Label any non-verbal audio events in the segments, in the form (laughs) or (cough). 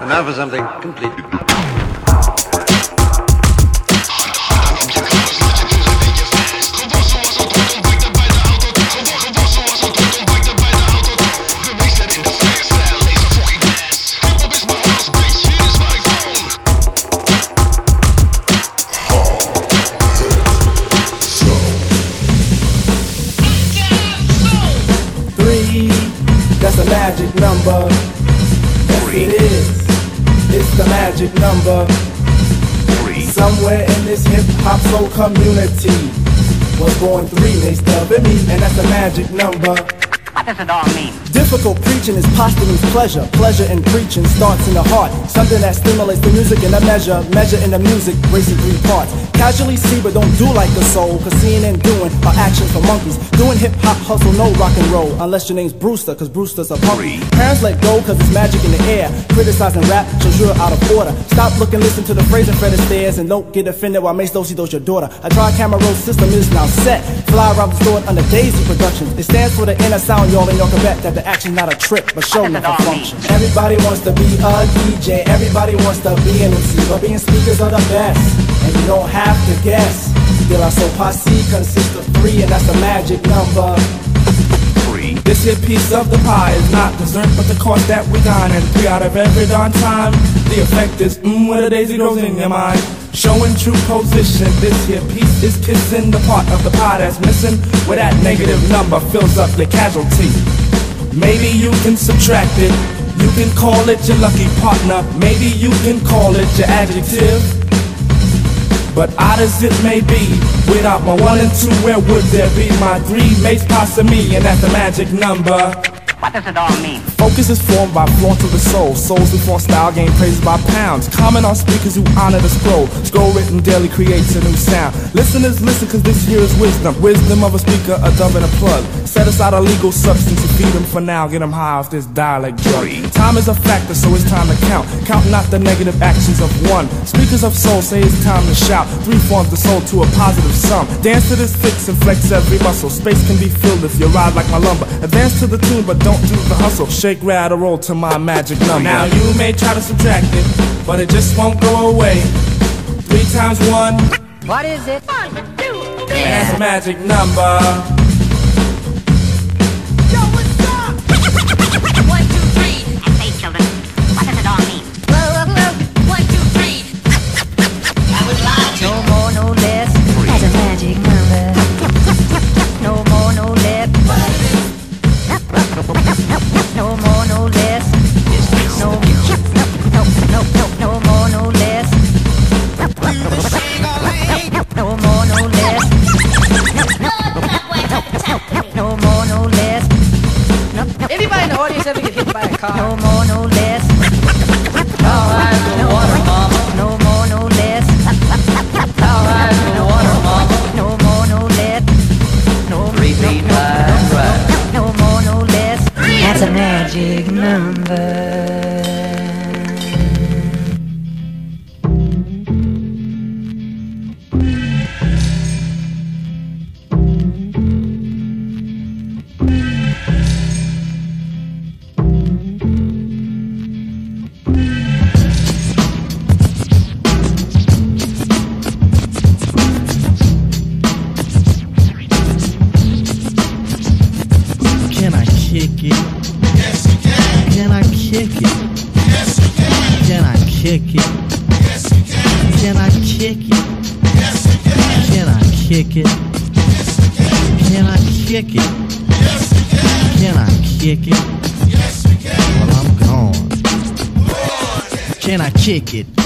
And now for something completely. Magic number. Somewhere in this hip hop soul community was born three, they stubbing me, and that's a magic number. What does it all mean? Difficult preaching is posthumous pleasure. Pleasure in preaching starts in the heart. Something that stimulates the music in a measure. Measure in the music, in three parts. Casually see, but don't do like the soul. Cause seeing and doing are actions for monkeys. Doing hip hop hustle, no rock and roll. Unless your name's Brewster, cause Brewster's a punk. Parents let go, cause it's magic in the air. Criticizing rap shows you're out of order. Stop looking, listen to the phrase and Fred Astaire, and don't get offended while Mace does your daughter. A tri camera roll system is now set. Fly around the store under Daisy Productions. It stands for the inner sound, y'all, and y'all can bet that the action's not a trick, but show enough a function. Everybody wants to be a DJ, everybody wants to be an MC, but being speakers are the best, and you don't have to guess. De La Soul Posse consists of three, and that's a magic number. This here piece of the pie is not dessert, but the cost that we dine. And three out of every darn time, the effect is mmm, where the daisy grows in your mind. Showing true position, this here piece is kissing the part of the pie that's missing, where that negative number fills up the casualty. Maybe you can subtract it, can call it your lucky partner, maybe you can call it your adjective. But odd as it may be, without my one and two, where would there be my three mates passing me? And that's the magic number. What does it all mean? Focus is formed by flaunt of the soul. Souls form style gain praises by pounds. Comment on speakers who honor the scroll. Scroll written daily creates a new sound. Listeners listen cause this here is wisdom. Wisdom of a speaker, a dove and a plug. Set aside a legal substance to feed them for now. Get them high off this dialect drug. Time is a factor, so it's time to count. Count not the negative actions of one. Speakers of soul say it's time to shout. Three forms the soul to a positive sum. Dance to this fix and flex every muscle. Space can be filled if you ride like my lumber. Advance to the tune, but don't do the hustle. Shake, rattle, roll to my magic number. Now you may try to subtract it, but it just won't go away. Three times one, What is it? One, two, three. that's a magic number. Kick it?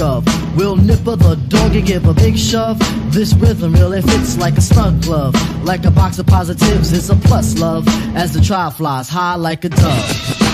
of. We'll nipper the dog and give a big shove. This rhythm really fits like a snug glove. Like a box of positives, it's a plus love. As the trial flies high like a dove.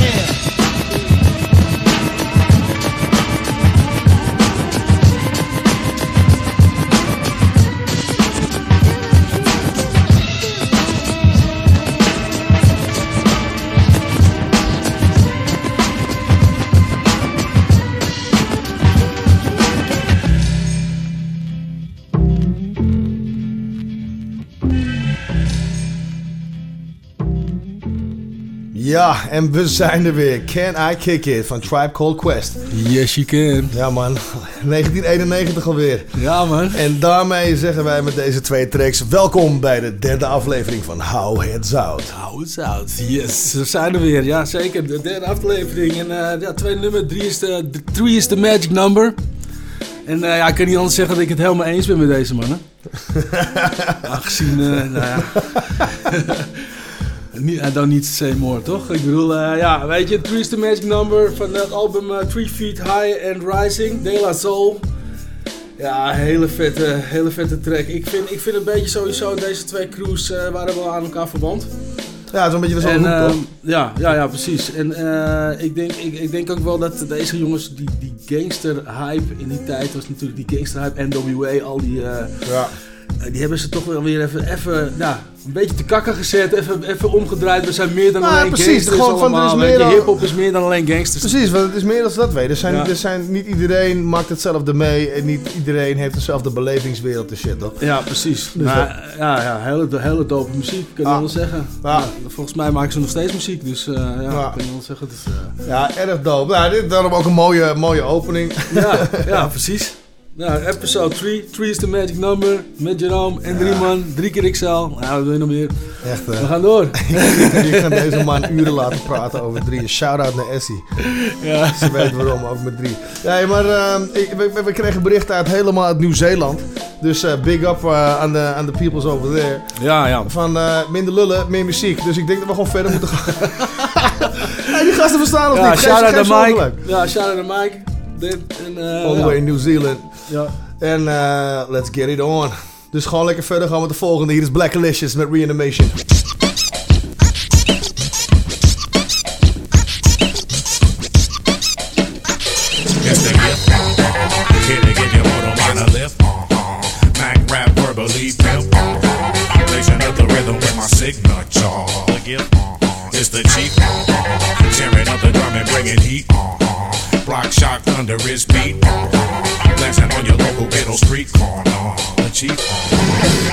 En we zijn er weer. Can I Kick It van Tribe Called Quest. Yes, you can. Ja man, (laughs) 1991 alweer. Ja, man. En daarmee zeggen wij met deze twee tracks welkom bij de derde aflevering van How Heads Out. How it's out. Yes, we zijn er weer. Ja, zeker. De derde aflevering. En eh ja, tweede nummer, drie is de, three is the magic number. En eh, ja, ik kan niet anders zeggen dat ik het helemaal eens ben met deze mannen. (laughs) Aangezien, eh, nou ja... (laughs) Niet, I don't need to say more, toch? Ik bedoel, eh, ja, weet je, Three is the Magic Number van het album eh, Three Feet High and Rising, De La Soul. Ja, hele vette, hele vette track. Ik vind, ik vind een beetje sowieso, deze twee crews eh, waren wel aan elkaar verband. Ja, zo'n beetje dezelfde hoek, toch? ja, ja, ja, precies. En eh, ik, denk, ik, ik denk ook wel dat deze jongens, die, die gangster hype in die tijd was natuurlijk die gangster hype, NWA, al die... eh, Ja. Eh, Die hebben ze toch wel weer even, even nou, een beetje te kakken gezet, even, even omgedraaid. We zijn meer dan Nou, alleen precies, gangsters gewoon van, er is allemaal. meer dan- Hip-hop is meer dan alleen gangsters. Precies, want het is meer dan dat weet. Er zijn, Ja. er zijn, niet iedereen maakt hetzelfde mee en niet iedereen heeft dezelfde belevingswereld en shit, toch? Ja, precies. Dus maar, ja, ja hele, hele dope muziek, kan je Ah. wel zeggen. Ja. Ja, volgens mij maken ze nog steeds muziek, dus eh, ja, Ja. kan je wel zeggen. Dus, Ja, erg dope. Nou, dit, daarom ook een mooie, mooie opening. ja, (laughs) ja, precies. Nou, episode 3. 3 is the magic number. Met Jerome en drie man. Drie keer XL. Nou, wat wil je nog meer? Echt, We gaan door. (laughs) Ik ga deze man uren laten praten over drie. Shout-out naar Essie. ja. Ze weet waarom, ook met drie. Ja, maar ehm, we, we kregen berichten uit helemaal uit Nieuw-Zeeland. Dus eh, big up eh, aan de peoples over there. ja, ja. Van eh, minder lullen, meer muziek. Dus ik denk dat we gewoon verder moeten gaan. (laughs) hey, die gasten verstaan Ja, niet. Shout-out naar Mike. Ja, shout-out naar Mike. Dit, en, eh, All the way in New Zealand. Ja. En eh, let's get it on. Dus gewoon lekker verder gaan met de volgende. Hier is Black Alicious met Reanimation. Under his. Uh-huh. Blasting on your local ghetto street corner. The chief.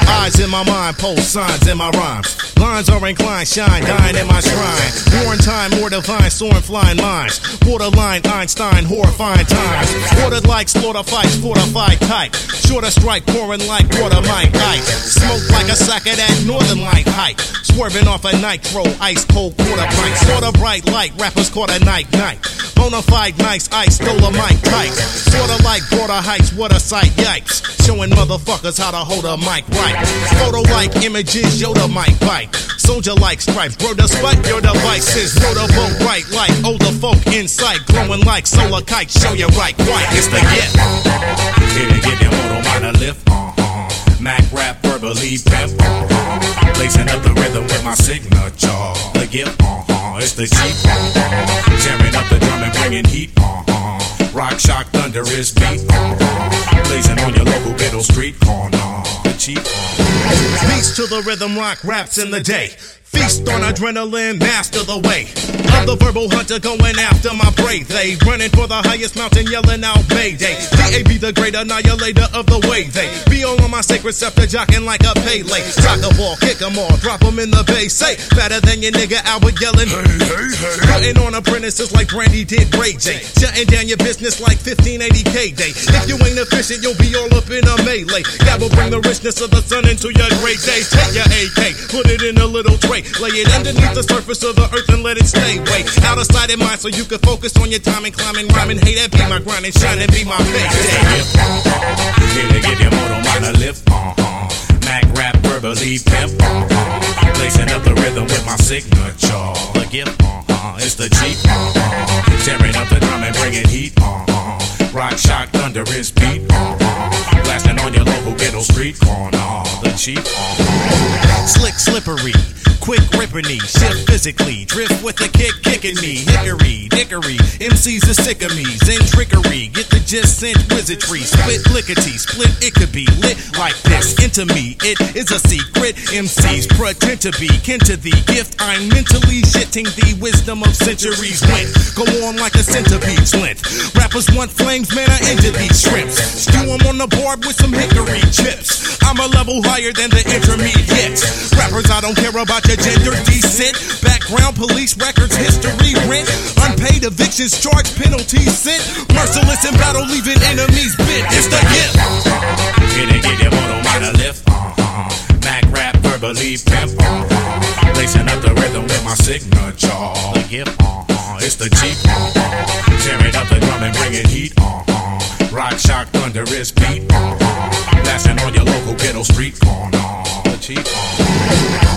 Eyes in my mind, pulse signs in my rhymes. Lines are inclined, shine, dying in my shrine. Born time, more divine, soaring flying minds. Borderline, Einstein, horrifying times. Ordered like slaughter fights, fortified type. Shorter strike, pouring like water, my ice. Smoke like a sack of that northern light hype. Swerving off a nitro, ice cold quarter pint. Sorta bright light, rappers caught a night night. Bonafide nice ice, stole a mic. Sorta like broader heights, what a sight, yikes. Showing motherfuckers how to hold a mic right. Photo like images, Yoda mic bite. Soldier like stripes, bro, despite your devices. Motorboat right like older folk insight. Glowing like solar kite, show you right, white. It's the gift. Here to get your minor lift. Uh-huh. Mac rap verbally. Uh-huh. Blazing up the rhythm with my signature. The gift. Uh-huh. It's the. Uh-huh. Tearing up the drum and bringing heat. Uh-huh. Rock shock thunder is beat. Uh-huh. Blazing on your local ghetto street corner. Beats to the rhythm rock raps in the day. Feast on adrenaline, master the way I'm the verbal hunter going after my prey. They running for the highest mountain, yelling out Mayday. DAB, the great annihilator of the way. They be all on my sacred scepter, jocking like a Pele. Sock a ball, kick 'em all, drop 'em in the bay. Say, better than your nigga Albert yelling. Hey, hey, hey. Putting on apprentices like Brandy did Ray J. Shutting down your business like 1580K day. If you ain't efficient, you'll be all up in a melee. God will bring the richness of the sun into your great day. Take your AK, put it in a little tray. Lay it underneath the surface of the earth and let it stay. Way out of sight and mind so you can focus on your time and climbing, rhyming. Hey, that be my grind and shine and be my payday. Quiere que de modo mana lift, uh-huh. Mac rap verbally pimp, uh-huh. Lacing up the rhythm with my signature. The gift, uh-huh. It's the Jeep, uh-huh. Tearing up the drum and bringing heat, uh-huh. Rock shock thunder is beat, uh-huh. Blasting on your local ghetto street corner. The Jeep, uh-huh. Slick slippery. Quick ripping shift physically, drift with the kick kicking me. Hickory, dickory, MCs are sick of me. Zen trickery, get the gist, sent wizardry. Split lickety, split it could be lit like this. Into me, it is a secret. MCs pretend to be kin to the gift. I'm mentally shitting the wisdom of centuries went. Go on like a centipede lint. Rappers want flames, man, I injure these shrimps. Stew 'em on the board with some hickory chips. I'm a level higher than the intermediates. Rappers, I don't care about your gender, decent background, police records, history, rent, unpaid evictions, charge penalties sent, merciless in battle, leaving enemies bent. It's the gift. Get it, get it, moto, mind lift. Uh-huh. Mac rap, verbally pimp. Uh-huh. Lacing up the rhythm with my signature. The gift. Uh-huh. It's the Jeep. Uh-huh. Tearing up the drum and bringing heat. Uh-huh. Rock, shock, thunder is beat. Uh-huh. Blasting on your local ghetto street corner. The Jeep.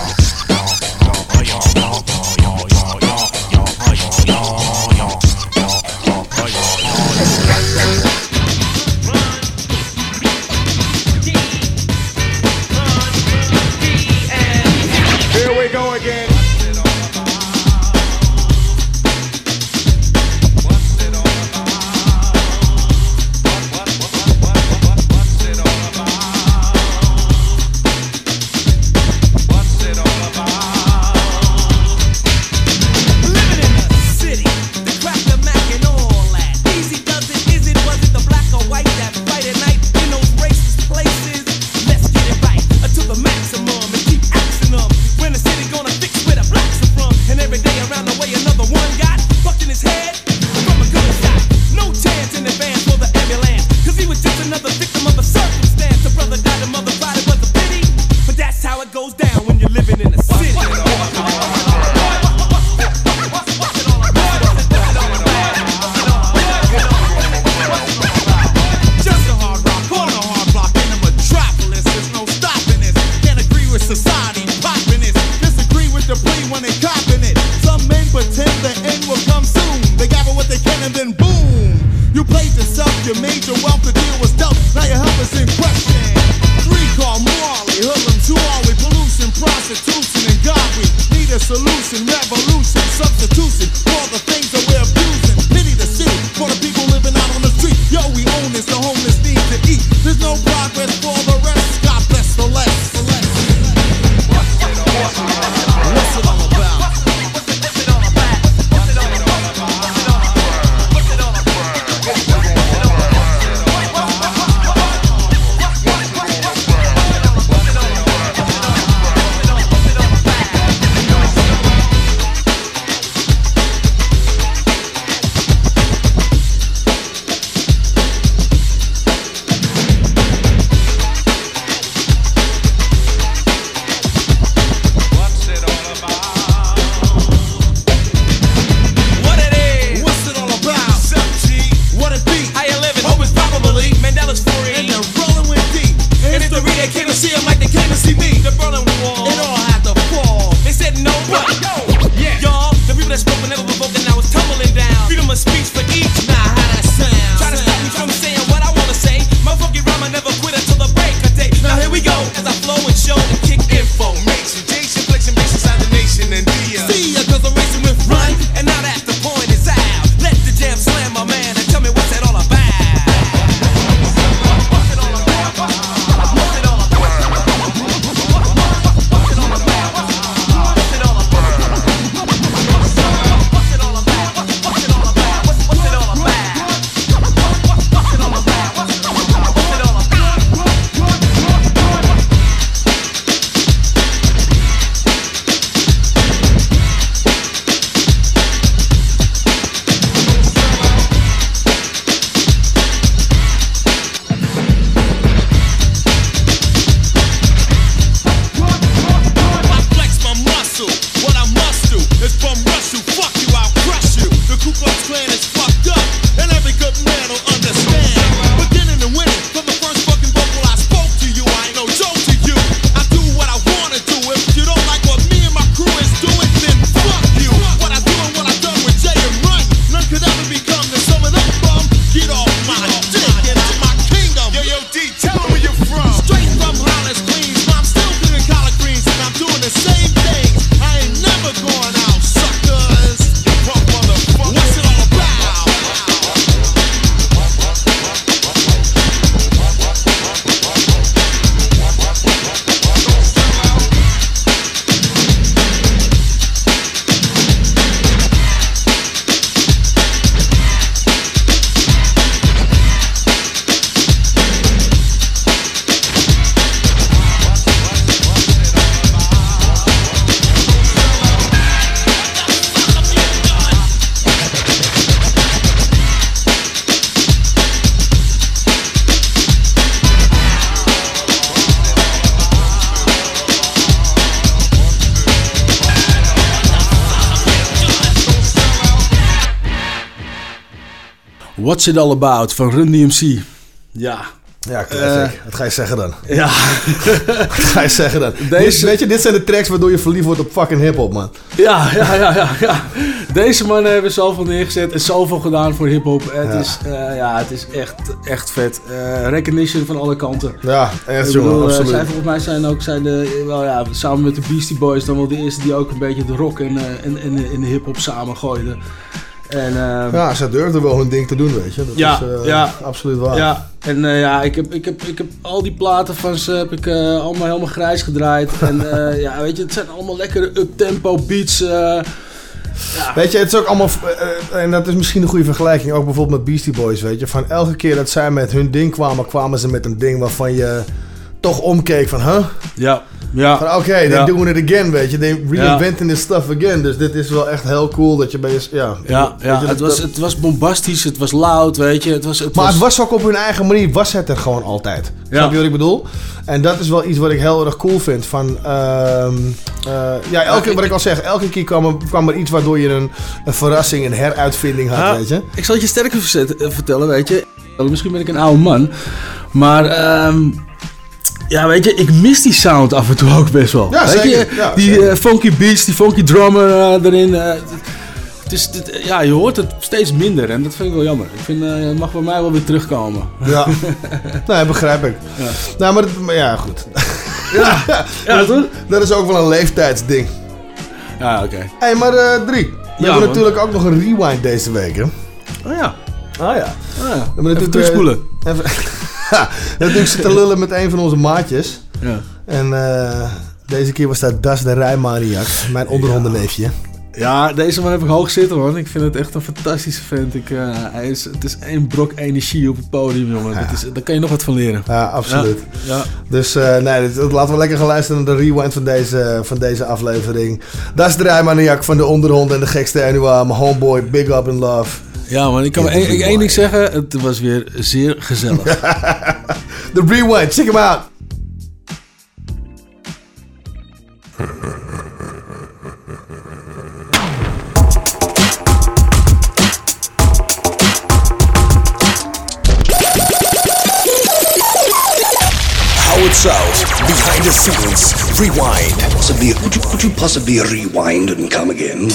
What's It All About van Run DMC. Ja. Ja, classic. Wat ga je zeggen dan? Ja. (laughs) Wat ga je zeggen dan? (laughs) Deze- Dit, weet je, dit zijn de tracks waardoor je verliefd wordt op fucking hip-hop, man. Ja, ja, ja, ja, ja. Deze mannen hebben zoveel neergezet en zoveel gedaan voor hip-hop. Het, Ja. is, eh, ja, het is echt, echt vet. Eh, recognition van alle kanten. Ja, echt, Ik jongen, bedoel, eh, absoluut. Zij volgens mij zijn ook zijn de, wel, ja, samen met de Beastie Boys dan wel de eerste die ook een beetje de rock en, en, en, en de hip-hop samen gooiden. En, eh, Ja, ze durfden wel hun ding te doen, weet je. Dat Ja, is eh, ja. absoluut waar. Ja, en eh, ja, ik heb, ik, heb, ik heb al die platen van ze heb ik eh, allemaal helemaal grijs gedraaid. (laughs) en ja, weet je, het zijn allemaal lekkere up-tempo beats. eh, Weet je, het is ook allemaal... en dat is misschien een goede vergelijking, ook bijvoorbeeld met Beastie Boys, weet je. Van elke keer dat zij met hun ding kwamen, kwamen ze met een ding waarvan je toch omkeek van, huh? Ja, ja. Van oké, they're Ja. doing it again, weet je. They reinventing this stuff again. Dus dit is wel echt heel cool dat je bij je... Ja, Ja, ja je, het, dat- was, het was bombastisch, het was loud, weet je. Het was, het Maar was, het was ook op hun eigen manier, was het er gewoon altijd. Ja. Snap je wat ik bedoel? En dat is wel iets wat ik heel erg cool vind. Van, ehm, eh, ja, elke, wat ik al zeg, elke keer kwam er, kwam er iets waardoor je een, een verrassing, een heruitvinding had, Ja, weet je. Ik zal het je sterker eh, vertellen, weet je. Misschien ben ik een oude man. Maar ehm, ja, weet je, ik mis die sound af en toe ook best wel. Ja, weet zeker. Je, Ja, die zeker. eh, funky beats, die funky drummer eh, erin. eh, het is, het- ja, je hoort het steeds minder en dat vind ik wel jammer. Ik vind, het mag bij mij wel weer terugkomen. Ja, (laughs) nee, begrijp ik. Nou, maar, dat- maar ja, goed. Ja, ja (laughs) toch? Dat is ook wel een leeftijdsding. Ja, oké. Hé, hey, maar drie. We Ja, hebben natuurlijk ook nog een rewind deze week, hè? Oh ja. Ah ja. Ah, ja. We hebben Even natuurlijk, terugspoelen. Even, (laughs) ja, natuurlijk zitten lullen met een van onze maatjes. Ja. En eh, deze keer was dat Das de Rijmaniak, mijn onderhondenneefje. Ja, deze man heb ik hoog zitten, man. Ik vind het echt een fantastische vent. Ik, eh, hij is, het is één brok energie op het podium, jongen. Dat is, daar kan je nog wat van leren. Ja, absoluut. Ja. ja. Dus eh, nee, dit- laten we lekker gaan luisteren naar de rewind van deze, van deze aflevering. Das de Rijmaniak van de onderhond en de gekste annual. Mijn homeboy, big up in love. Ja, man. Ik kan maar één, ding zeggen. Het was weer zeer gezellig. (laughs) De rewind, check hem out. South, behind the scenes, rewind. Possibly, could you, could you possibly rewind and come again?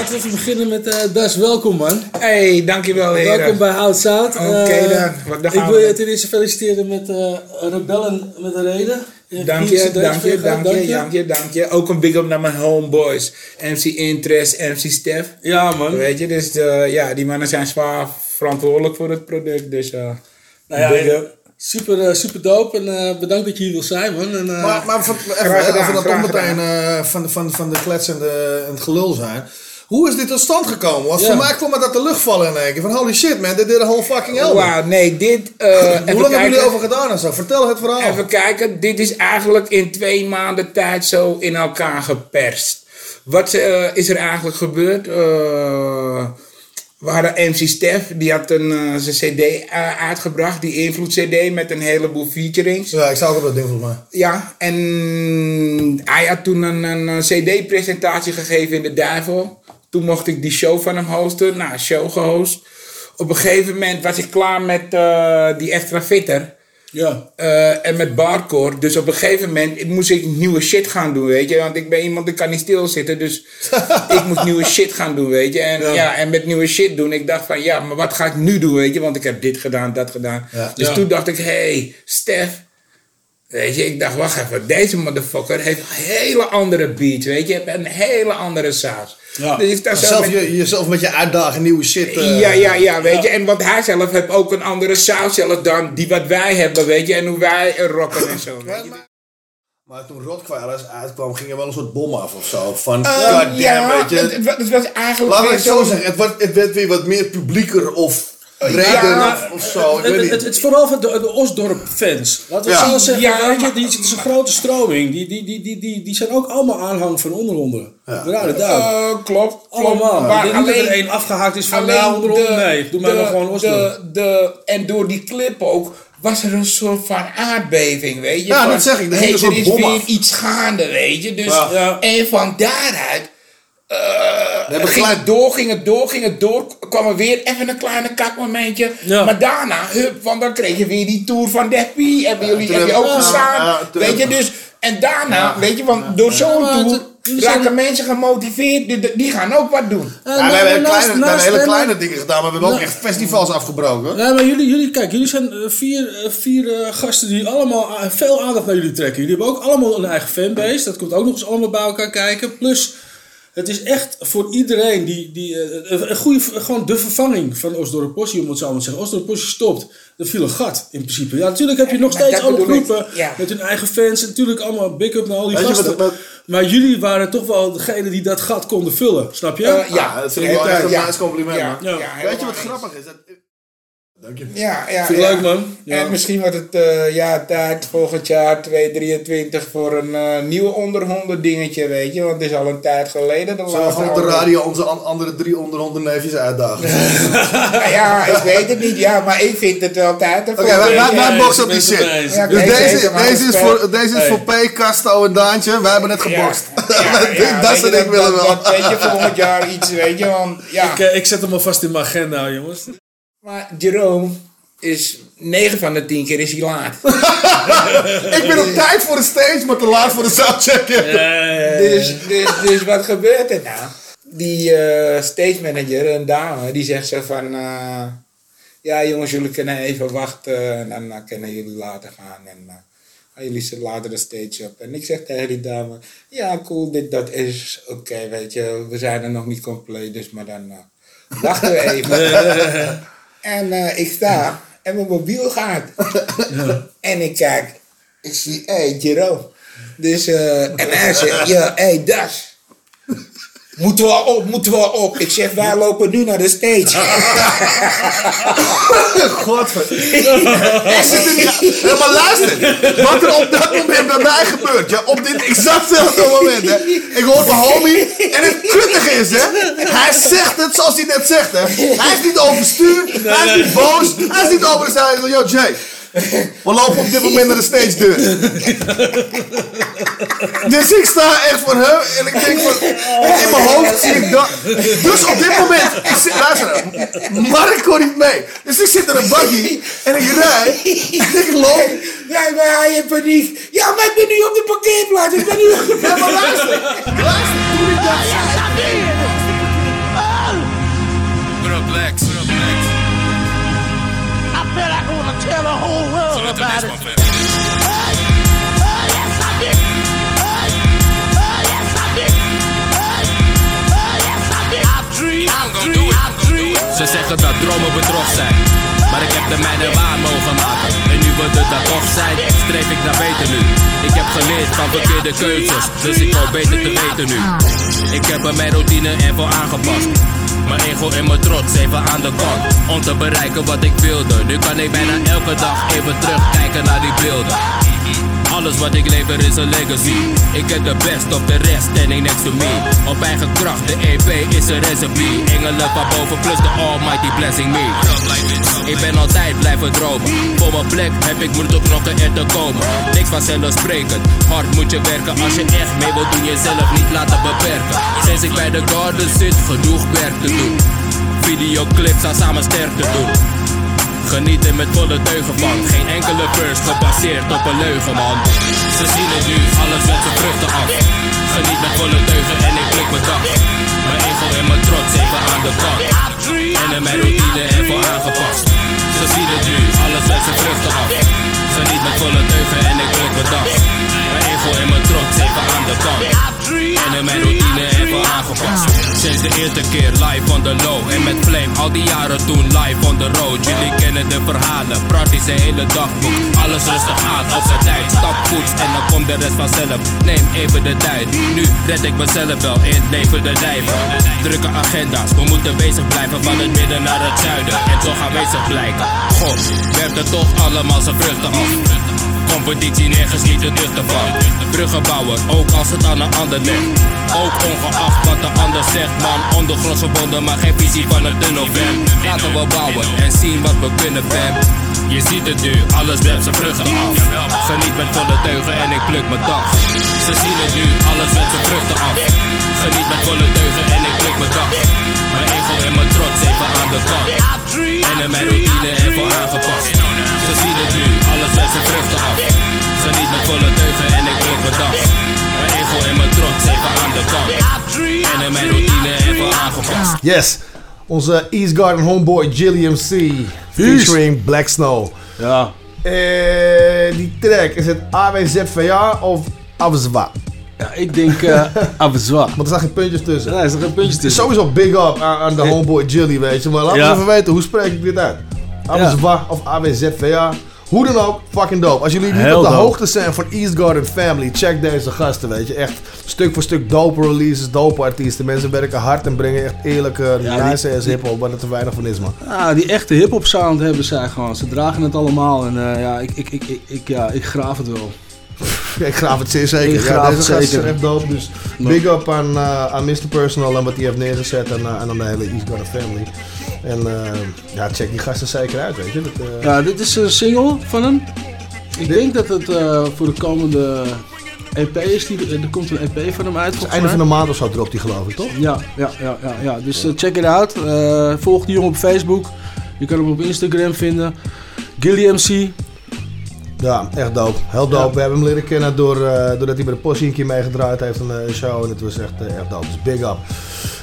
Laten we even beginnen met eh Das. Welkom, man. Hey, dankjewel, heren. Welkom bij Hout Zout. Oké, Eh, dan. Wat- dan ik gaan wil we. je ten eerste feliciteren met eh Rebellen met een reden. Dank je, dank je, dank je, dank je, dank je. Ook een big up naar mijn homeboys. MC Interest, MC Stef. Ja, man. Weet je, dus ja, die mannen zijn zwaar verantwoordelijk voor het product. Dus eh Nou ja, big up. super, super dope en eh, bedankt dat je hier wil zijn, man. En, eh, Maar, maar van, even, Graag gedaan, als we toch meteen eh, van, de- van, van de klets en, de, en het gelul zijn. Hoe is dit tot stand gekomen? Want Ja. voor mij kwam het uit de lucht vallen in één keer. Van holy shit man, dit did a whole fucking album. Wauw, nee, dit... eh, Hoe lang hebben jullie kijken. over gedaan en zo? Vertel het verhaal. Even kijken, dit is eigenlijk in twee maanden tijd zo in elkaar geperst. Wat eh, is er eigenlijk gebeurd? Eh, we hadden MC Stef, die had een, zijn CD uitgebracht, die Invloed CD met een heleboel featurings. Ja, ik zag ook op dat ding volgens mij. Ja, en hij had toen een, een CD-presentatie gegeven in de Duivel. Toen mocht ik die show van hem hosten. Nou, show gehost. Op een gegeven moment was ik klaar met eh, die extra fitter. Ja. Eh, en met barcore. Dus op een gegeven moment moest ik nieuwe shit gaan doen, weet je. Want ik ben iemand, ik kan niet stilzitten. Dus (laughs) ik moest nieuwe shit gaan doen, weet je. En, ja. en met nieuwe shit doen, ik dacht van, ja, maar wat ga ik nu doen, weet je. Want ik heb dit gedaan, dat gedaan. Ja. Dus Ja. toen dacht ik, hé, hey, Stef. Weet je, ik dacht, wacht even. Deze motherfucker heeft een hele andere beat, weet je. Een hele andere saus. Ja. Dus ik zelf, met- je, jezelf met je uitdagen, nieuwe shit. eh, ja, ja, ja, weet je. En want hij zelf heeft ook een andere saus zelf dan die wat wij hebben, weet je. En hoe wij rocken en zo. weet je. Maar toen Rottweilers uitkwam, ging er wel een soort bom af of zo. Van, goddamn, ja, weet je. het- het wa- het was eigenlijk weer het zo zeggen. Het, wordt, het werd weer wat meer publieker of breder Ja, of, of zo. Ik het, weet het, niet. het, het is vooral van de, de Osdorp-fans. Laten we Ja. zo zeggen, Ja, weet je, die, het is een grote stroming. Die, die, die, die, die, die zijn ook allemaal aanhang van onderhonden. Ja. A doubt. Eh, klopt, klopt. Allemaal. Maar Niet dat er alleen- één afgehaakt is van alleen nou, Nee, doe mij maar gewoon Osdorp. de, de, En door die clip ook was er een soort van aardbeving, weet je. Ja, Van, dat zeg ik, er hey, er is bom weer af. iets gaande, weet je. Dus, Ja. Ja. En van daaruit Eh, ging het door, ging het door, ging het door. kwam er weer even een kleine kakmomentje. Maar daarna, hup, want dan kreeg je weer die tour van Deppie. Hebben jullie toen heb je ook ja, gestaan. ja, weet je, dus... En daarna, weet je, want door zo'n tour raken mensen gemotiveerd. Die, die gaan ook wat doen. Ja, we hebben naast- kleine, we hebben naast- hele kleine dingen gedaan, maar we hebben ook Ja. echt festivals afgebroken. Nee, maar jullie, jullie, kijk, jullie zijn eh, vier, eh, vier gasten die allemaal veel aandacht naar jullie trekken. Jullie hebben ook allemaal een eigen fanbase. Dat komt ook nog eens allemaal bij elkaar kijken. Plus, het is echt voor iedereen die, die eh, een- goede, gewoon de vervanging van Osdorp Possie, om het zo maar te zeggen. Osdorp Possie stopt. Er viel een gat in principe. Ja, natuurlijk heb je nog Maar steeds alle groepen ja. met hun eigen fans. En natuurlijk allemaal big up naar al die Weet gasten. wat- wat- Maar jullie waren toch wel degene die dat gat konden vullen, snap je? Eh, ja. Ah, dat vind ik wel echt een Ja. compliment, Ja. Weet je wat grappig is? Dat- Dank je. Ja, ja. Vind ik ja. leuk, man. Ja. En misschien wordt het eh, ja, tijd volgend jaar 2023 voor een eh nieuw onderhonden dingetje, weet je. Want het is al een tijd geleden. De Zullen we gewoon op de radio onze an- andere drie onderhonden neefjes uitdagen? (laughs) Nou ja, ik weet het niet. Ja, maar ik vind het wel tijd. Oké, wij, wij, wij boksen op die shit. Ja, Dus deze, deze, is voor, deze is Hey. voor P, Casto en Daantje. Wij hebben net gebokst. Ja, (laughs) dat soort dingen willen we wel. dat- Weet je, volgend jaar iets, weet je. Want ja, Ik, eh, ik zet hem alvast in mijn agenda, jongens. Maar Jerome is 9 van de 10 keer is hij laat. (laughs) Ik ben op tijd voor de stage, maar te laat voor de soundcheck. Dus, dus, dus wat gebeurt er nou? Die eh stage manager, een dame, die zegt zo van... eh, ja jongens, jullie kunnen even wachten en dan eh, kunnen jullie later gaan. En eh, jullie ze later de stage op. En ik zeg tegen die dame... Ja, cool, dit, dat is oké, weet je. We zijn er nog niet compleet, dus maar dan eh, wachten we even. (laughs) en eh, ik sta en mijn mobiel gaat. En ik kijk, ik zie, hé, hey, Jerome. Dus, eh, en hij zegt, ja, hé, hey, Das. Moeten we op, moeten we op. Ik zeg, wij lopen nu naar de stage. (laughs) Zit er. Ja, maar luister. Wat er op dat moment bij mij gebeurt. Ja, op dit exactzelfde moment. Hè. Ik hoor mijn homie. En het kuttige is, hè. Hij zegt het zoals hij net zegt, hè. Hij is niet overstuur. Hij is niet boos. Hij is niet over de zijde. Yo, Jay. (laughs) We lopen op dit moment naar de stage deur. Dus ik sta echt voor hem en ik denk van, in mijn hoofd zie ik dat. Dus op dit moment, ik zit, luister, Mark kon niet mee. Dus ik zit in een buggy en ik rij en ik loop. Ja, maar hij in paniek. Ja, maar ik ben nu op de parkeerplaats. Ik ben nu op de Ja, maar luister. Luister, toen ik dat What whole world to about it. Ze zeggen dat dromen bedrog zijn. Maar ik heb de mijne waar mogen maken. En nu we er dan toch zijn, streef ik naar beter nu. Ik heb geleerd van verkeerde keuzes, dus ik hoop beter te weten nu. Ik heb er mijn routine ervoor aangepast. Mijn ego en mijn trots even aan de kant. Om te bereiken wat ik wilde. Nu kan ik bijna elke dag even terugkijken naar die beelden. Alles wat ik lever is een legacy. Ik heb de best op de rest standing next to me. Op eigen kracht, de EP is een recipe. Engelen van boven plus de almighty blessing me. Ik ben altijd blijven dromen. Voor mijn plek heb ik moeten knokken er te komen. Niks vanzelfsprekend. Hard moet je werken als je echt mee wilt doen. Jezelf niet laten beperken. Sinds ik bij de garden zit, genoeg werk te doen. Videoclips aan samen sterk te doen. Genieten met volle teugen Geen enkele verse gebaseerd op een leugen man. Ze zien het nu, alles met zijn vruchten af. Geniet met volle teugen en ik blik mijn dag. Mijn ego en mijn trots even aan de kant. En in mijn routine ervoor aangepast. Ze zien het nu, alles met zijn vruchten af. Geniet met volle teugen en ik blik mijn dag. Mijn ego en mijn trots even aan de kant. En De eerste keer live on the low. En met Flame al die jaren toen live on the road. Jullie kennen de verhalen, praktisch de hele dagboek Alles rustig aan op zijn tijd, stapvoets En dan komt de rest vanzelf, neem even de tijd. Nu red ik mezelf wel in het leven de lijven Drukke agenda's, we moeten bezig blijven Van het midden naar het zuiden. En zo gaan bezig blijken. God, werkt er toch allemaal zijn vruchten af Competitie nergens niet te duchten van Bruggen bouwen, ook als het aan een ander ligt. Ook ongeacht wat de ander zegt Man, ondergronds verbonden, maar geen visie van een tunnelfan Laten we bouwen en zien wat we kunnen fam. Je ziet het nu, alles werpt zijn vruchten af. Geniet met volle teugen en ik pluk mijn dag. Ze zien het nu, alles werpt zijn vruchten af. Geniet met volle teugen en ik pluk mijn dag. En mijn trots even aan de kant. En in mijn routine even aangepast. Ze zien het nu, alles zet zijn vruchten af. Geniet met volle teugen en ik mijn dag. Mijn ego en mijn trots even aan de kant. En in mijn routine even aangepast. Yes. Onze East Garden homeboy Gilliam C. Featuring Black Snow. Ja. Eh, die track, is het AWZVA of Avzwa? Ja, ik denk uh, Avzwa. Want er staan geen puntjes tussen. Nee, er staan geen puntjes tussen. Sowieso big up aan, aan de homeboy Jilly, weet je. Maar laten we Ja. even weten, hoe spreek ik dit uit? Avzwa of AWZVA? Hoe dan ook, fucking dope. Als jullie niet Heel op de dope. hoogte zijn van East Garden Family, check deze gasten, weet je. Echt stuk voor stuk dope releases, dope artiesten. Mensen werken hard en brengen echt eerlijke, Ja, nice die- ass hip-hop, waar er te weinig van is, man. Ah, die echte hip-hop sound hebben zij gewoon. Ze dragen het allemaal en eh, ja, ik, ik, ik, ik, ik- ja, ik graaf het wel. Ik graaf het zeer zeker. Ik ja, deze het zeker. zijn echt dope. Dus big up aan, eh, aan Mr. Personal en wat hij heeft neergezet en, eh, en aan de hele East Garden Family. En eh, ja, check die gasten zeker uit, weet je. Dat, Ja, dit is een single van hem. Ik denk dat het voor de komende EP is. Die, er komt een EP van hem uit. volgens einde van de maand of zo dropt hij geloof ik, toch? Ja, ja, ja, ja, ja. dus check it out. Volg die jongen op Facebook. Je kan hem op Instagram vinden. Gilly MC. Ja, echt dope. Heel dope. We hebben hem leren kennen door, eh, doordat hij bij de Possie een keer meegedraaid heeft aan een show. En het was echt, eh, echt dope. Dus big up.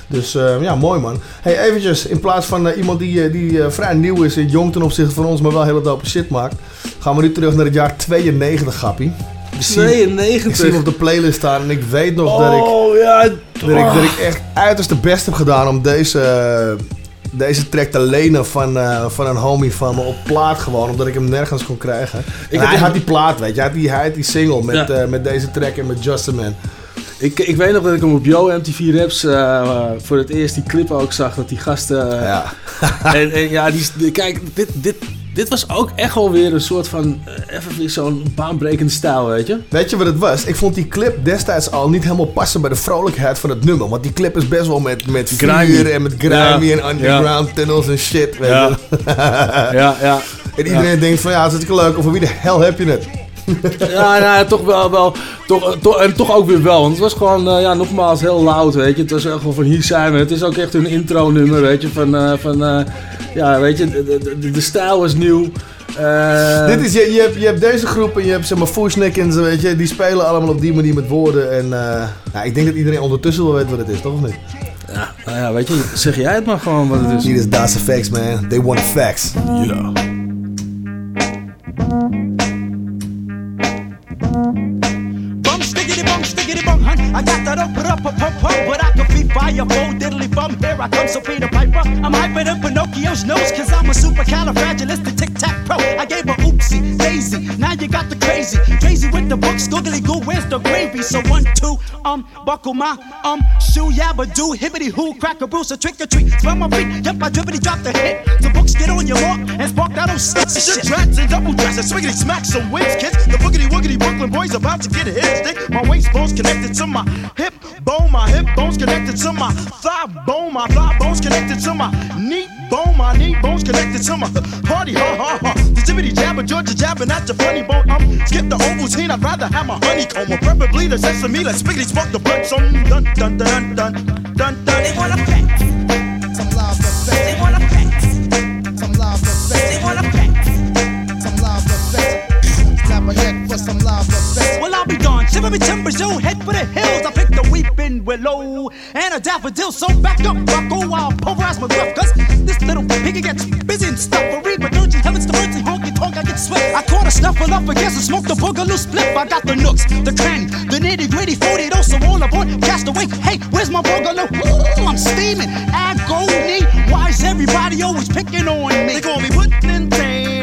Dus eh, ja, mooi man. Hey, eventjes, in plaats van iemand die, die vrij nieuw is en jong ten opzichte van ons, maar wel hele dope shit maakt, gaan we nu terug naar het jaar 92, grappie. Ik zie- 92. Ik zie hem op de playlist staan en ik weet nog dat ik, Oh ja. dat ik, dat ik echt uiterst de best heb gedaan om deze, deze track te lenen van, eh, van een homie van me op plaat gewoon, omdat ik hem nergens kon krijgen. En heb hij had die plaat, weet je, hij had die, hij had die single met, Ja. eh, met deze track en met Just a Man. Ik, ik weet nog dat ik hem op Yo MTV Raps eh, voor het eerst die clip ook zag. Dat die gasten... Ja. (laughs) en, en ja, die- kijk, dit, dit, dit was ook echt wel weer een soort van... eh, even weer zo'n baanbrekende stijl, weet je? Weet je wat het was? Ik vond die clip destijds al niet helemaal passen bij de vrolijkheid van het nummer. Want die clip is best wel met, met vuur en met grimy Ja. en underground tunnels en shit. Weet Ja. je? (laughs) Ja, ja. En iedereen denkt van ja, het is leuk. Of voor wie de hel heb je het? (laughs) Ja, nou, toch wel, wel toch, eh, toch, en toch ook weer wel. Want het was gewoon, eh, ja, nogmaals, heel loud, weet je. Het was echt wel van hier zijn we. Het is ook echt een intro-nummer, weet je. Van, eh, van eh, ja, weet je, de, de, de, de stijl was nieuw. Eh, Dit is, je, je, hebt, je hebt deze groep en je hebt zeg maar Fushnik en zo, weet je. Die spelen allemaal op die manier met woorden. En eh, ja, ik denk dat iedereen ondertussen wel weet wat het is, toch of niet? Ja, nou ja, weet je, zeg jij het maar gewoon wat het is. Hier is Das Effects, man. They want facts. Ja. Bum I got that up but I fire full diddly bum. Here I come, so Peter Piper. I'm hyper than Pinocchio's nose, cause I'm a supercalifragilistic tic tac pro. I gave her oopsie, daisy. Now you got the crazy. Crazy with the books, googly goo, where's the gravy? So one, two, um, buckle my um shoe, yabba do, hibbity hoo, crack a bruise, a trick or treat. Spell my feet, yep, I dribbity drop the hit. The books get on your walk and spark that old sex shit. Drats and double and swiggity smack some wings, kids. The boogity woogity Brooklyn boys about to get a hit stick. My waist bones connected to my hip bone, my hip bones connected to my thigh bone, my thigh bones connected to my knee bone, my knee bones connected to my party, ha ha ha. The jibbity jabber, Georgia jabbing at the funny bone. Um, skip the Ovaltine, I'd rather have my honeycomb, or preferably the sesame. Let's spiggity spark the blood, some dun dun dun dun dun dun. They wanna pack. A head for some Well, I'll be gone. Shiver me timbers, yo, head for the hills. I picked a weeping willow and a daffodil. So back up, bucko, I'll pulverize my gruff. Cause this little piggy gets busy and stuff. I read my urgent heavens to earthly honky tonk. I get sweat. I caught a snuffle up against and smoked the boogaloo split. I got the nooks, the cranny, the nitty gritty, 40 those so all aboard. Cast away. Hey, where's my boogaloo? Ooh, I'm steaming. Agony. Why is everybody always picking on me? They call me putting in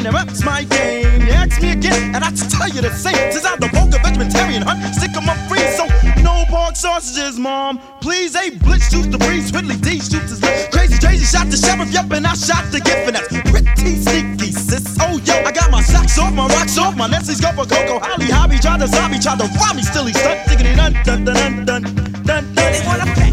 and that's my game. You ask me again, and I just tell you the same. Since I'm the vulgar vegetarian hunt, stick 'em up free, so no pork sausages, mom. Please, a blitz shoots the breeze, Whitley D shoots his lip. Crazy, crazy, shot the sheriff, yep, and I shot the gift, and that's pretty sneaky, sis. Oh, yo, I got my socks off, my rocks off, my Nessie's go for Coco Holly Hobby, tried to zombie, tried to rob me, still he stuck, diggity dun dun dun dun dun dun dun. They wanna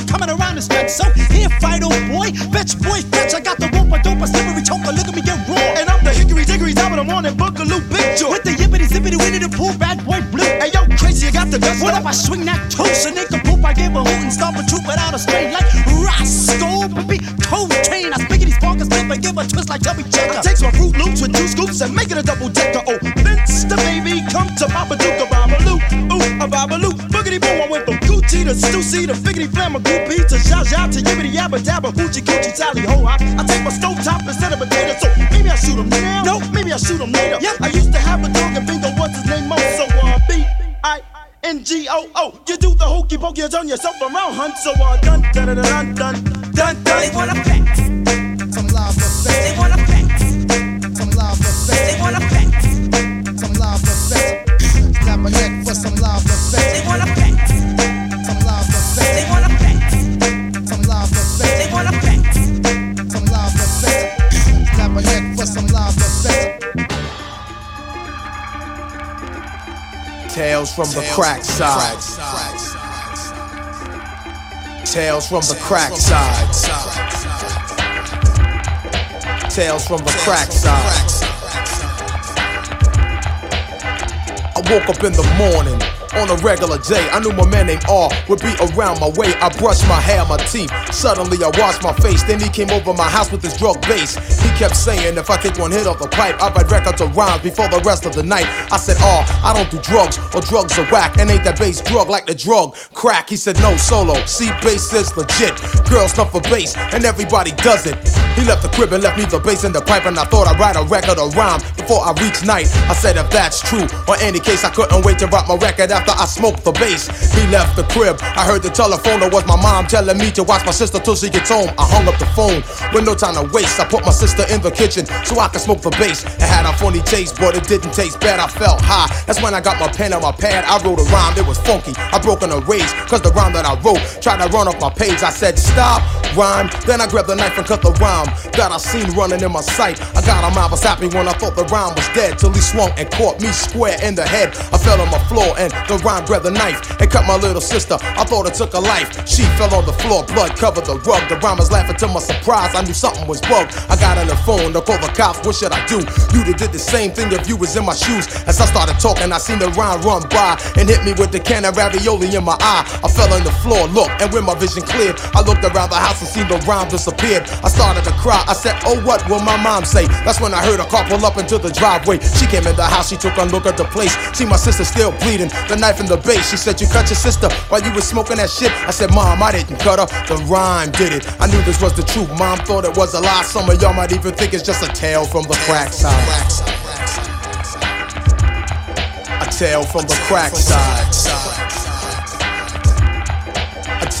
I'm coming around the stretch. So here, fight, old boy. Fetch, boy, fetch. I got the rope, a dope, a slippery choker. Look at me get raw. And I'm the hickory dickory top of the morning boogaloo big joy. With the yippity zippity winnie the pool, bad boy blue. Hey yo, crazy, you got the guts. What if I swing that toast and make a poop? I give a hoot and stomp a troop without a strain like Roscoe. Be cold train. I spiggity spark a slip and give a twist like Chubby Checker. I takes my Fruit Loops with two scoops and make it a double decker. Oh, Vince the baby, come to Baba Duke, a Babaloo. Ooh, a Babaloo. Boogity boom, I went from to Stussy to Figgity Flam, a Goopy to Zha Zha to Yibbity Yabba Dabba, Hoochie Coochie Tally Ho Hop. I take my stove top instead of potato, so maybe I shoot him now. No, maybe I shoot him later. Yep, I used to have a dog and bingo, what's his name? Mo, so uh, B I. N-G-O-O, you do the hokey pokey, you turn yourself around, hunt. So uh, dun dun dun dun dun dun dun. They wanna flex, Some love effects. they wanna flex, Some love effects. they wanna flex, Some love effects. Snap a neck for some love effects. they wanna flex, Tales from the crack side. Tales from the crack side. Tales from the crack side. I woke up in the morning. On a regular day, I knew my man named R would be around my way. I brushed my hair, my teeth. Suddenly, I washed my face. Then he came over my house with his drug base. He kept saying, if I take one hit off the pipe, I'll write records of rhymes before the rest of the night. I said, R, I don't do drugs, or drugs are whack. And ain't that base drug like the drug crack? He said, no, solo. See, base is legit. Girls love for base, and everybody does it. He left the crib and left me the base and the pipe, and I thought I'd write a record of rhyme before I reach night. I said, if that's true, or any case, I couldn't wait to write my record after I smoked the base. He left the crib. I heard the telephone, it was my mom telling me to watch my sister till she gets home. I hung up the phone with no time to waste. I put my sister in the kitchen so I could smoke the base. It had a funny taste, but it didn't taste bad. I felt high. That's when I got my pen and my pad. I wrote a rhyme, it was funky. I broke in a rage, cause the rhyme that I wrote tried to run off my page. I said, stop, rhyme. Then I grabbed the knife and cut the rhyme that I seen running in my sight. I got him, I was happy when I thought the rhyme was dead. Till he swung and caught me square in the head. I fell on my floor and the rhyme grabbed the knife and cut my little sister. I thought it took a life. She fell on the floor, blood covered the rug. The rhyme was laughing to my surprise. I knew something was bugged. I got on the phone to call the cops. What should I do? You'd have did the same thing if you was in my shoes. As I started talking, I seen the rhyme run by and hit me with the can of ravioli in my eye. I fell on the floor, look, and when my vision cleared, I looked around the house and seen the rhyme disappeared. I started to cry. I said, Oh, what will my mom say? That's when I heard a car pull up into the driveway. She came in the house, she took a look at the place. See my sister still bleeding, the knife in the base. She said, You cut your sister while you was smoking that shit. I said, Mom, I didn't cut her. The rhyme did it. I knew this was the truth. Mom thought it was a lie. Some of y'all might even think it's just a tale from the crack side. A tale from the crack side.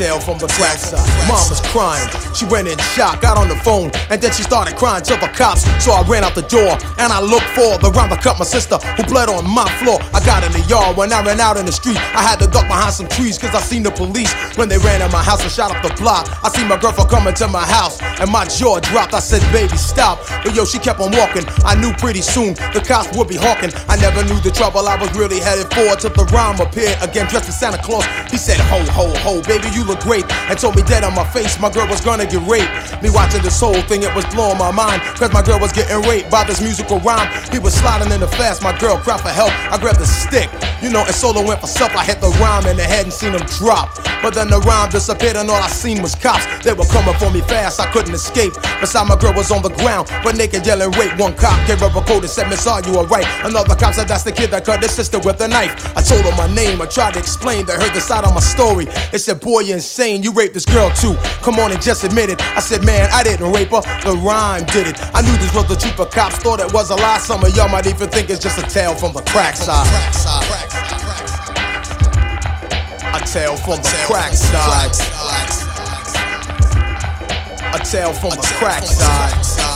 From the crack side. Mom was crying. She went in shock, got on the phone, and then she started crying to the cops. So I ran out the door and I looked for the rhyme that cut my sister who bled on my floor. I got in the yard when I ran out in the street. I had to duck behind some trees cause I seen the police when they ran at my house and shot up the block. I seen my girlfriend coming to my house and my jaw dropped. I said, baby, stop. But yo, she kept on walking. I knew pretty soon the cops would be hawking. I never knew the trouble I was really headed for till the rhyme appeared again dressed as Santa Claus. He said, ho, ho, ho, baby, you look great. And told me dead on my face my girl was gonna get raped. Me watching this whole thing, it was blowing my mind. Cause my girl was getting raped by this musical rhyme. He was sliding in the fast, my girl cried for help. I grabbed the stick, you know, and solo went for self. I hit the rhyme and the hadn't seen him drop. But then the rhyme disappeared and all I seen was cops. They were coming for me fast, I couldn't escape. Beside my girl was on the ground, but naked yelling rape. One cop gave her a code and said, Miss, are you alright? Another cop said, that's the kid that cut his sister with a knife. I told her my name, I tried to explain, they heard the side of my story. They said, boy, you're insane, you raped this girl too. Come on and just admit it. I said, man, I didn't rape her, the rhyme did it. I knew this was the but cops thought it was a lie. Some of y'all might even think it's just a tale from the crack side. A tale from the crack side. A tale from the crack side.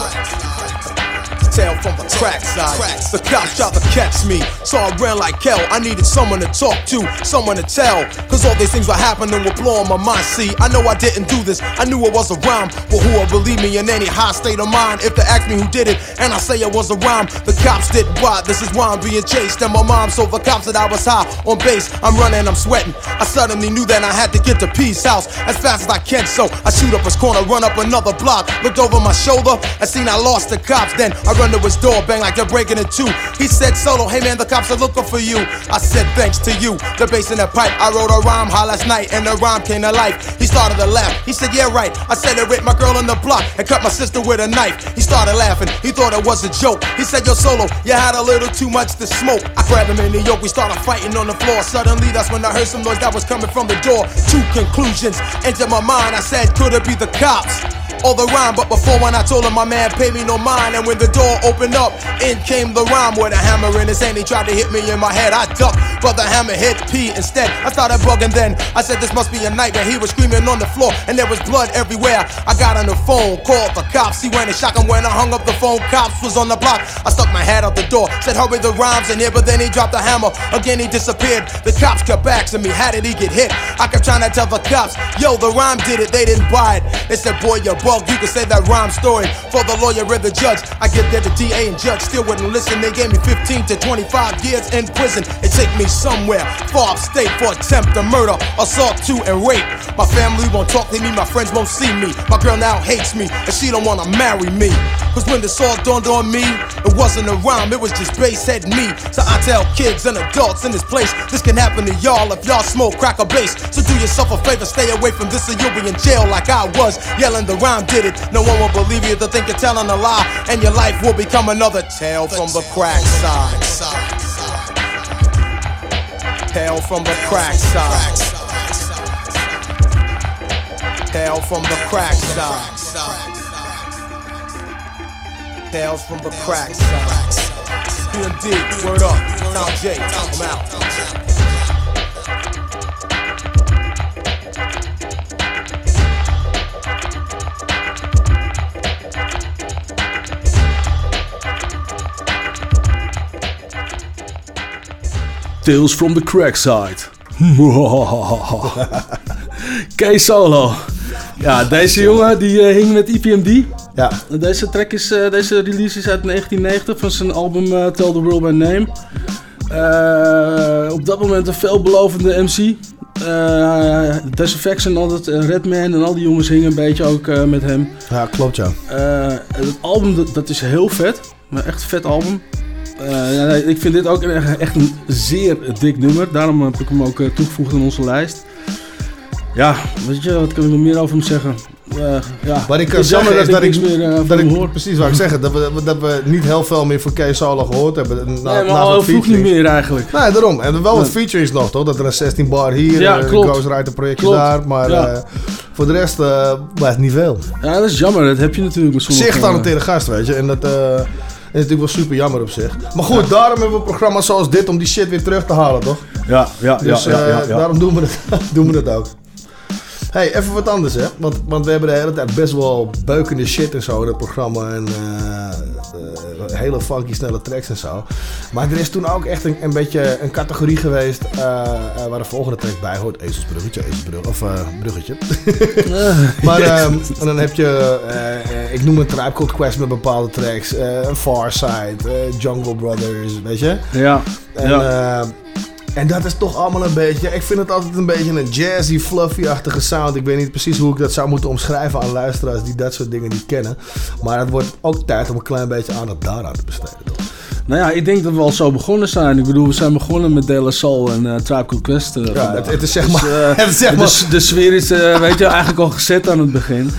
From the crack side. The cops tried to catch me, so I ran like hell. I needed someone to talk to, someone to tell. Cause all these things were happening were blowing my mind. See, I know I didn't do this, I knew it was a rhyme. But who will believe me in any high state of mind? If they ask me who did it, and I say it was a rhyme, the cops didn't why. This is why I'm being chased. And my mom told the cops that I was high on base. I'm running, I'm sweating. I suddenly knew that I had to get to P's house as fast as I can. So I shoot up his corner, run up another block, looked over my shoulder, and seen I lost the cops. Then I to his door, bang like they're breaking it too. He said, Solo, hey man, the cops are looking for you. I said, thanks to you. The base in the pipe, I wrote a rhyme high last night, and the rhyme came to life. He started to laugh. He said, yeah, right. I said it with my girl on the block and cut my sister with a knife. He started laughing. He thought it was a joke. He said, yo, Solo, you had a little too much to smoke. I grabbed him in New York. We started fighting on the floor. Suddenly, that's when I heard some noise that was coming from the door. Two conclusions entered my mind. I said, could it be the cops? Or the rhyme, but before when I told him my man paid me no mind, and when the door opened up, in came the rhyme with a hammer in his hand. He tried to hit me in my head. I ducked, but the hammer hit P instead. I started bugging then. I said this must be a nightmare. He was screaming on the floor, and there was blood everywhere. I got on the phone, called the cops. He went and shocked him when I hung up the phone. Cops was on the block. I stuck my head out the door, said hurry the rhymes in here, but then he dropped the hammer. Again he disappeared. The cops kept asking me, how did he get hit? I kept trying to tell the cops, yo, the rhyme did it. They didn't buy it. They said, boy, you're bugged. You can say that rhyme story for the lawyer and the judge. I get there, the DA and judge still wouldn't listen. They gave me 15 to 25 years in prison. It take me somewhere far upstate for attempt to murder, assault to and rape. My family won't talk to me, my friends won't see me. My girl now hates me, and she don't wanna marry me. Cause when this all dawned on me, it wasn't a rhyme, it was just base head me. So I tell kids and adults in this place, this can happen to y'all if y'all smoke crack or base. So do yourself a favor, stay away from this or you'll be in jail like I was. Yelling the rhyme did it. No one will believe you to think you're telling a lie, and your life will become another tale from the crack side. Tale from the crack side. Tale from the crack side. Tales from the crack side. PMD, word up. Tom J, I'm out. Tales from the crack side. (laughs) Kees Solo. Ja, deze jongen die eh, hing met IPMD. Ja. Deze track is, eh, deze release is uit 1990 van zijn album eh, Tell the World My Name. Op dat moment een veelbelovende MC. Eh Desinfection en altijd eh, Redman en al die jongens hingen een beetje ook met hem. Ja, klopt ja. Het album dat, dat is heel vet. Maar echt een vet album. Eh, ik vind dit ook een- echt een zeer dik nummer. Daarom heb ik hem ook eh, toegevoegd in onze lijst. Ja, weet je, wat kan ik nog meer over hem zeggen? Eh, ja. Wat ik kan Het is jammer zeggen is dat ik, meer dat ik hoor. precies wat ik zeggen, dat we, dat we niet heel veel meer van Kees Solo gehoord hebben. Na, nee, maar al vroeg niet meer eigenlijk. Nee, daarom. En wel wat Ja. featurings nog, toch? Dat er een 16 bar hier, Ja, ja, klopt. Ghostwriter projectje daar. Maar Ja. voor de rest eh blijft niet veel. Ja, dat is jammer. Dat heb je natuurlijk met sommige... Zeer getalenteerde gast, weet je. En dat is natuurlijk wel super jammer op zich. Maar goed, daarom hebben we programma's zoals dit om die shit weer terug te halen, toch? Ja, ja, Dus ja, ja, eh, ja, ja. daarom doen we, het, (laughs) doen we het ook. Hey, even wat anders hè. Want, want we hebben de hele tijd best wel beukende shit en zo in het programma. En eh, eh, hele funky snelle tracks en zo. Maar er is toen ook echt een, een beetje een categorie geweest eh, waar de volgende track bij hoort. Ezelsbruggetje, ezelsbrug, of bruggetje. (laughs) maar ehm, en dan heb je, ik noem een Tribe Called Quest met bepaalde tracks. Farside, Jungle Brothers, weet je. Ja, En, ja. En dat is toch allemaal een beetje... Ik vind het altijd een beetje een jazzy, fluffy-achtige sound. Ik weet niet precies hoe ik dat zou moeten omschrijven aan luisteraars die dat soort dingen niet kennen. Maar het wordt ook tijd om een klein beetje aandacht daaraan te besteden. Nou ja, ik denk dat we al zo begonnen zijn. Ik bedoel, we zijn begonnen met De La Soul en eh Tribe Called Quest. eh, vandaag. het- het is zeg Dus, maar- eh, (laughs) het is zeg de maar- De, sfeer is, weet je, eigenlijk al gezet aan het begin.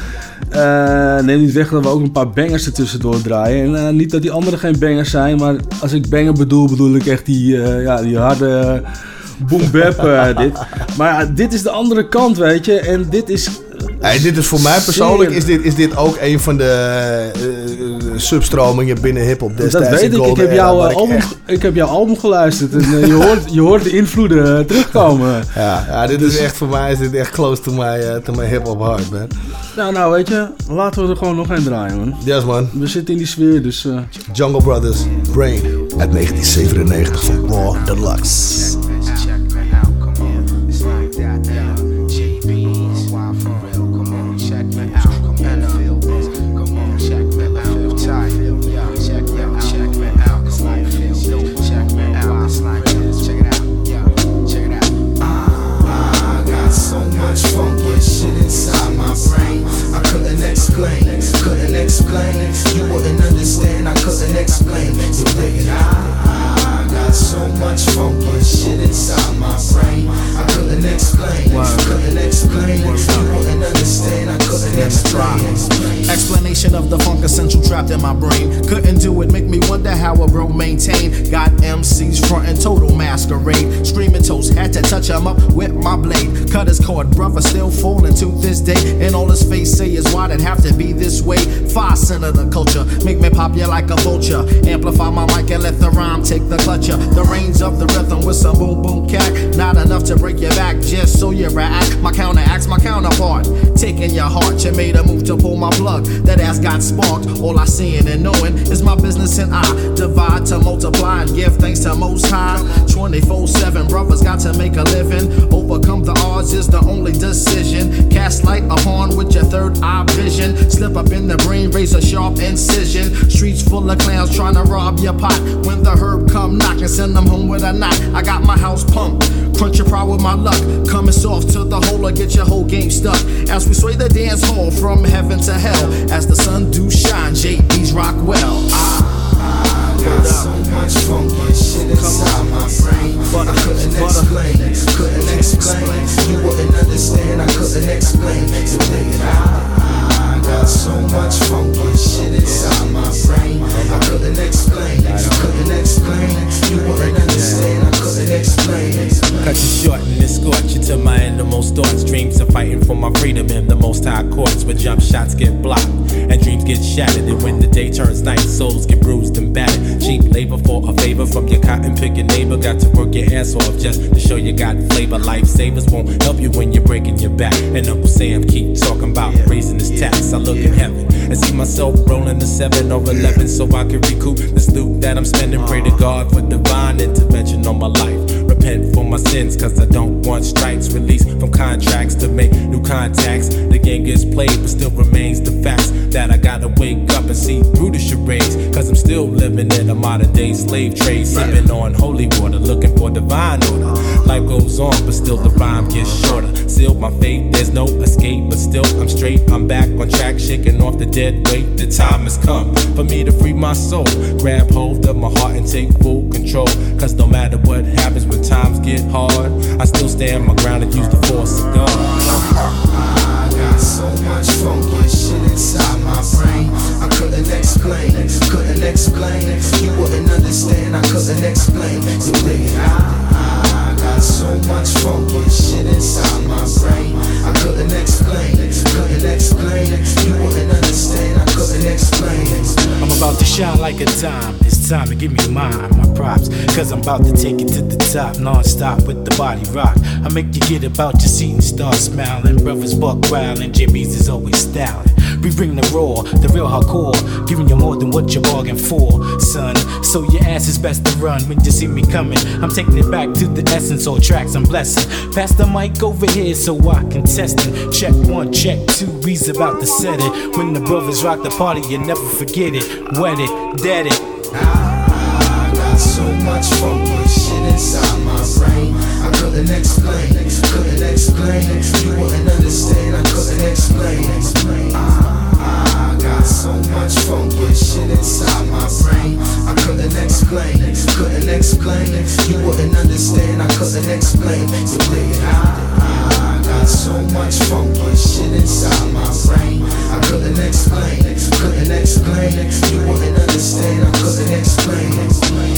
Eh neem niet weg dat we ook een paar bangers ertussendoor draaien. En eh, niet dat die anderen geen bangers zijn, maar als ik banger bedoel, bedoel ik echt die, eh, ja, die harde boom bap eh, dit. Maar ja, dit is de andere kant, weet je. En dit is... Hey, dit is voor mij persoonlijk is dit, is dit ook een van de eh, substromingen binnen hip-hop destijds. Dat weet ik. Ik heb, Era, jouw, eh, album, echt- ik heb jouw album geluisterd. En eh, je, hoort, je hoort de invloeden eh, terugkomen. (laughs) Ja, ja, dit Dus- is echt voor mij is dit echt close to my, eh, to my hip-hop heart, man. Nou, nou, weet je. Laten we er gewoon nog een draaien, man. Yes, man. We zitten in die sfeer, dus... eh, Jungle Brothers, Brain, uit 1997 van Raw Deluxe. Much funky shit inside my brain. I couldn't explain, couldn't explain. You wouldn't understand, I Explanation of the funk essential trapped in my brain. Couldn't do it, make me wonder how a bro maintain. Got MCs frontin' total masquerade. Screaming toast, had to touch him up with my blade. Cut his cord, brother still falling to this day. And all his face say is why'd it have to be this way? Five cent the culture, make me pop you like a vulture. Amplify my mic and let the rhyme take the clutcher. The range of the rhythm with some boom boom cat. Not enough to break your back, just so you react. My counteracts, my counterpart. Taking your heart, you made a move to pull my plug. That ass got sparked. All I seeing and knowing is my business and I divide to multiply and give thanks to Most High. 24 7 brothers got to make a living. Overcome the odds is the only decision. Cast light upon with your third eye vision. Slip up in the brain, razor sharp incision. Streets full of clowns trying to rob your pot. When the herb come knocking, send them home with a knot. I got my house pumped. Crunch your pride with my luck. Coming soft to the hole or get your whole game stuck. As we sway the dance hall from heaven to hell. As the sun do shine, JB's rock well. Ah. I got so much funky shit inside my brain. I couldn't explain, couldn't explain. You wouldn't understand, I couldn't explain. You dig it? I got so much funky shit inside my brain. I couldn't explain, I couldn't explain. You wouldn't understand, I couldn't explain. Cut you short and escort you to my innermost thoughts. Dreams of fighting for my freedom in the most high courts where jump shots get blocked and dreams get shattered. And when the day turns night, souls get bruised and battered. Cheap labor for a favor from your cotton picking neighbor. Got to work your ass off just to show you got flavor. Lifesavers won't help you when you're breaking your back. And Uncle Sam keep talking about raising his tax. I look in heaven and see myself rolling the seven or eleven so I can recoup this loot that I'm spending. Pray to God for divine intervention on my life. Repent for my sins, cause I don't want strikes. Released from contracts to make new contacts. The game gets played, but still remains the facts that I gotta wake up and see through the charades. Cause I'm still living in a modern day slave trade. Sipping on holy water, looking for divine order. Life goes on, but still the rhyme gets shorter. Sealed my fate, there's no escape, but still I'm straight. I'm back on track, shaking off the dead weight. The time has come for me to free my soul. Grab hold of my heart and take full control. Cause no matter what happens when times get hard, I still stand my ground and use the force of God. Got so much funky shit inside my brain. I couldn't explain, couldn't explain. You wouldn't understand, I couldn't explain. Got so much funky shit inside my brain. I couldn't explain, couldn't explain. You wouldn't understand, I couldn't explain. I'm about to shine like a dime. It's time to give me mine, my props. Cause I'm about to take it to the top, non-stop with the body rock. I make you get about your seat and start smiling. Brothers buck and JB's is always styling. We bring the raw, the real hardcore, giving you more than what you bargained for, son. So your ass is best to run when you see me coming. I'm taking it back to the essence, all tracks I'm blessing. Pass the mic over here so I can test it. Check one, check two, we's about to set it. When the brothers rock the party, you never forget it. Wet it, dead it. I got so much funky shit inside my brain. I couldn't explain, couldn't explain. You wouldn't understand, I couldn't explain. couldn't explain, couldn't explain. You wouldn't understand, I couldn't explain. So did I, I got so much funky shit inside my brain. I couldn't explain, couldn't explain. You wouldn't understand, I couldn't explain.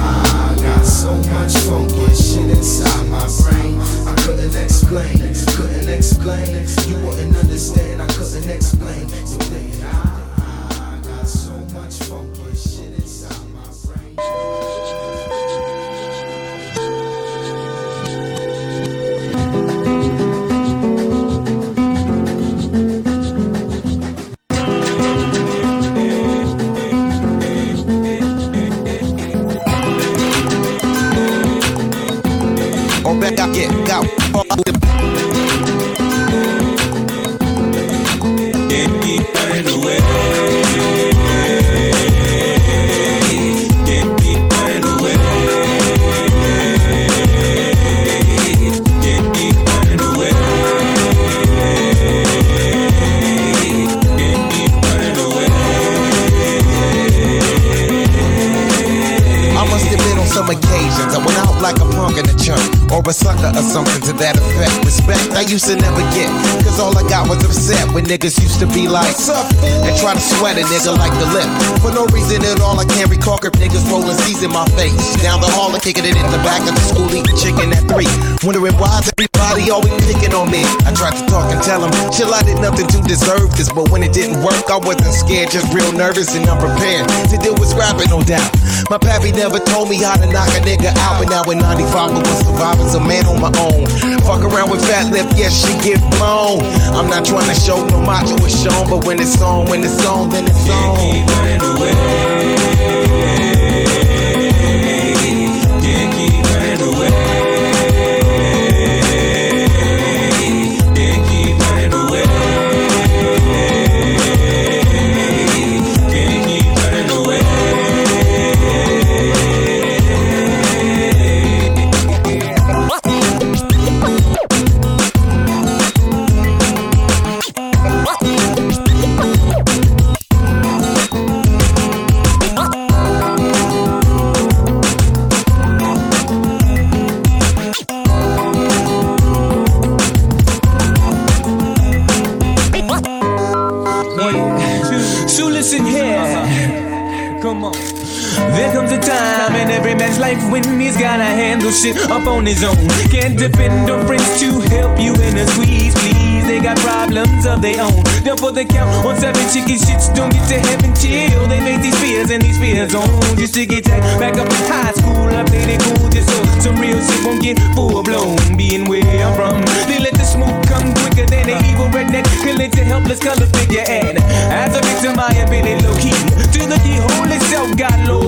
I, got so much funky shit inside my brain. I couldn't explain, couldn't explain. You wouldn't understand, I couldn't explain. So. Yeah, go. mother or something to that effect. Respect I used to never get, cause all I got was upset when niggas used to be like, What's up? And try to sweat a nigga like the lip. For no reason at all, I can't recall grip niggas rolling C's in my face. Down the hall and kicking it in the back of the school, eating chicken at three. Wondering why the everybody always picking on me. I tried to talk and tell them, chill, I did nothing to deserve this. But when it didn't work, I wasn't scared, just real nervous and unprepared to deal with scrapping, no doubt. My pappy never told me how to knock a nigga out, but now in 95 I was surviving, a man on my own. Fuck around with fat lip, yes, she get blown. I'm not trying to show no macho is shown, but when it's on, when it's on, then it's on. So shit up on his own. Can't depend on friends to help you in a squeeze, please. They got problems of their own. They'll put the count on seven chicken shits. Don't get to heaven chill. they make these fears and these fears on. Just to get tagged back up in high school. I played it cool just so some real shit won't get full blown. Being where I'm from, they let the smoke come quicker than an evil redneck. Killing to helpless color figure. And as a victim, I have been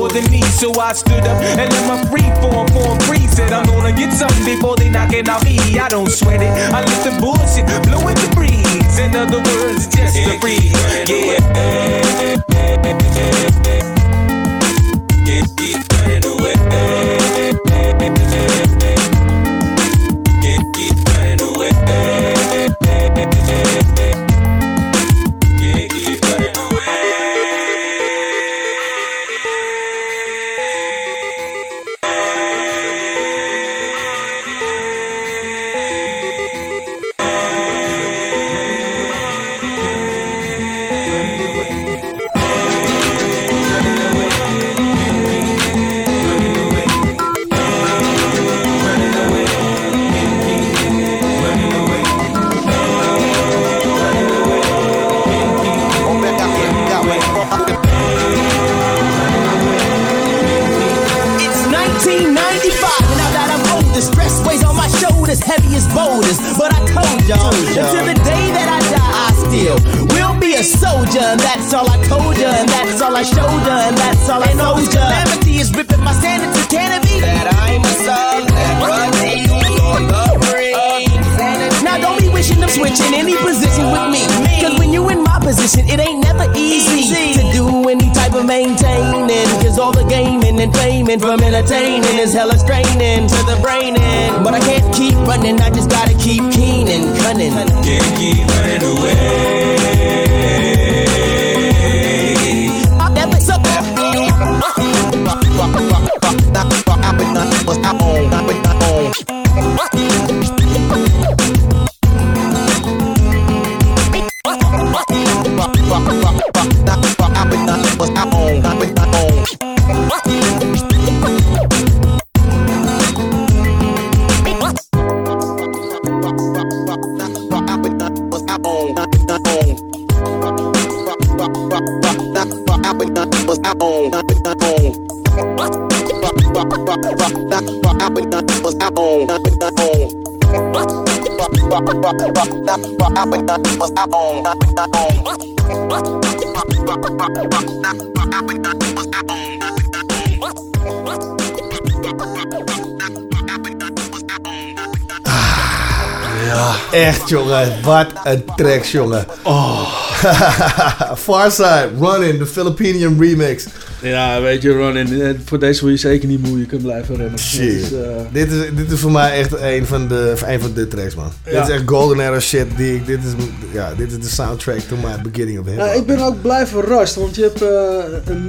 lower than me. So I stood up and let my free form form free. Said I'm gonna get something before they knock it out me. I don't sweat it. I let the bullshit blow in the breeze. In other words, just to breeze. Yeah. Echt jongen. Wat een track, jongen. Oh. (laughs) Farside, Running, de Filipinian remix. Ja, weet je, Ronin, eh, voor deze wil je zeker niet moe. Je kunt blijven rennen. Shit. Is, eh, dit, is, dit is voor mij echt een van de, een van de tracks, man. Ja. Dit is echt golden era shit. Die, ik- dit, is, ja, dit is de soundtrack to my beginning of hip Ja, ik ben ook blij verrast, want je hebt eh, een,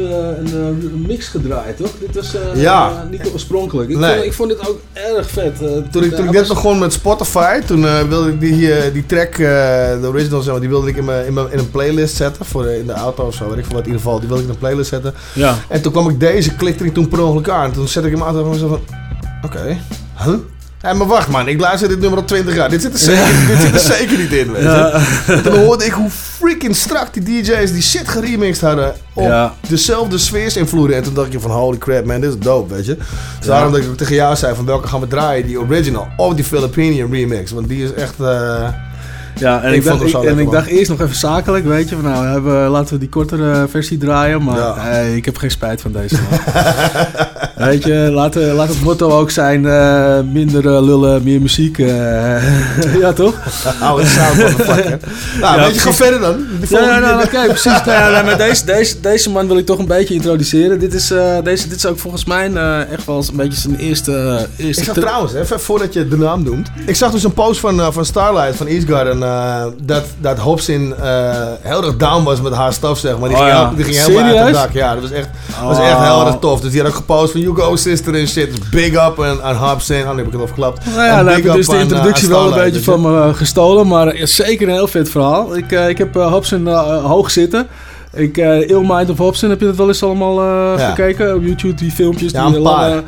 een, mix gedraaid, toch? Dit was Ja. niet oorspronkelijk. Ik, Nee. vond, ik vond dit ook erg vet. eh, Toen ik, toen ik net begon met Spotify, toen eh, wilde ik die, eh, die track, eh, de original, zeg maar, die wilde ik in, mijn, in, mijn, in een playlist zetten. Voor in de auto of zo, weet ik veel wat. In ieder geval, die wilde ik in een playlist zetten. Ja. En toen kwam ik deze, klikte ik toen per ongeluk aan. Toen zette ik hem auto en zo van, oké, huh? Ja, maar wacht man, ik luister dit nummer al 20 jaar. Dit zit er zeker, Ja. (laughs) dit zit er zeker niet in, weet je. Ja. Toen hoorde ik hoe freaking strak die DJ's die shit geremixed hadden op Ja. dezelfde sfeersinvloeden. En toen dacht ik van holy crap man, dit is dope, weet je. Dus daarom dat ik ook tegen jou zei van welke gaan we draaien, die original of die Filipinian remix. Want die is echt... eh, Ja, en Ik dacht, ik, zo en ik dacht eerst nog even zakelijk, weet je. Van, nou, hebben, laten we die kortere versie draaien. Maar Ja. ik heb geen spijt van deze. man. (laughs) weet je, laat, eh, laat het motto ook zijn: eh, minder eh, lullen, meer muziek. (laughs) ja, toch? Hou het sound, (laughs) motherfucker. Nou, weet je, ga verder dan. Ja, nou, die- oké, precies. Nou, nou, maar deze, deze, deze man wil ik toch een beetje introduceren. Dit is, deze, dit is ook volgens mij echt wel eens een beetje zijn eerste... eerste Ik zag trouwens, hè, even voordat je de naam noemt. Ik zag dus een post van, van Starlight van Eastgarden. Eh dat, dat Hobson eh heel erg down was met haar staf, zeg maar. Die Oh, ging, ja. die ging helemaal uit het dak. Ja, dat was echt, was Oh. echt heel erg tof. Dus die had ook gepost van You Go Sister en shit. Dus big up aan, aan Hobson. Oh, nu heb ik het overklapt. Nou ja, dan heb up dus de aan, eh, introductie aan wel een beetje van me gestolen. Maar zeker een heel vet verhaal. Ik, eh, ik heb Hobson hoog zitten. Ik, eh Ill Mind of Hobson, heb je dat wel eens allemaal eh, Ja. gekeken? Op YouTube, die filmpjes. Ja, die een paar. lange-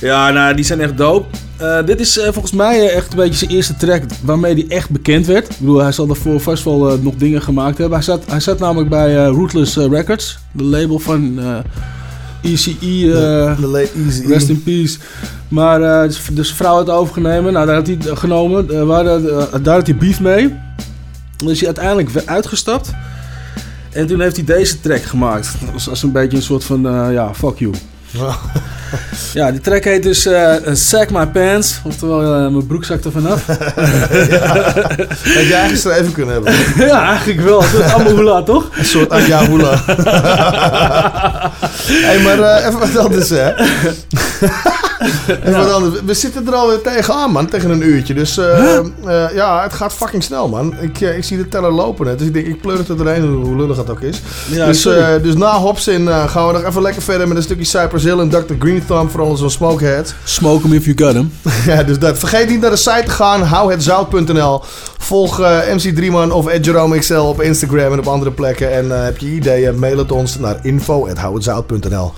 ja, nou, die zijn echt dope. Eh, dit is eh, volgens mij eh, echt een beetje zijn eerste track waarmee hij echt bekend werd. Ik bedoel, hij zal daarvoor vast wel nog dingen gemaakt hebben. Hij zat, hij zat namelijk bij eh, Records, de label van ECE. De- de late Eazy-E. Rest in peace. Maar dus- dus vrouw had het overgenomen. Nou, daar had hij genomen. Waar, daar had hij beef mee. Dus is hij uiteindelijk uitgestapt. En toen heeft hij deze track gemaakt. Dat was als een beetje een soort van, ja, fuck you. (laughs) Ja, die track heet dus eh Sack My Pants. Oftewel, eh, mijn broek zakt er vanaf. (laughs) Had jij geschreven kunnen hebben. (laughs) ja, eigenlijk wel. Het is allemaal hula, toch? Een soort Anja Hula. hey, maar eh, even wat anders, hè. (laughs) We zitten er alweer tegenaan, man. Tegen een uurtje. Dus eh, eh, ja, het gaat fucking snel, man. Ik, eh, ik zie de teller lopen net. Dus ik denk, ik pleur het er doorheen, hoe lullig het ook is. Ja, dus, dus na Hobson gaan we nog even lekker verder met een stukje Cypress Hill en Dr. Green Thumb voor onze smokeheads. Smoke him if you got him. (laughs) Ja, dus dat. Vergeet niet naar de site te gaan. Houhetzout.nl. Volg MC Drieman of Ed Jerome XL op Instagram en op andere plekken. En heb je ideeën, mail het ons naar info.houhetzout.nl.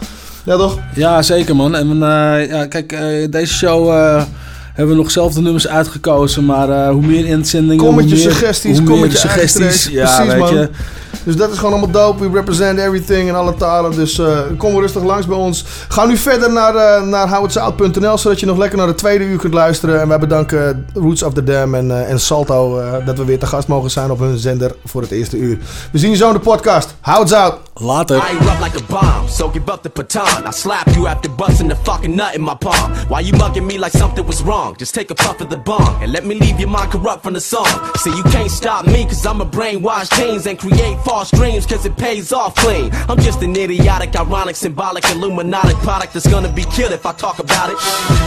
Ja, toch? Ja, zeker man. En eh, ja, kijk, eh, deze show eh, hebben we nog zelf de nummers uitgekozen. Maar hoe meer inzendingen, Kom met hoe je meer, suggesties, hoe kom meer met je suggesties. Ja, Precies, weet man. je. Dus dat is gewoon allemaal dope. We represent everything in alle talen. Dus kom rustig langs bij ons. Ga nu verder naar, eh naar zodat je nog lekker naar de tweede uur kunt luisteren. En wij bedanken Roots of the Dam en, en Salto dat we weer te gast mogen zijn op hun zender voor het eerste uur. We zien je zo in de podcast. Hou het zout. Later. I erupt like a bomb, so give up the baton. I slap you after busting the fucking nut in my palm. Why you mugging me like something was wrong? Just take a puff of the bomb and let me leave your mind corrupt from the song. See, you can't stop me cause I'm a brainwash teens and create false dreams cause it pays off clean. I'm just an idiotic, ironic, symbolic, illuminatic product that's gonna be killed if I talk about it.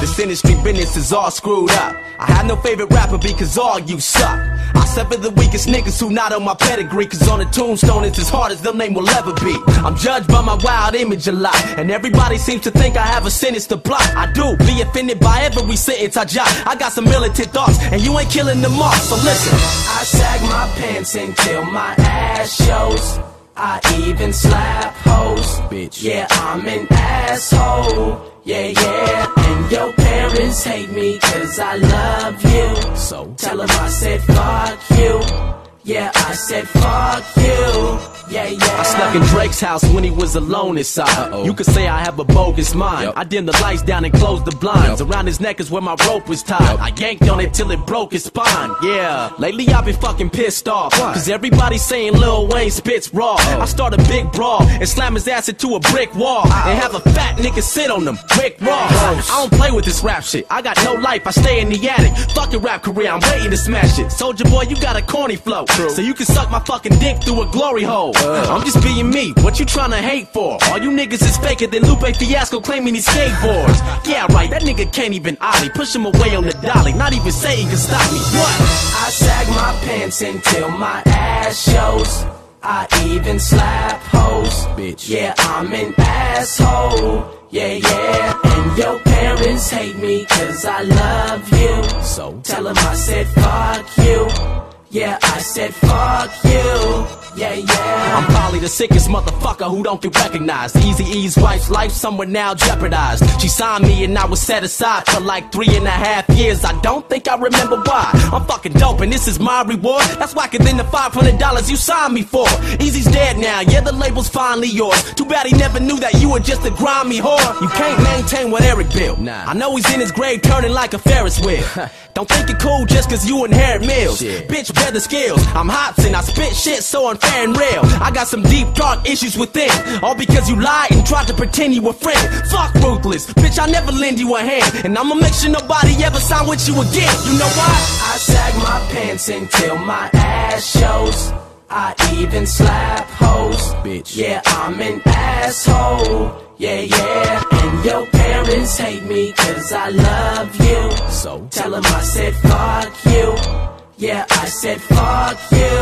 This industry business is all screwed up. I have no favorite rapper because all you suck. I sever the weakest niggas who not on my pedigree Cause on the tombstone it's as hard as their name will ever be I'm judged by my wild image a lot. And everybody seems to think I have a sentence to block I do, be offended by every sentence I jot. I got some militant thoughts and you ain't killing them off So listen. I sag my pants until my ass shows I even slap hoes. Bitch. Yeah, I'm an asshole. Yeah, yeah, and your parents hate me cause I love you. So? Tell them I said fuck you. Yeah, I said fuck you. Yeah, yeah. I snuck in Drake's house when he was alone inside. You could say I have a bogus mind. I dimmed the lights down and closed the blinds. Around his neck is where my rope was tied. I yanked on it till it broke his spine. Yeah, lately I've been fucking pissed off. Cause everybody's saying Lil Wayne spits raw. Oh. I start a big brawl and slam his ass into a brick wall. And have a fat nigga sit on him. Rick Ross. I don't play with this rap shit. I got no life, I stay in the attic. Fucking rap career, I'm waiting to smash it. Soldier boy, you got a corny flow. So you can suck my fucking dick through a glory hole. Uh. I'm just being me. What you tryna hate for? All you niggas is faker than Lupe Fiasco claiming he skateboards. Yeah, right. That nigga can't even ollie. Push him away on the dolly. Not even saying you can stop me. What? I sag my pants until my ass shows. I even slap hoes. Bitch. Yeah, I'm an asshole. Yeah, yeah. And your parents hate me cause I love you. So tell them I said fuck you. Yeah, I said fuck you. Yeah, yeah. I'm probably the sickest motherfucker who don't get recognized. Eazy-E's wife's life somewhere now jeopardized. She signed me and I was set aside for like three and a half years. I don't think I remember why. I'm fucking dope and this is my reward. That's whacker than the $500 you signed me for. Eazy's dead now, yeah, the label's finally yours. Too bad he never knew that you were just a grimy whore. You can't maintain what Eric built. Nah. I know he's in his grave turning like a Ferris wheel. (laughs) don't think you're cool just cause you inherit meals. Bitch, bear skills. I'm Hopsin, I spit shit so unfair and real. I got some deep, dark issues within. All because you lied and tried to pretend you were friend. Fuck ruthless. Bitch, I never lend you a hand. And I'ma make sure nobody ever sign with you again. You know why? I sag my pants until my ass shows. I even slap hoes. Bitch. Yeah, I'm an asshole. Yeah, yeah. And your parents hate me cause I love you. So tell them I said fuck you. Yeah, I said fuck you.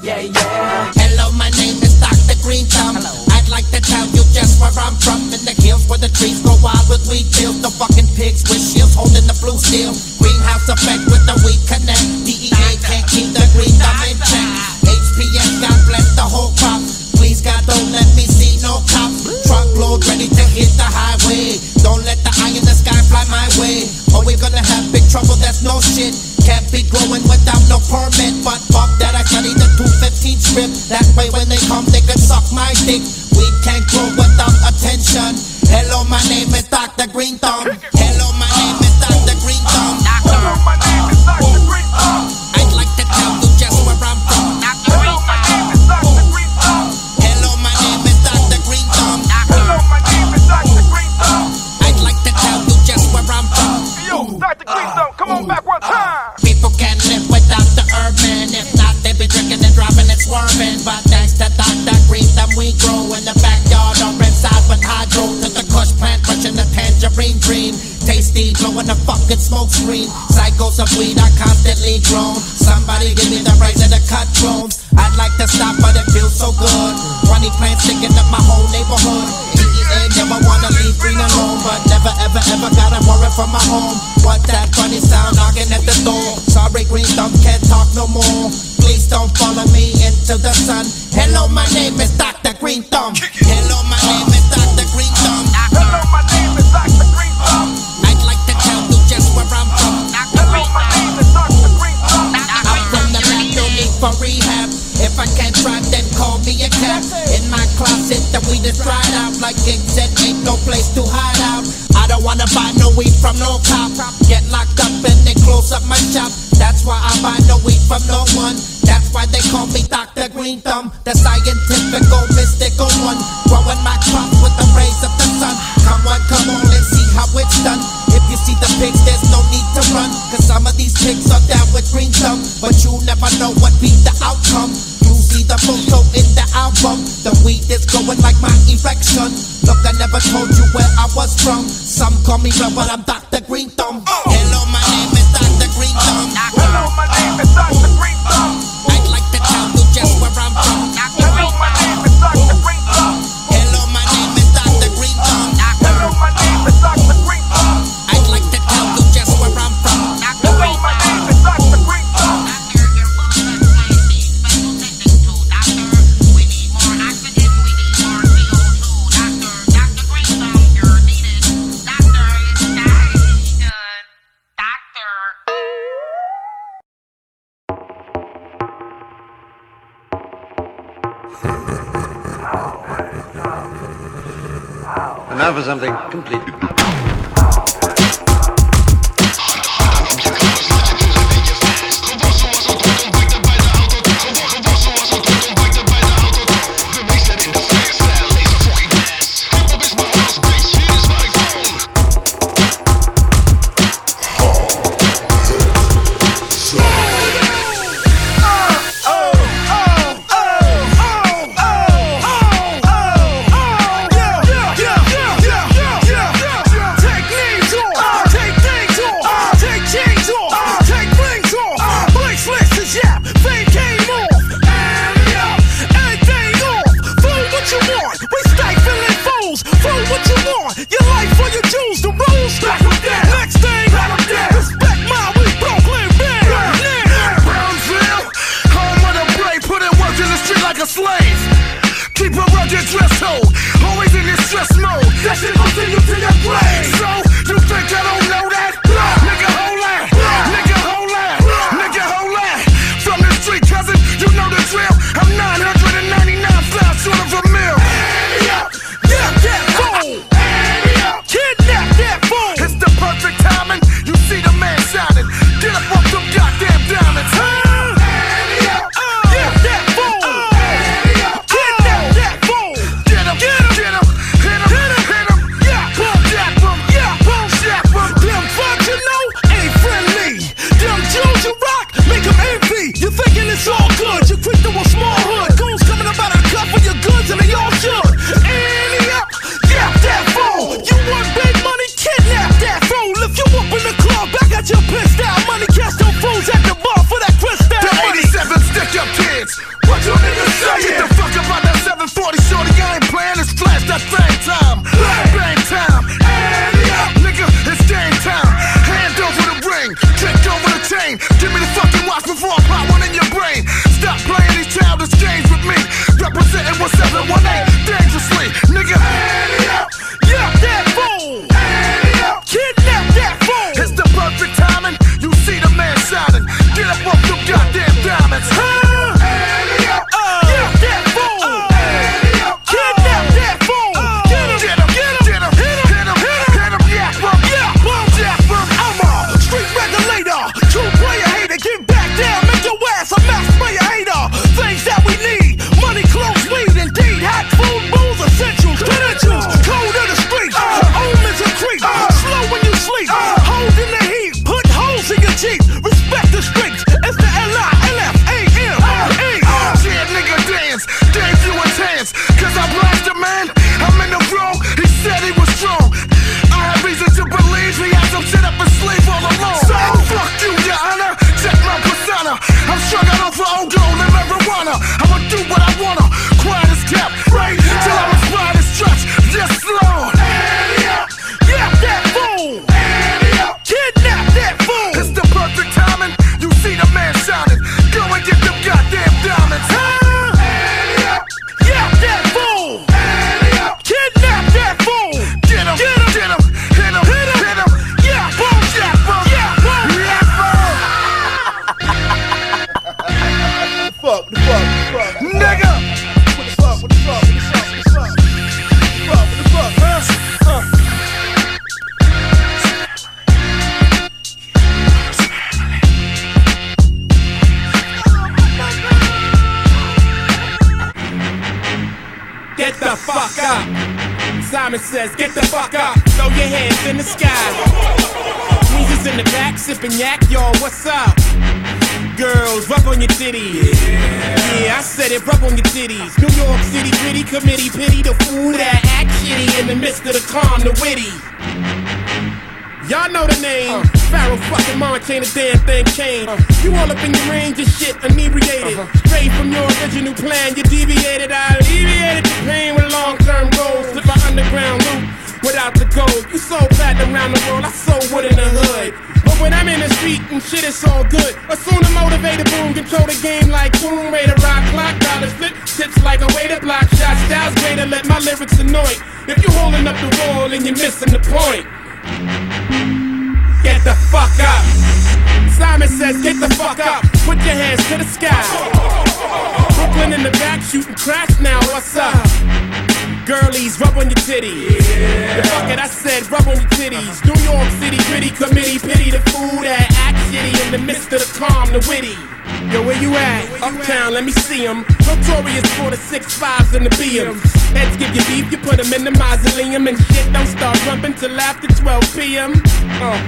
Yeah, yeah. Hello, my name is Dr. Green Thumb. I'd like to tell you just where I'm from. In the hills where the trees grow wild with weed fields. The fucking pigs with shields holding the blue steel. Greenhouse effect with the weed connect. DEA can't keep the green thumb in check. HPS, God bless the whole crop. Please, God, don't let me see no cops. Truckload ready to hit the highway. Don't let the eye in the sky fly my way. Or we're gonna have big trouble, that's no shit. Can't be growing without no permit. But fuck that, I study the 215 script. That way when they come, they can suck my dick. We can't grow without attention. Hello, my name is Dr. Green Thumb. Hello, my name is Dr. Green Thumb. Hello, Come on back one time. People can't live without the urban. If not, they be drinking and driving and swerving. But thanks to Dr. Green Thumb, we grow in the backyard or inside with hydro. To the kush plant, crushing the tangerine dream. Tasty, blowing the fucking smoke screen. Cycles of weed are constantly grown. Somebody give me the rights to the cut drones. I'd like to stop, but it feels so good. 20 plants sticking up my whole neighborhood. DEA never wanna leave green alone, but never ever ever gotta worry for my home. What that funny sound knocking at the door? Sorry, green thumb can't talk no more. Please don't follow me into the sun. Hello, my name is Dr. Green Thumb. Hello, my name is Dr. Green Thumb. Hello, my name is Dr. Green Thumb. I'd like to tell you just where I'm from. Hello, my name is Dr. Green Thumb. I'm from the for rehab. If I can't drive, then call me a cab. In my closet, the weed is dried out. Like it said, ain't no place to hide out. I don't wanna buy no weed from no cop. Get locked up and they close up my shop. That's why I buy no weed from no one. That's why they call me Dr. Green Thumb, the scientific, mystical one. Growing my crops with the rays of the sun. Come on, come on, let's see how it's done. If you see the pigs, there's no need to run. Cause some of these pigs are down with green thumb. But you never know what be the outcome. See the photo in the album. The weed is going like my erection. Look, I never told you where I was from. Some call me real, but I'm Dr. Green Thumb. Hello, Something completely. Quiet sipping yak, y'all, what's up? Girls, rub on your titties. Yeah. I said it, rub on your titties. New York City gritty committee, pity the fool that act shitty in the midst of the calm, the witty. Y'all know the name. Uh-huh. Pharaoh fucking Monch ain't a damn thing changed. Uh-huh. You all up in your range of shit, inebriated. Uh-huh. Straight from your original plan, you deviated. I alleviated the pain with long term goals. Slip an underground loop without the gold. You sold platinum around the world, I sold wood in the hood. When I'm in the street and shit, is all good. Assume the motivated boom, control the game like boom, rate rock clock, dollars flip, tips like a way to block shots. Styles greater, let my lyrics annoy. If you holding up the wall and you're missing the point. Get the fuck up. Simon says, get the fuck up. Put your hands to the sky. Brooklyn in the back shooting craps now. What's up? Girlies, rub on your titties. The fuck it, I said, rub on your titties. New York City gritty committee, pity the fool that act shitty in the midst of the calm, the witty. Yo, where you at? Uptown, let me see see 'em. Notorious for the six fives and the BMs. Heads give you beef, you put 'em in the mausoleum. And shit don't start rumping till after 12 p.m. Uh,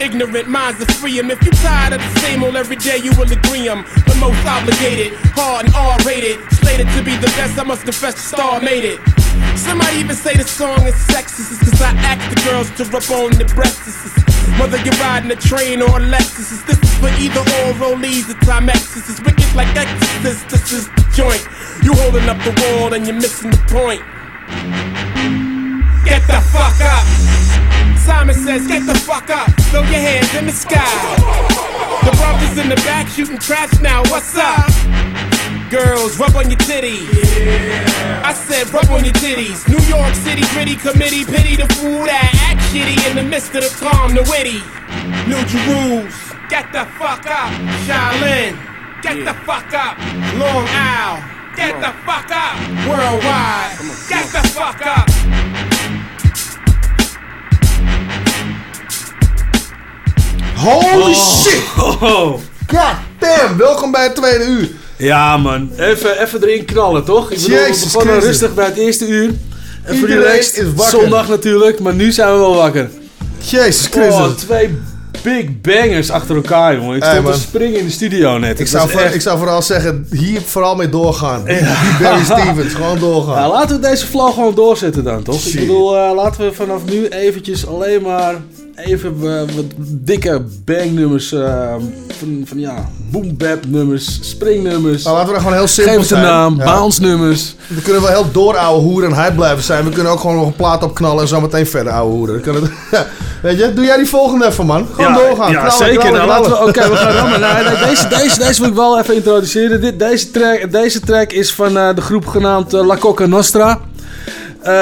ignorant minds are free 'em. If you tired of the same old every day, you will agree 'em. The most obligated, hard and R-rated. Slated to be the best, I must confess the star made it. Somebody even say the song is sexist Cause I ask the girls to rub on the breasts. Whether you're riding a train or a Lexus This is for either or rollies or Timexes It's wicked like Exorcist, this is the joint. You holding up the wall and you're missing the point. Get the fuck up. Simon says, get the fuck up. Throw your hands in the sky. The brothers in the back shooting traps now, what's up? Girls, rub on your titties. I said, rub on your titties. New York City gritty committee, pity the fool that act shitty in the midst of the calm, the witty. New Jerusalem, get the fuck up. Shaolin, get the fuck up. Long Isle, get the fuck up. Worldwide, get the fuck up. Holy Oh. shit! Oh. (laughs) God damn, welkom bij het tweede uur. Ja, man. Even, even erin knallen, toch? Ik bedoel, Jezus we begonnen Christus. rustig bij het eerste uur. En Iedereen relaxed. is wakker. Zondag natuurlijk, maar nu zijn we wel wakker. Jezus Christus. Oh, twee big bangers achter elkaar, jongen. Ik Hey, stond te springen in de studio net. Ik Het zou, was voor- echt- ik zou vooral zeggen, hier vooral mee doorgaan. Die Barry Stevens, gewoon doorgaan. Ja, laten we deze flow gewoon doorzetten dan, toch? Shit. Ik bedoel, eh, laten we vanaf nu eventjes alleen maar even eh, wat dikke bangnummers, eh, van, van ja, boom bap nummers, springnummers. Nou, laten we dan gewoon heel simpel Geef een zijn. naam, Ja. bounce nummers. We kunnen wel heel door ouwe hoeren en hype blijven zijn. We kunnen ook gewoon nog een plaat opknallen en zo meteen verder ouwe hoeren. Dan kan het, (laughs) Weet je, doe jij die volgende even man. Gewoon ja, doorgaan. Ja, knallen, zeker. Nou, laten we. Oké, we gaan (laughs) rammen. Nou, nee, deze, deze, deze wil ik wel even introduceren. Dit, deze, track, deze track is van eh, de groep genaamd La Coca Nostra. Eh,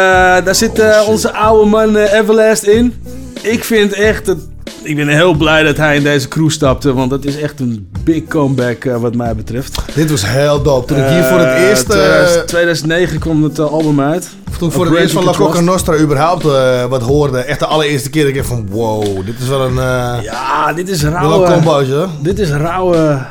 daar zit eh, onze oude man Everlast in. Ik vind echt... Het, ik ben heel blij dat hij in deze crew stapte. Want dat is echt een big comeback eh, wat mij betreft. Dit was heel dope. Toen ik hier voor het Eh, eerst... eh, 2000 2009 kwam het eh, album uit. Toen ik voor het eerst van La Coca. Nostra überhaupt eh, wat hoorde. Echt de allereerste keer dat ik van wow, dit is wel een... eh, Ja, dit is rauwe... Dit is rauwe,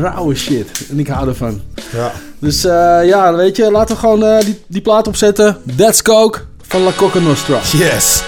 rauwe shit. En ik hou ervan. Ja. Dus eh, ja, weet je, laten we gewoon eh, die, die plaat opzetten. That's Coke van La Coca Nostra. Yes.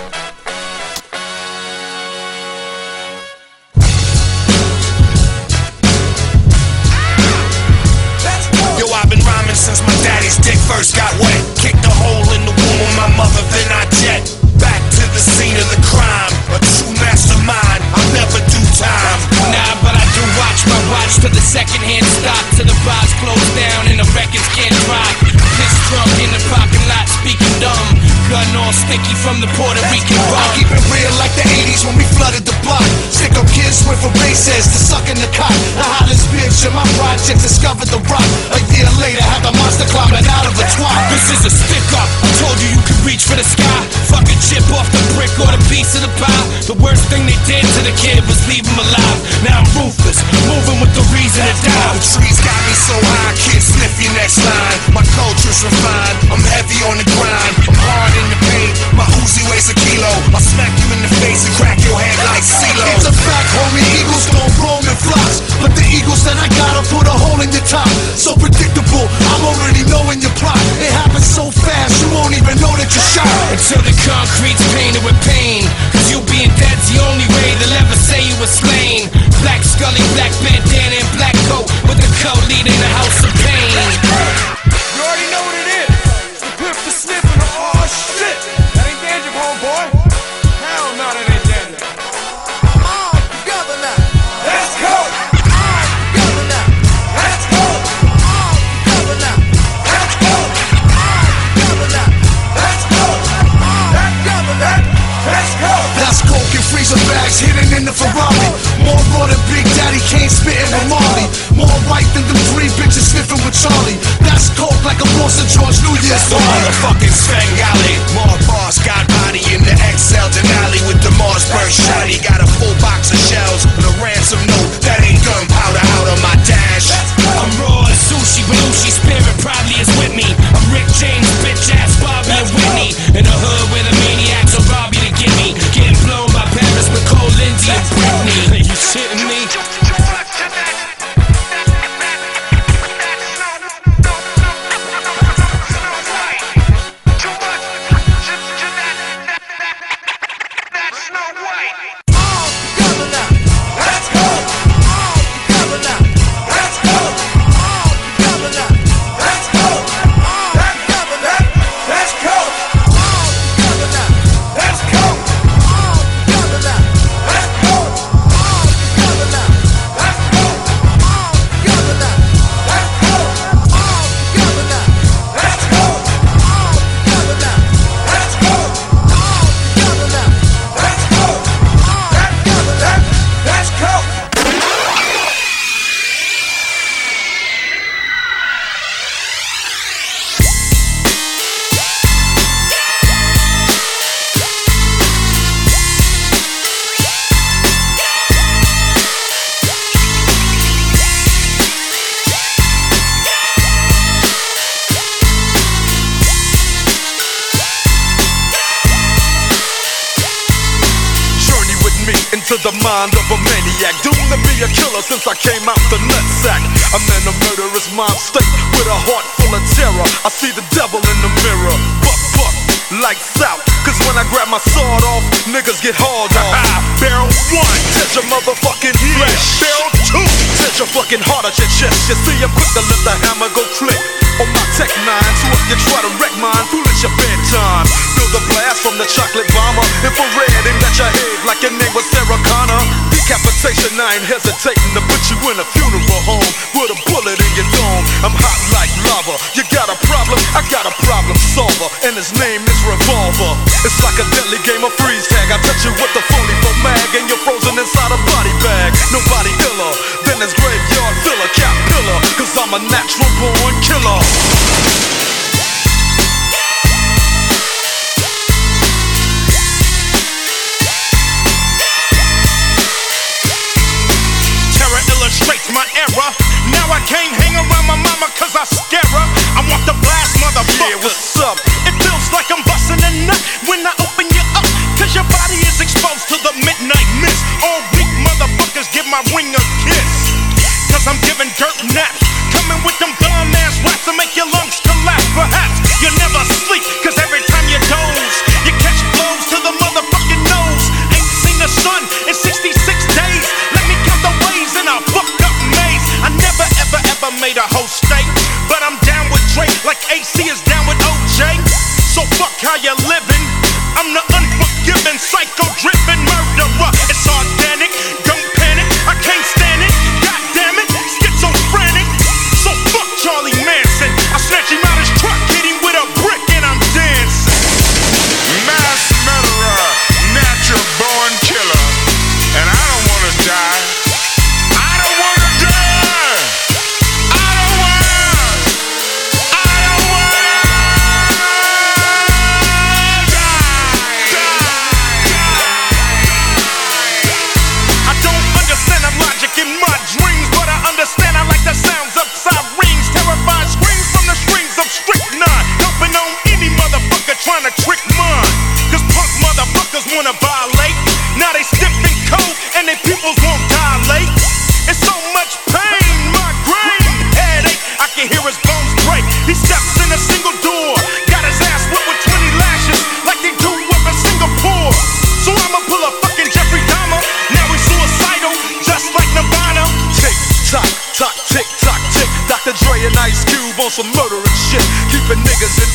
All sticky from the Puerto Rican rock. keep it real like the 80s when we flooded the block. Sicko kids went from bases to sucking the cock. The hottest bitch in my project discovered the rock. A year later, had the monster climbing out of a twat. This is a stick up. I told you you could reach for the sky. Fucking chip off the brick or the piece of the pie. The worst thing they did to the kid was leave him alive. Now I'm ruthless, moving with the reason to die. The trees got me so high, kid, sniff your next line. My culture's refined, I'm heavy on the grind. I'm hard in the paint, my Uzi weighs a kilo. I'll smack you in the face and crack your head like CeeLo. It's a fact, homie, eagles don't roam in flocks. But the eagles that I gotta put a hole in your top. So predictable, I'm already knowing your plot. It happens so fast, you won't even know that you're shot. Until the concrete's painted with pain. Cause you being dead's the only way they'll ever say you were slain. Black Scully, black bandana, and black coat. With the cult leader in the house of pain. And bags hidden in the Ferrari. More raw than Big Daddy Kane spitting with Marley. More white than them three bitches sniffing with Charlie. That's coke like a Boston George New Year's the motherfucking Svengali. More boss got body in the XL Denali with the Mossberg shotty. Got a full box of shells and a ransom note. That ain't gunpowder out of my dash. I'm raw as sushi, Belushi spirit probably is with me. I'm shitting me? Since I came out the nutsack. I'm in a murderous mind state with a heart full of terror. I see the devil in the mirror. Buck, buck, lights out. Cause when I grab my sword off, niggas get hauled off. Uh-uh. Barrel one, touch your motherfucking flesh. Barrel two, touch your fucking heart at your chest. You see, I'm quick to let the hammer go click. On my tech nine, so if you try to wreck mine, foolish your bedtime. Feel the blast from the chocolate bomber. Infrared aimed at your head like your name was. Decapitation, I ain't hesitating to put you in a funeral home with a bullet in your dome. I'm hot like lava. You got a problem? I got a problem solver, and his name is Revolver. It's like a deadly game of freeze tag. I touch you with the phony for mag, and you're frozen inside a body bag. Nobody iller than this graveyard filler, cap pillar. Cause I'm a natural born killer. Can't hang around my mama cause I scare her. I want the blast, motherfucker. Yeah, what's up? It feels like I'm busting a nut when I open you up. Cause your body is exposed to the midnight mist. All weak motherfuckers give my ring a kiss. Cause I'm giving dirt naps. Coming with them dumb ass raps to make your lungs collapse. Perhaps you never sleep, fuck how you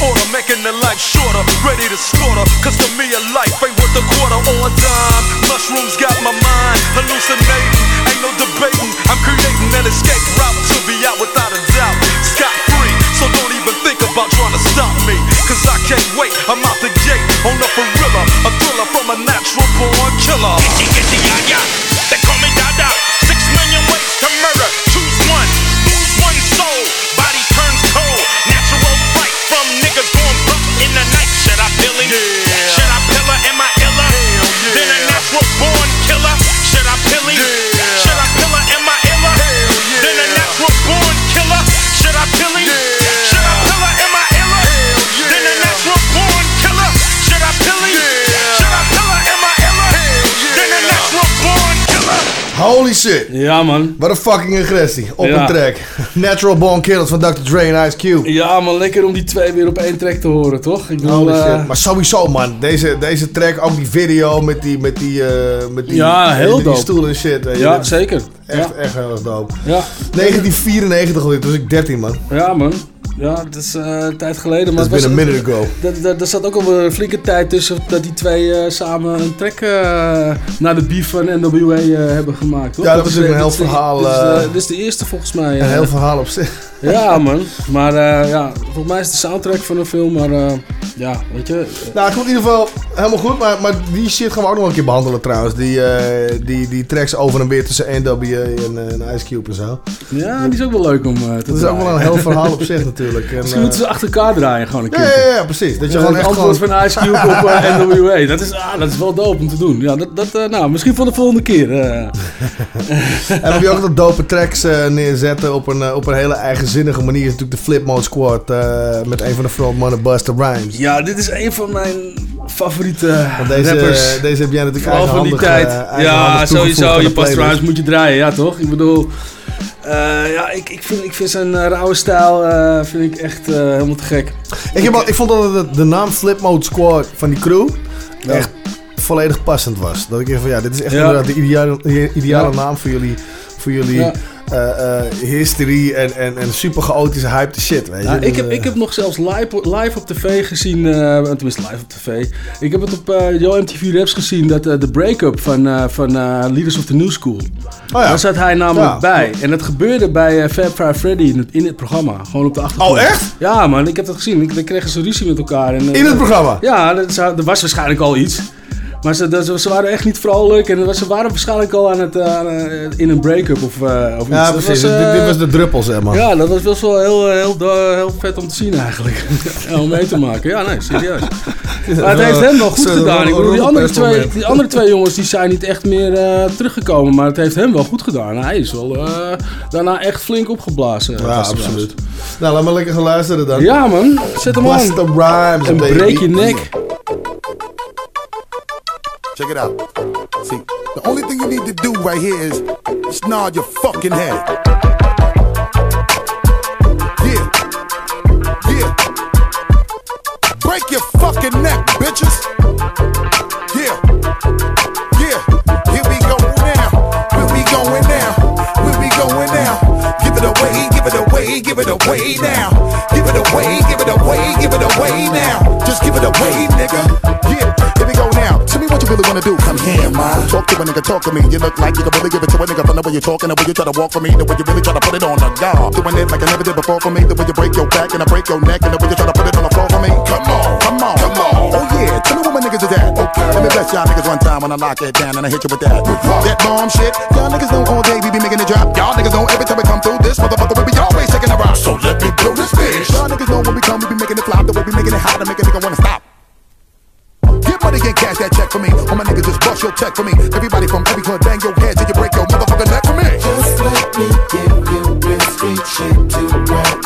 order, making the life shorter. Ready to slaughter, Ja, man. Wat een fucking agressie. Op Ja. een track. Natural Born Killers van Dr. Dre en Ice Cube. Ja, man, lekker om die twee weer op één track te horen, toch? Ik bedoel, Holy eh, shit. Maar sowieso, man. Deze, deze track, ook die video met die, met die, eh, met die, Ja, heel die stoel en shit. weet. Ja, zeker. Echt, Ja. echt heel erg dope. Ja. 1994 alweer, toen was ik 13, man. Ja, man. Ja, dat is eh, een tijd geleden. Maar Dat is been a minute ago. Er zat ook al een flinke tijd tussen dat die twee eh, samen een track eh, naar de beef van NWA hebben gemaakt. Ja, dat is is, natuurlijk een heel verhaal, Dit is, de- eerste volgens mij. Een heel verhaal op zich. (laughs) Ja, man. Maar ja, volgens mij is het de soundtrack van een film. Maar ja, weet je. Nou, het komt in ieder geval helemaal goed, maar, maar die shit gaan we ook nog een keer behandelen trouwens. Die, die, die tracks over en weer tussen NWA en, Ice Cube en zo. Ja, die is ook wel leuk om te Dat is ook wel een heel (laughs) verhaal op zich natuurlijk. En, Misschien eh, moeten ze achter elkaar draaien gewoon een Ja, keer. ja, ja, precies. Dat je Ja, gewoon het echt antwoord gewoon- van Ice Cube op eh, (laughs) NWA. Dat is, ah, dat is wel dope om te doen. Ja, dat, dat, eh, nou, misschien voor de volgende keer. eh. (laughs) En wil je ook dat dope tracks eh, neerzetten op een, eh, op een hele eigenzinnige manier. Is natuurlijk de Flip Mode Squad eh, met een van de frontmannen Buster Rhymes. Ja, dit is een van mijn favoriete Want deze, rappers. deze heb jij natuurlijk Vooral van die tijd. eh, ja, sowieso. Je past trouwens, moet je draaien, ja toch? Ik bedoel, eh, ja, ik, ik, vind, ik vind zijn eh, rauwe stijl eh, vind ik echt helemaal te gek. Ik, heb al, ik vond dat de, de naam Flip Mode Squad van die crew echt volledig passend was. Dat ik even van ja, dit is echt Ja. inderdaad de ideale, de ideale Ja. naam voor jullie, voor jullie history en, en, en super chaotische hype shit. Weet je? Ja, ik, heb, eh, ik heb nog zelfs live, live op tv gezien, eh, tenminste live op tv. Ik heb het op eh Yo MTV Raps gezien, dat eh, de break-up van, eh, van eh, Leaders of the New School. Oh ja. Daar zat hij namelijk Ja. bij. En dat gebeurde bij eh, Fab Five Freddy in het, in het programma. Gewoon op de achtergrond. Oh, echt? Ja man, ik heb dat gezien. Ik, dan kregen ze ruzie met elkaar. En, eh, In het programma? Ja, er was waarschijnlijk al iets. Maar ze, ze waren echt niet vrolijk en ze waren waarschijnlijk al aan het, eh, eh, in een break-up of, eh, of iets. Ja, precies. was, dit, dit was de druppel, zeg maar. ja, dat was best wel heel, heel, do- heel vet om te zien eigenlijk. (laughs) Om mee te maken. Ja, nee, serieus. Maar het heeft hem wel goed gedaan. Ik bedoel, die andere, twee, die andere twee jongens die zijn niet echt meer teruggekomen. Maar het heeft hem wel goed gedaan. Hij is wel daarna echt flink opgeblazen. Ja, absoluut. Nou, laat maar lekker gaan luisteren dan. Ja man, zet hem aan. the rhymes, En breek je nek. Check it out. See, the only thing you need to do right here is nod your fucking head. Yeah. Yeah. Break your fucking neck, bitches. Yeah. Yeah. Here we go now. Where we going now? Where we going now? Give it away, give it away, give it away now. Give it away, give it away, give it away now. Just give it away, nigga. Yeah. What you really wanna do. Come here, man. Talk to a nigga, talk to me. You look like you can really give it to a nigga from the way you're talking, the way you try to walk for me, the way you really try to put it on the guard. Doing it like I never did before for me, the way you break your back and I break your neck, and the way you try to put it on the floor for me. Come on, come on, come on. Oh yeah, tell me where my niggas is at. Okay. Let me bless y'all niggas one time when I lock it down and I hit you with that. That bomb shit. Y'all niggas know all day we be making it drop. Y'all niggas know every time we come through this motherfucker we be always taking a rock. So let me blow this bitch. Y'all niggas know when we come we be making it flop. The way we making it hot to make a nigga wanna check for me. Everybody from every hood bang your head till you break your motherfucking neck for me. Just let me give you real street shit to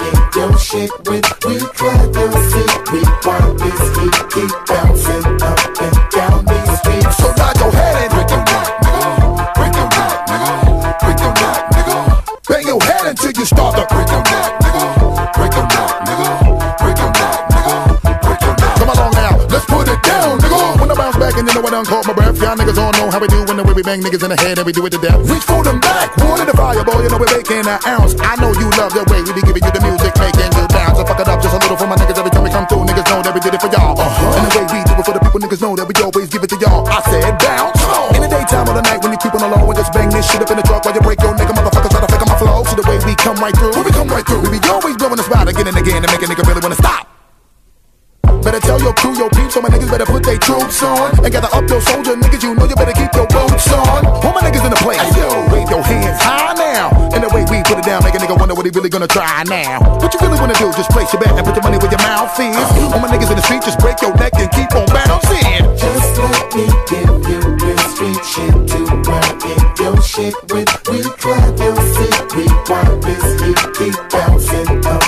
in your shit with. We your seat, we want this keep bouncing how we do when the way we bang niggas in the head and we do it to death. Reach for them back, one in the fire, boy, you know we're making an ounce. I know you love the way we be giving you the music, making you bounce. I fuck it up just a little for my niggas every time we come through. Niggas know that we did it for y'all. Uh-huh. And the way we do it for the people, niggas know that we always give it to y'all. I said bounce. In the daytime or the night when you creeping along and just bang this shit up in the truck while you break your nigga motherfuckers try to fake on my flow. See the way we come right through. When we come right through, we be always blowing the spot again and again to make a nigga really wanna stop. So my niggas better put their troops on. And gather up your soldier niggas, you know you better keep your boots on. All my niggas in the place, yo, wave your hands high now. And the way we put it down, make a nigga wonder what he really gonna try now. What you really wanna do, just place your bet and put your money where your mouth is. All my niggas in the street, just break your neck and keep on bouncing. Just let me give you real street shit to run in your shit with. We clap your seat, we want this keep bouncing up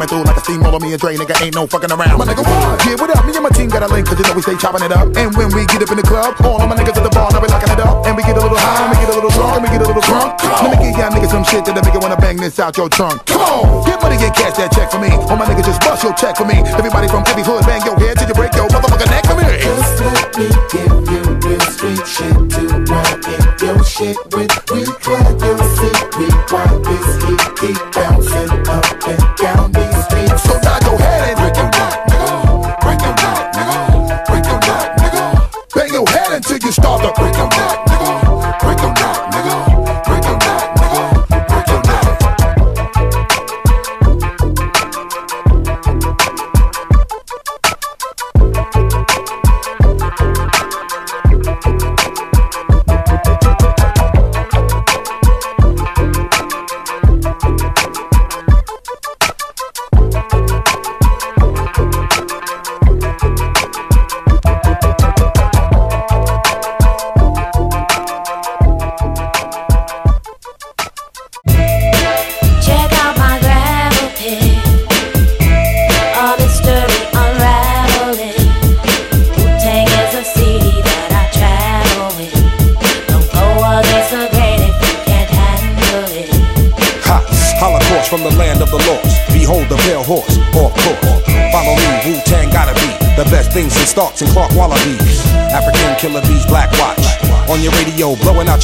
coming through like a steamroller. Me and Dre, nigga, ain't no fucking around. My nigga, what? Yeah, what up? Me and my team got a link, cause you know we stay chopping it up. And when we get up in the club, all of my niggas at the bar, now we locking it up. And we get a little high, and we get a little drunk, and we get a little drunk. Let me give y'all niggas some shit that make you wanna bang this out your trunk. Come on, get money get cash that check for me. All my niggas just bust your check for me. Everybody from every hood, bang your head till you break your motherfucking neck for me. Just let me give you real street shit to run in your shit with. We clap your seat, we want this heat keep bouncing up and down these streets. So nod your head and break your neck, nigga. Break your neck, nigga. Break your neck, nigga. Bang your head until you start to break your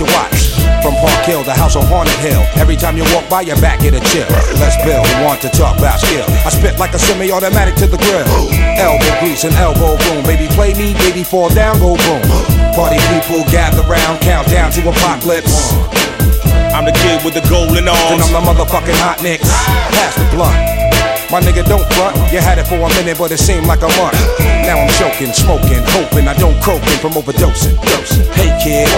your watch. From Park Hill, the house on Haunted Hill. Every time you walk by, your back get a chill. Let's build, want to talk about skill. I spit like a semi-automatic to the grill. Elbow grease and elbow boom. Baby, play me, baby, fall down, go boom. Party people gather round, count down to apocalypse. I'm the kid with the golden arms. Then I'm the motherfucking hot nicks. Pass the blunt. My nigga don't front. You had it for a minute, but it seemed like a month. Now I'm choking, smoking, hoping I don't croaking from overdosing. Dosing. Hey kid,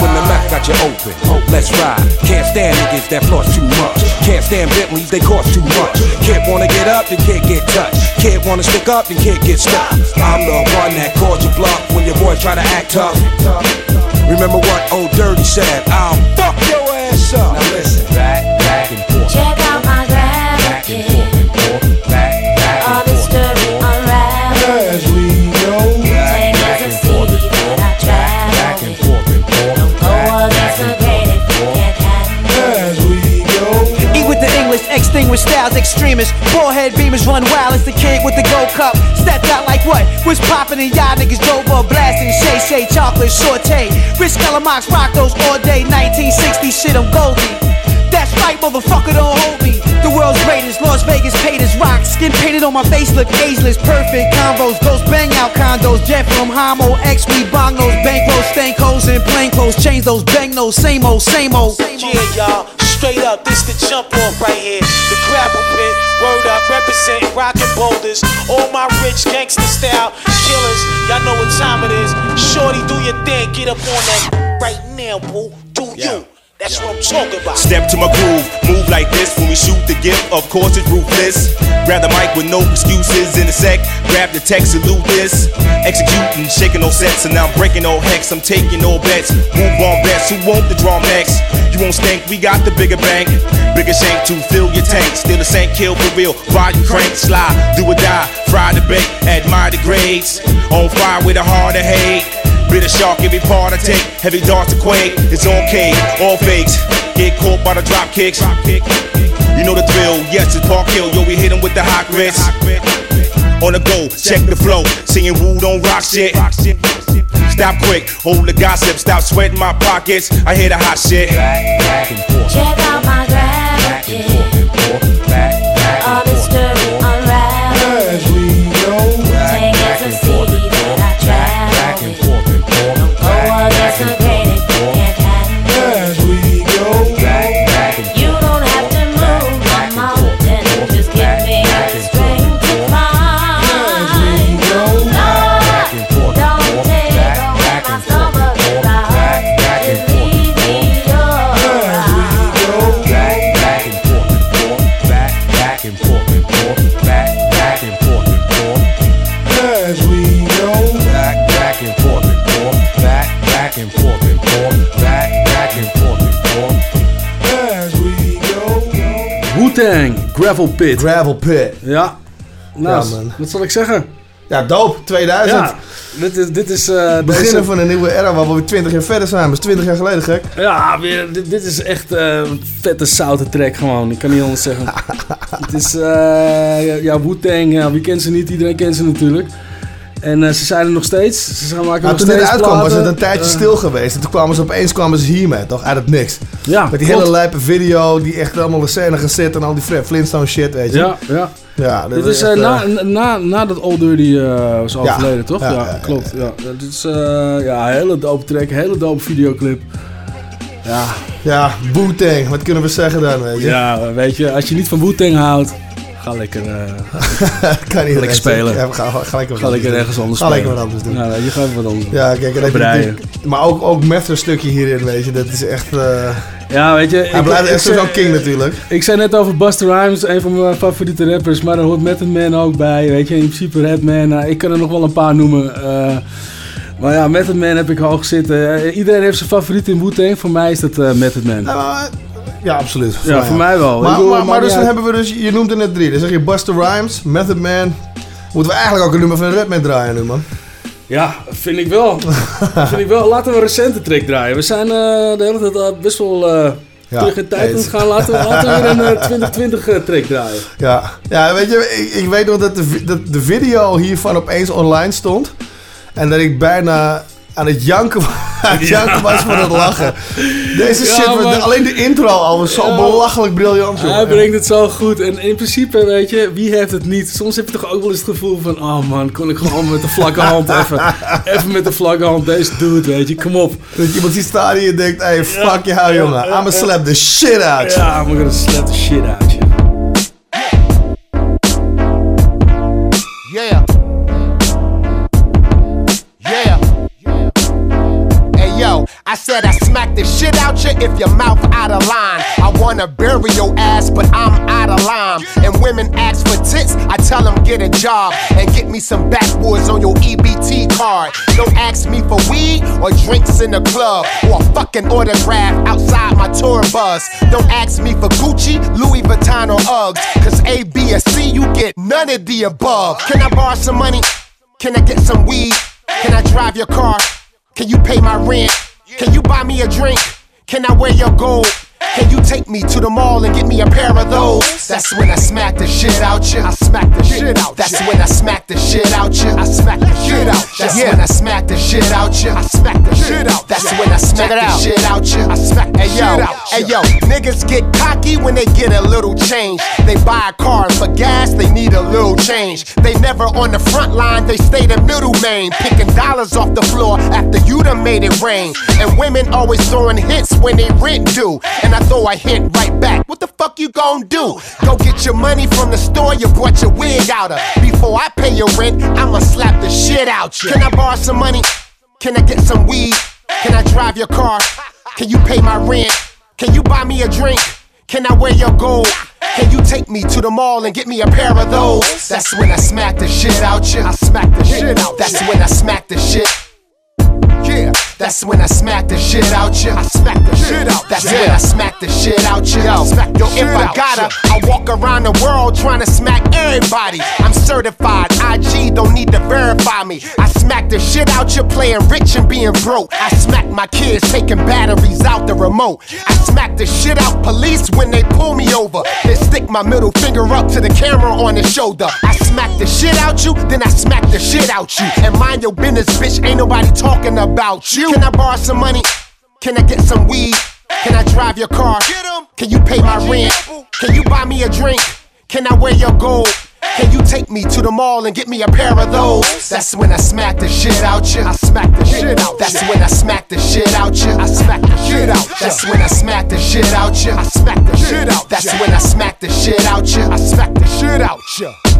when the mouth got you open, let's ride. Can't stand niggas that floss too much. Can't stand Bentleys, they cost too much. Kid wanna get up, then kid get touched. Kid wanna stick up, then kid get stuck. I'm the one that called you bluff when your boy try to act tough. Remember what old Dirty said? I'll fuck your ass up. Now listen, back, back styles, extremists. Forehead beamers run wild as the kid with the gold cup. Stepped out like what? Was popping and y'all niggas drove up blasting. Shay Shay chocolate saute. Rich Mox rock those all day. 1960 shit, I'm Goldie. That's right, motherfucker, don't hold me. The world's greatest, Las Vegas paid as rock. Skin painted on my face, look ageless. Perfect combos, those bang out condos. Jet from Homo, X, we bong those bankrolls, stank and plain clothes. Change those bang those, same old, same old. Yeah, y'all, straight up, this the jump off right here. The gravel pit, word up, representing rockin' boulders. All my rich gangster style killers, y'all know what time it is. Shorty, do your thing, get up on that right now, boo. Do you? That's what I'm talking about. Step to my groove, move like this when we shoot the gift. Of course, it's ruthless. Grab the mic with no excuses in a sec. Grab the text, salute this. Executing, shaking no sets, and I'm breaking all hex. I'm taking all bets. Move on bets. Who want the draw next? You won't stink. We got the bigger bank, bigger shank to fill your tank. Still the same kill for real. Volume crank, slide, do or die. Fry the bait, admire the grades. On fire with a heart of hate. Bitter shark, every part I take. Heavy darts to quake. It's on K, all fakes. Get caught by the drop kicks. You know the drill. Yes, it's Park Hill. Yo, we hit 'em with the hot grits. On the go, check the flow. Singing woo, don't rock shit. Stop quick, hold the gossip. Stop sweating my pockets. I hear the hot shit. Check out my go. Wu-Tang, Gravel Pit. Gravel Pit. Ja. Nou, Ja, man. wat zal ik zeggen? Ja, dope. 2000. Ja, dit is... Dit is eh, Beginnen deze- van een nieuwe era waar we weer 20 jaar verder zijn. Dat is 20 jaar geleden, gek. Ja, weer, dit, dit is echt eh, een vette zoute track gewoon. Ik kan niet anders zeggen. (laughs) het is, ja, ja Wu-Tang, ja, wie kent ze niet? Iedereen kent ze natuurlijk. En eh, ze zijn er nog steeds. Ze zijn maken Nou, nog toen dit steeds uitkwam was het een tijdje Eh, stil geweest. En toen kwamen ze opeens kwamen ze hiermee, toch? Uit het niks. Ja, Met die klopt. hele lijpe video die echt allemaal de scène gezet en al die Fred Flintstone shit, weet je. Ja, ja. Ja, Dit is eh, echt, na, eh, na, nadat Old Dirty eh, was overleden, toch? ja, Ja, ja, ja, klopt. Ja. Dit is eh, ja, een hele dope track, een hele dope videoclip. Ja. Ja, Wu-Tang, wat kunnen we zeggen dan, weet je? Ja, weet je, als je niet van Wu-Tang houdt, ga lekker, eh, (laughs) kan niet lekker spelen. Ja, ga, ga lekker Ga lekker ergens anders Ga lekker spelen. wat anders doen. Ja, je gaat wat anders doen. Ja, kijk, en Breien. maar ook, ook met een stukje hierin, weet je. Dat is echt... eh, Ja, weet je... Hij blijft echt zo'n king natuurlijk. Ik zei net over Buster Rhymes, een van mijn favoriete rappers, maar daar hoort Method Man ook bij, weet je. In principe Redman, nou, ik kan er nog wel een paar noemen. eh, maar ja, Method Man heb ik hoog zitten. Iedereen heeft zijn favoriet in Wu-Tang, voor mij is dat eh Method Man. Ja, absoluut. Ja, voor mij wel. Maar, maar, maar dus dan hebben we dus, je noemt er net drie. Dan zeg je Buster Rhymes, Method Man. Moeten we eigenlijk ook een nummer van Redman draaien nu, man. Ja, vind ik wel. (laughs) vind ik wel. Laten we een recente track draaien. We zijn eh, de hele tijd al best wel eh, Ja, terug in tijd eens. gaan. Laten we, laten we weer een eh, (laughs) 2020 eh, track draaien. Ja, ja weet je, ik, ik weet nog dat de, dat de video hiervan opeens online stond. En dat ik bijna aan het janken, aan (laughs) janken (laughs) was van het lachen. Deze shit, maar- alleen de intro al was zo belachelijk briljant. joh. Hij brengt het zo goed. En in principe, weet je, wie heeft het niet? Soms heb je toch ook wel eens het gevoel van... Oh man, kon ik gewoon met de vlakke hand even... (laughs) Even met de vlakke hand deze dude, weet je. Kom op. Dat je iemand ziet staan en je denkt, hey, fuck jou jongen. I'ma ja. slap the shit out. Ja, I'm gonna slap the shit out said I smack the shit out you if your mouth out of line. I wanna bury your ass, but I'm out of line. And women ask for tits, I tell them get a job and get me some backwoods on your EBT card. Don't ask me for weed or drinks in the club or a fucking autograph outside my tour bus. Don't ask me for Gucci, Louis Vuitton or Uggs. Cause A, B, or C, you get none of the above. Can I borrow some money? Can I get some weed? Can I drive your car? Can you pay my rent? Can you buy me a drink? Can I wear your gold? Can you take me to the mall and get me a pair of those? That's when I smack the shit out you. I smack the shit out. That's when I smack the shit out you. I smack the shit out. That's when I smack the shit out you. I smack the shit out. That's when I smack the shit out you. I smack the shit out. Hey yo, niggas get cocky when they get a little change. They buy a car for gas, they need a little change. They never on the front line, they stay the middle main, picking dollars off the floor after you done made it rain. And women always throwing hints when they rent due. And I throw a hit right back. What the fuck you gon' do? Go get your money from the store you brought your wig out of. Before I pay your rent, I'ma slap the shit out you. Can I borrow some money? Can I get some weed? Can I drive your car? Can you pay my rent? Can you buy me a drink? Can I wear your gold? Can you take me to the mall and get me a pair of those? That's when I smack the shit out you. I smack the shit out. That's when I smack the shit. Yeah, that's when I smack the shit out you. I smack the shit mm. out. That's when I smack the shit out you. Yo, yo if I gotta, I walk around the world trying to smack everybody. I'm certified. IG don't need to verify me. I smack the shit out you playing rich and being broke. I smack my kids taking batteries out the remote. I smack the shit out police when they pull me over. Then stick my middle finger up to the camera on the shoulder. I smack the shit out you, then I smack the shit out you. And mind your business, bitch. Ain't nobody talking about you. Can I borrow some money? Can I get some weed? Can I drive your car? Can you pay my rent? Can you buy me a drink? Can I wear your gold? Can you take me to the mall and get me a pair of those? That's when I smack the shit out you. I smack the shit out. That's when I smack the shit out you. I smack the shit out. That's when I smack the shit out you. I smack the shit out. That's when I smack the shit out you. I smack the shit out you.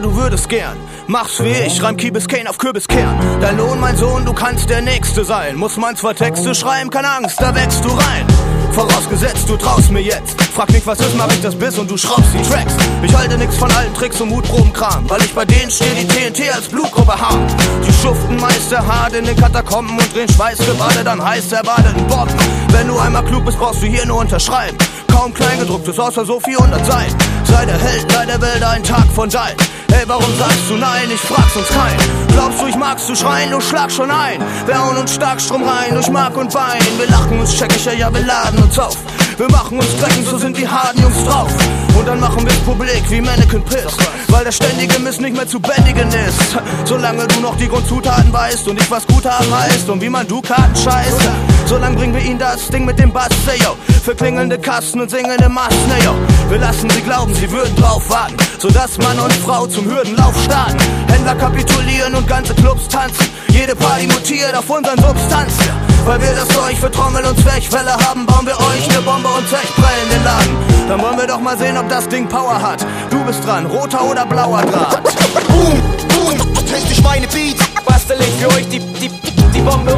Du würdest gern. Mach's wie ich, reim Kiebis Kane auf Kürbiskern. Dein Lohn, mein Sohn, du kannst der Nächste sein. Muss man zwar Texte schreiben, keine Angst, da wächst du rein. Vorausgesetzt, du traust mir jetzt. Frag mich, was ist, mach ich das bis und du schraubst die Tracks. Ich halte nix von allen Tricks und Mutprobenkram, weil ich bei denen stehe, die TNT als Blutgruppe haben. Die schuften meist der hart in den Katakomben und drehen Schweißgebadet am heiß erwarteten Bomben. Wenn du einmal klug bist, brauchst du hier nur unterschreiben. Kaum kleingedrucktes, außer so 400 Seiten. Sei der Held, sei der Welt ein Tag von dein. Hey, warum sagst du nein? Ich frag's uns kein. Glaubst du, ich magst du schreien? Du schlag schon ein. Wir hauen uns stark Strom rein durch Mark und Bein. Wir lachen uns checkischer, ja, wir laden uns auf. Wir machen uns dreckig, so sind die harten Jungs drauf. Und dann machen wir's publik wie Mannequin Piss. Weil der ständige Mist nicht mehr zu bändigen ist. Solange du noch die Grundzutaten weißt und ich was gut haben heißt und wie man Dukaten scheißt. Solange bringen wir ihnen das Ding mit dem Bass, say yo. Für klingelnde Kasten und singende Massen, ne yo. Wir lassen sie glauben, sie würden drauf warten. Sodass Mann und Frau zum Hürdenlauf starten. Händler kapitulieren und ganze Clubs tanzen. Jede Party mutiert auf unseren Substanzen. Weil wir das Zeug für Trommel und Zwerchfälle haben, bauen wir euch ne Bombe und zersprengen den Laden. Dann wollen wir doch mal sehen, ob das Ding Power hat. Du bist dran, roter oder blauer Draht. Boom, boom, teste ich meine Beats. Bastel ich für euch die, die, die, Bombe.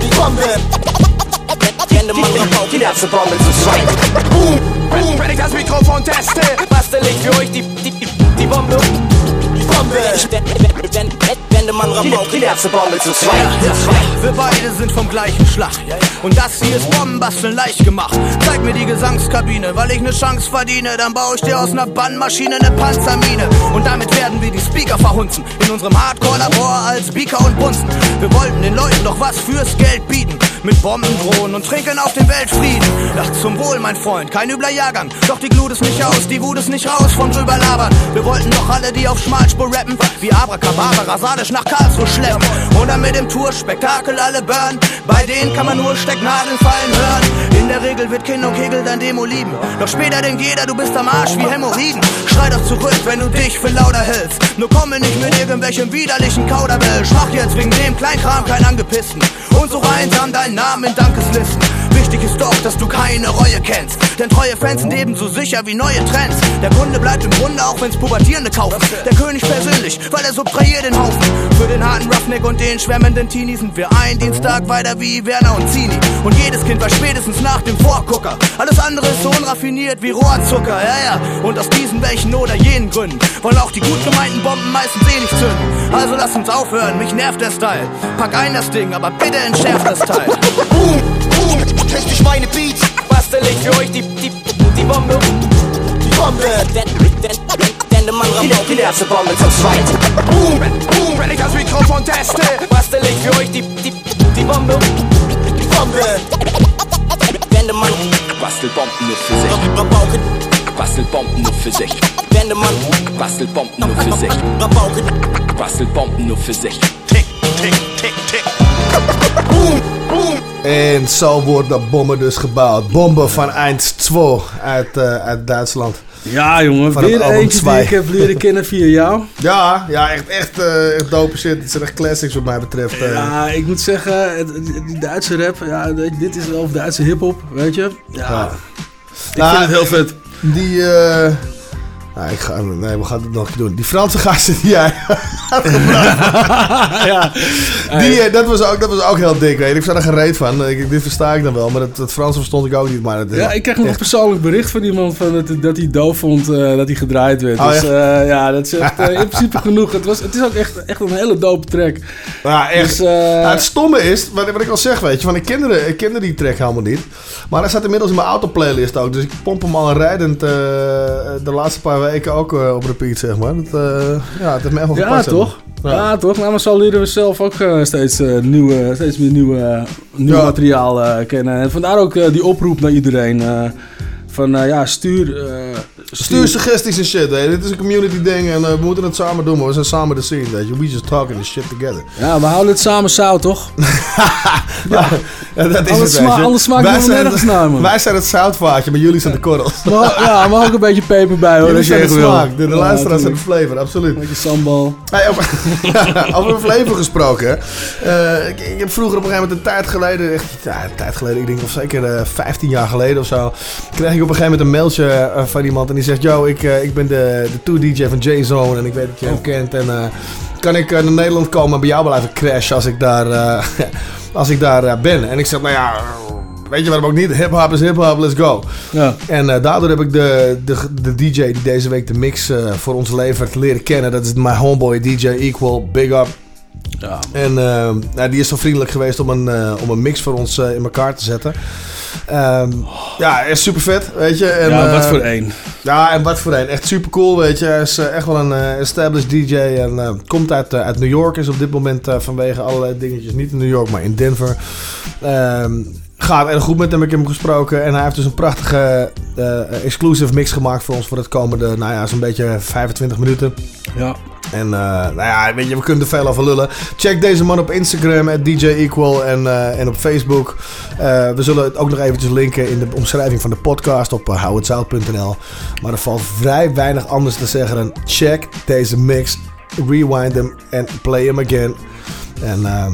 Die Bombe. Man Rabauke, die erste Bombe zu zweit. Boom, boom, wenn ich das Mikrofon teste, bastel ich für euch die, die, die, die Bombe. Wende man Rabauke, die erste Bombe zu zweit. Wir beide sind vom gleichen Schlag. Und das hier ist Bombenbasteln leicht gemacht. Zeig mir die Gesangskabine, weil ich ne Chance verdiene. Dann baue ich dir aus ner Bandmaschine ne Panzermine. Und damit werden wir die Speaker verhunzen. In unserem Hardcore-Labor als Beaker und Bunzen. Wir wollten den Leuten doch was fürs Geld bieten. Mit Bomben drohen und trinken auf den Weltfrieden. Ach, zum Wohl, mein Freund, kein übler Jahrgang. Doch die Glut ist nicht aus, die Wut ist nicht raus vom drüber labern. Wir wollten doch alle, die auf Schmalspur rappen, wie Abracababa, rasadisch nach Karlsruhe schleppen. Und dann mit dem Tourspektakel alle burn. Bei denen kann man nur Stecknadeln fallen hören. In der Regel wird Kind und Kegel dein Demo lieben. Doch später denkt jeder, du bist am Arsch wie Hämorrhoiden. Schrei doch zurück, wenn du dich für lauter hältst. Nur komme nicht mit irgendwelchem widerlichen Kauderwelsch. Mach jetzt wegen dem Kleinkram keinen Angepissten. Und so einsam deinen Namen in Dankeslisten. Wichtig ist doch, dass du keine Reue kennst. Denn treue Fans sind ebenso sicher wie neue Trends. Der Kunde bleibt im Grunde, auch wenn's Pubertierende kaufen. Der König persönlich, weil er subtrahiert den Haufen. Für den harten Roughneck und den schwärmenden Teenie sind wir ein Dienstag weiter wie Werner und Zini. Und jedes Kind weiß spätestens nach dem Vorgucker. Alles andere ist so unraffiniert wie Rohrzucker, ja, ja. Und aus diesen welchen oder jenen Gründen wollen auch die gut gemeinten Bomben meistens eh nicht zünden. Also lass uns aufhören, mich nervt der Style. Pack ein das Ding, aber bitte entschärf das Teil. Boom, richtig meine Beats. Bastel ich für euch die, die, die Bombe. Die Bombe. Wende man Rabauke, die erste Bombe zu zweit. Boom, boom, wenn ich das Mikrofon teste, bastel ich für euch die, die, die Bombe. Die Bombe. Wende man Bastelt Bomben nur für sich. Bastelt Bomben nur für sich. Wende man Bastelt Bomben nur für sich. Bastelt Bomben nur für zich. Tick, tick, tick, tick. Boom, boom. En zo worden bommen dus gebouwd. Bomben van 1-2 uit, eh, uit Duitsland. Ja, jongen, Van weer eentje die ik heb leren (laughs) kennen via jou. Ja, ja echt, echt, eh, echt dope shit. Het zijn echt classics wat mij betreft. eh. Ja, ik moet zeggen, het- die Duitse rap, ja, dit is wel Duitse hip-hop, weet je? Ja, Ja. ik Nou, vind het heel vet. Die, eh nou, ik ga, nee, we gaan het nog doen. Die Franse gasten die jij (laughs) had (laughs) ja. Die, eh, dat, was ook, dat was ook heel dik, weet je. Ik sta er gereed van. Ik, dit versta ik dan wel, maar het, het Frans verstond ik ook niet. Maar het, Ja, ik kreeg nog een persoonlijk bericht van iemand van dat, dat hij doof vond eh, dat hij gedraaid werd. Oh, dus eh, ja, dat is echt, eh, in principe genoeg. Het, was, het is ook echt, echt een hele dope track. Ja, echt. Dus, het stomme is, wat, wat ik al zeg, weet je, van ik kende, ik kende die track helemaal niet. Maar hij staat inmiddels in mijn autoplaylist ook. Dus ik pomp hem al rijdend de laatste paar weken ook eh, op repeat, zeg maar. Dat, eh, ja, het heeft me echt wel Ja, toch? maar. Ja. toch? Nou, maar zo leren we zelf ook eh, steeds, nieuwe, steeds meer nieuwe, nieuw Ja. materiaal kennen. En vandaar ook die oproep naar iedereen. Van eh, ja, stuur, eh, Stuur suggesties en shit, hè. Dit is een community ding en eh, we moeten het samen doen, maar we zijn samen de scene, weet je. We just talking this shit together. Ja, we houden het samen zout, toch? (laughs) Ja, ja, dat is Anders het, sma- anders smaakt het nergens naar, man. Wij zijn het zoutvaatje, maar jullie zijn de korrels. Maar, ja, maar ook een beetje peper bij, hoor. Jullie als je zijn de smaak, de, de Ja, luisteraars zijn de flavor, absoluut. Beetje sambal. Hey, over, (laughs) over flavor gesproken. ik, ik heb vroeger op een gegeven moment een tijd geleden, echt ja, een tijd geleden, ik denk of zeker eh 15 jaar geleden of zo, kreeg ik op een gegeven moment een mailtje eh, van iemand en die zegt, yo, ik, eh, ik ben de, de tour DJ van J-Zone en ik weet dat je hem kent en eh, kan ik naar Nederland komen en bij jou blijven crashen als ik daar, (laughs) als ik daar ben? En ik zeg, nou ja, weet je waarom ook niet? Hip-hop is hip-hop, let's go. Ja. En daardoor heb ik de, de, de DJ die deze week de mix voor ons levert leren kennen. Dat is mijn homeboy DJ Equal, big up. Ja. En eh, nou, die is zo vriendelijk geweest om een, eh, om een mix voor ons eh, in elkaar te zetten. Ehm, ja, is super vet, weet je. En, Ja, wat eh, voor één. Ja, en wat voor één. Echt super cool, weet je. Hij is echt wel een established DJ en komt uit, uit New York. Is op dit moment vanwege allerlei dingetjes niet in New York, maar in Denver. Ehm, gaat erg goed met hem. Ik heb hem gesproken. En hij heeft dus een prachtige eh, exclusive mix gemaakt voor ons voor het komende, nou ja, zo'n beetje 25 minuten. Ja. En eh, nou ja, weet je, we kunnen er veel over lullen. Check deze man op Instagram, at DJ Equal en, eh, en op Facebook. We zullen het ook nog eventjes linken in de omschrijving van de podcast op uh, houhetzout.nl. Maar er valt vrij weinig anders te zeggen dan check deze mix, rewind hem en play hem again. En eh,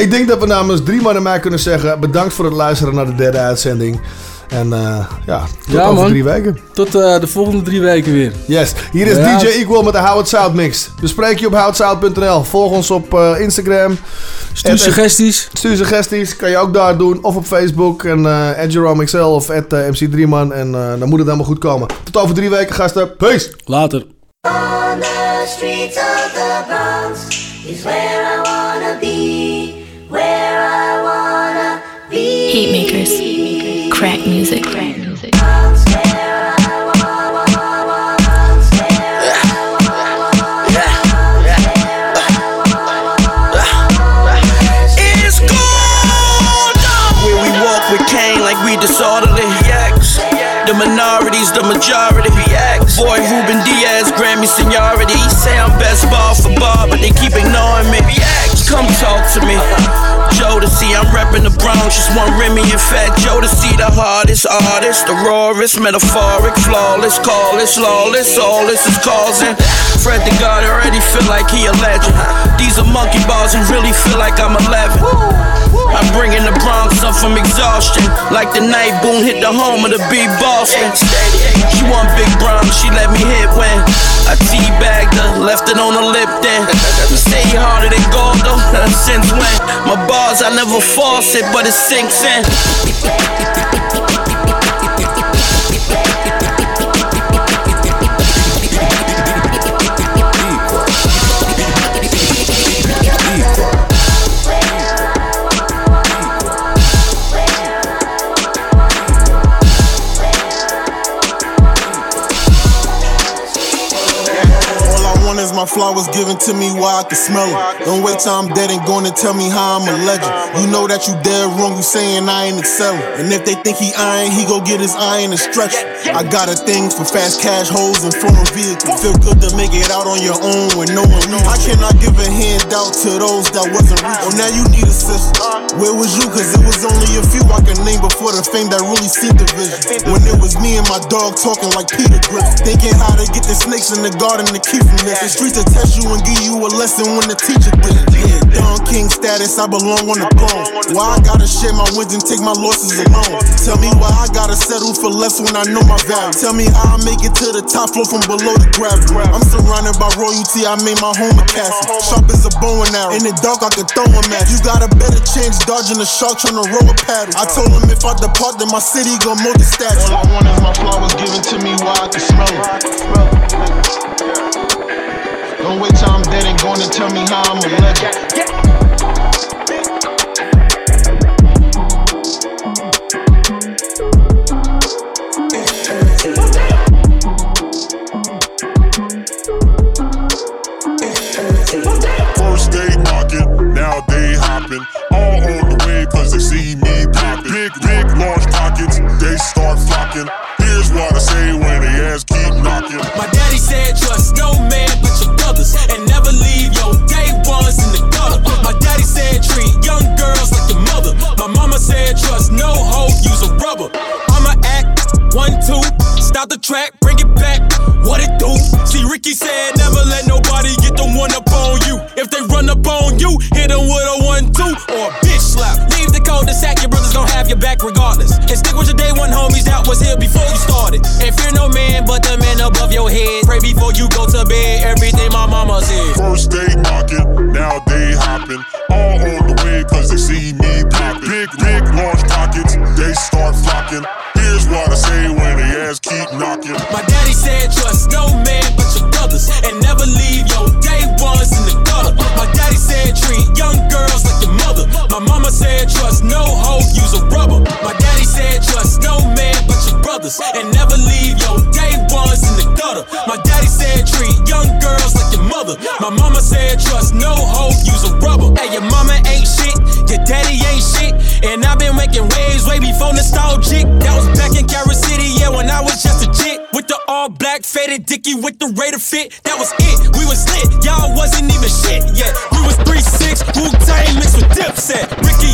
ik denk dat we namens drie man en mij kunnen zeggen, bedankt voor het luisteren naar de derde uitzending. En eh, ja, tot Ja, over man. drie weken. Tot eh, de volgende drie weken weer. Yes, hier is Ja. DJ Equal met de Howard Sound Mix. Bespreek je op howardsound.nl. Volg ons op eh, Instagram. Stuur suggesties. Stuur suggesties, kan je ook daar doen. Of op Facebook. En eh @JeromeXL of at, eh, MC3man. En eh, dan moet het helemaal goed komen. Tot over drie weken, gasten. Peace! Later. On the streets of the Bronx is where I The minorities, the majority. Boy, Ruben Diaz, Grammy seniority. Say I'm best ball for ball, but they keep ignoring me. Come talk to me. Jodeci, I'm reppin' the Bronx, just one Remy and Fat Jodeci, the hardest artist, the rawest, metaphoric, flawless, call this, lawless, all this is causing. Fred the God already feel like he a legend. These are monkey bars and really feel like I'm 11. I'm bringing the Bronx up from exhaustion, like the night Boone hit the home of the big Boston. She want big Bronx, she let me hit when I teabagged her, left it on her lip then. Say harder than gold though, (laughs) since when? My bars I never force it, but it sinks in. My flowers given to me while I can smell it. Don't wait till I'm dead and going to tell me how I'm a legend. You know that you dead wrong, you saying I ain't excelling. And if they think he iron, he go get his iron and stretch it. I got a thing for fast cash hoes and foreign vehicles. Feel good to make it out on your own when no one knows. I cannot give a handout to those that wasn't rich. Oh, now you need a sister. Where was you? Cause it was only a few I can name before the fame that really seen the vision. When it was me and my dog talking like Peter Griffin. Thinking how to get the snakes in the garden to keep from this. The streets will test you and give you a lesson when the teacher did it. Yeah, Don King status, I belong on the throne. Why I gotta share my wins and take my losses alone? Tell me why I gotta settle for less when I know my value. Tell me how I make it to the top floor from below the gravity. I'm surrounded by royalty, I made my home a castle. Sharp as a bow and arrow. In the dark, I can throw him at you. got a better chance dodging a shark trying to row a paddle. I told him if I depart, then my city gon' mold the statue. All I want is my flowers given to me while I can smell it. Don't wait till I'm dead and going to tell me how I'm a legend. All on the way cause they see me popping. Big, big, large pockets, they start flocking. Here's what I say when they ass keep knocking. My daddy said trust no man but your brothers and never leave your day ones in the gutter. My daddy said treat young girls like your mother. My mama said trust no hoe, use a rubber. I'ma act one two, stop the track, bring it back. What it do? See Ricky said never let nobody get the one up on you. If they run up on you, hit them with a one two stick with your day one homies that was here before you started. And fear no man but the man above your head. Pray before you go to bed. Everything my mama said. First they mocking, now they hopping. All on the way cause they see me popping. Big, big, large pockets, they start flocking. Here's what I say when they ass keep knocking. My daddy trust no hoe, use a rubber. Hey, your mama ain't shit, your daddy ain't shit, and I've been making waves way before nostalgic. That was back in Carol City, yeah, when I was just a chick with the all black faded dicky with the Raider fit. That was it. We was lit, y'all wasn't even shit yet. We was three six, Wu Tang mixed with Dipset. Ricky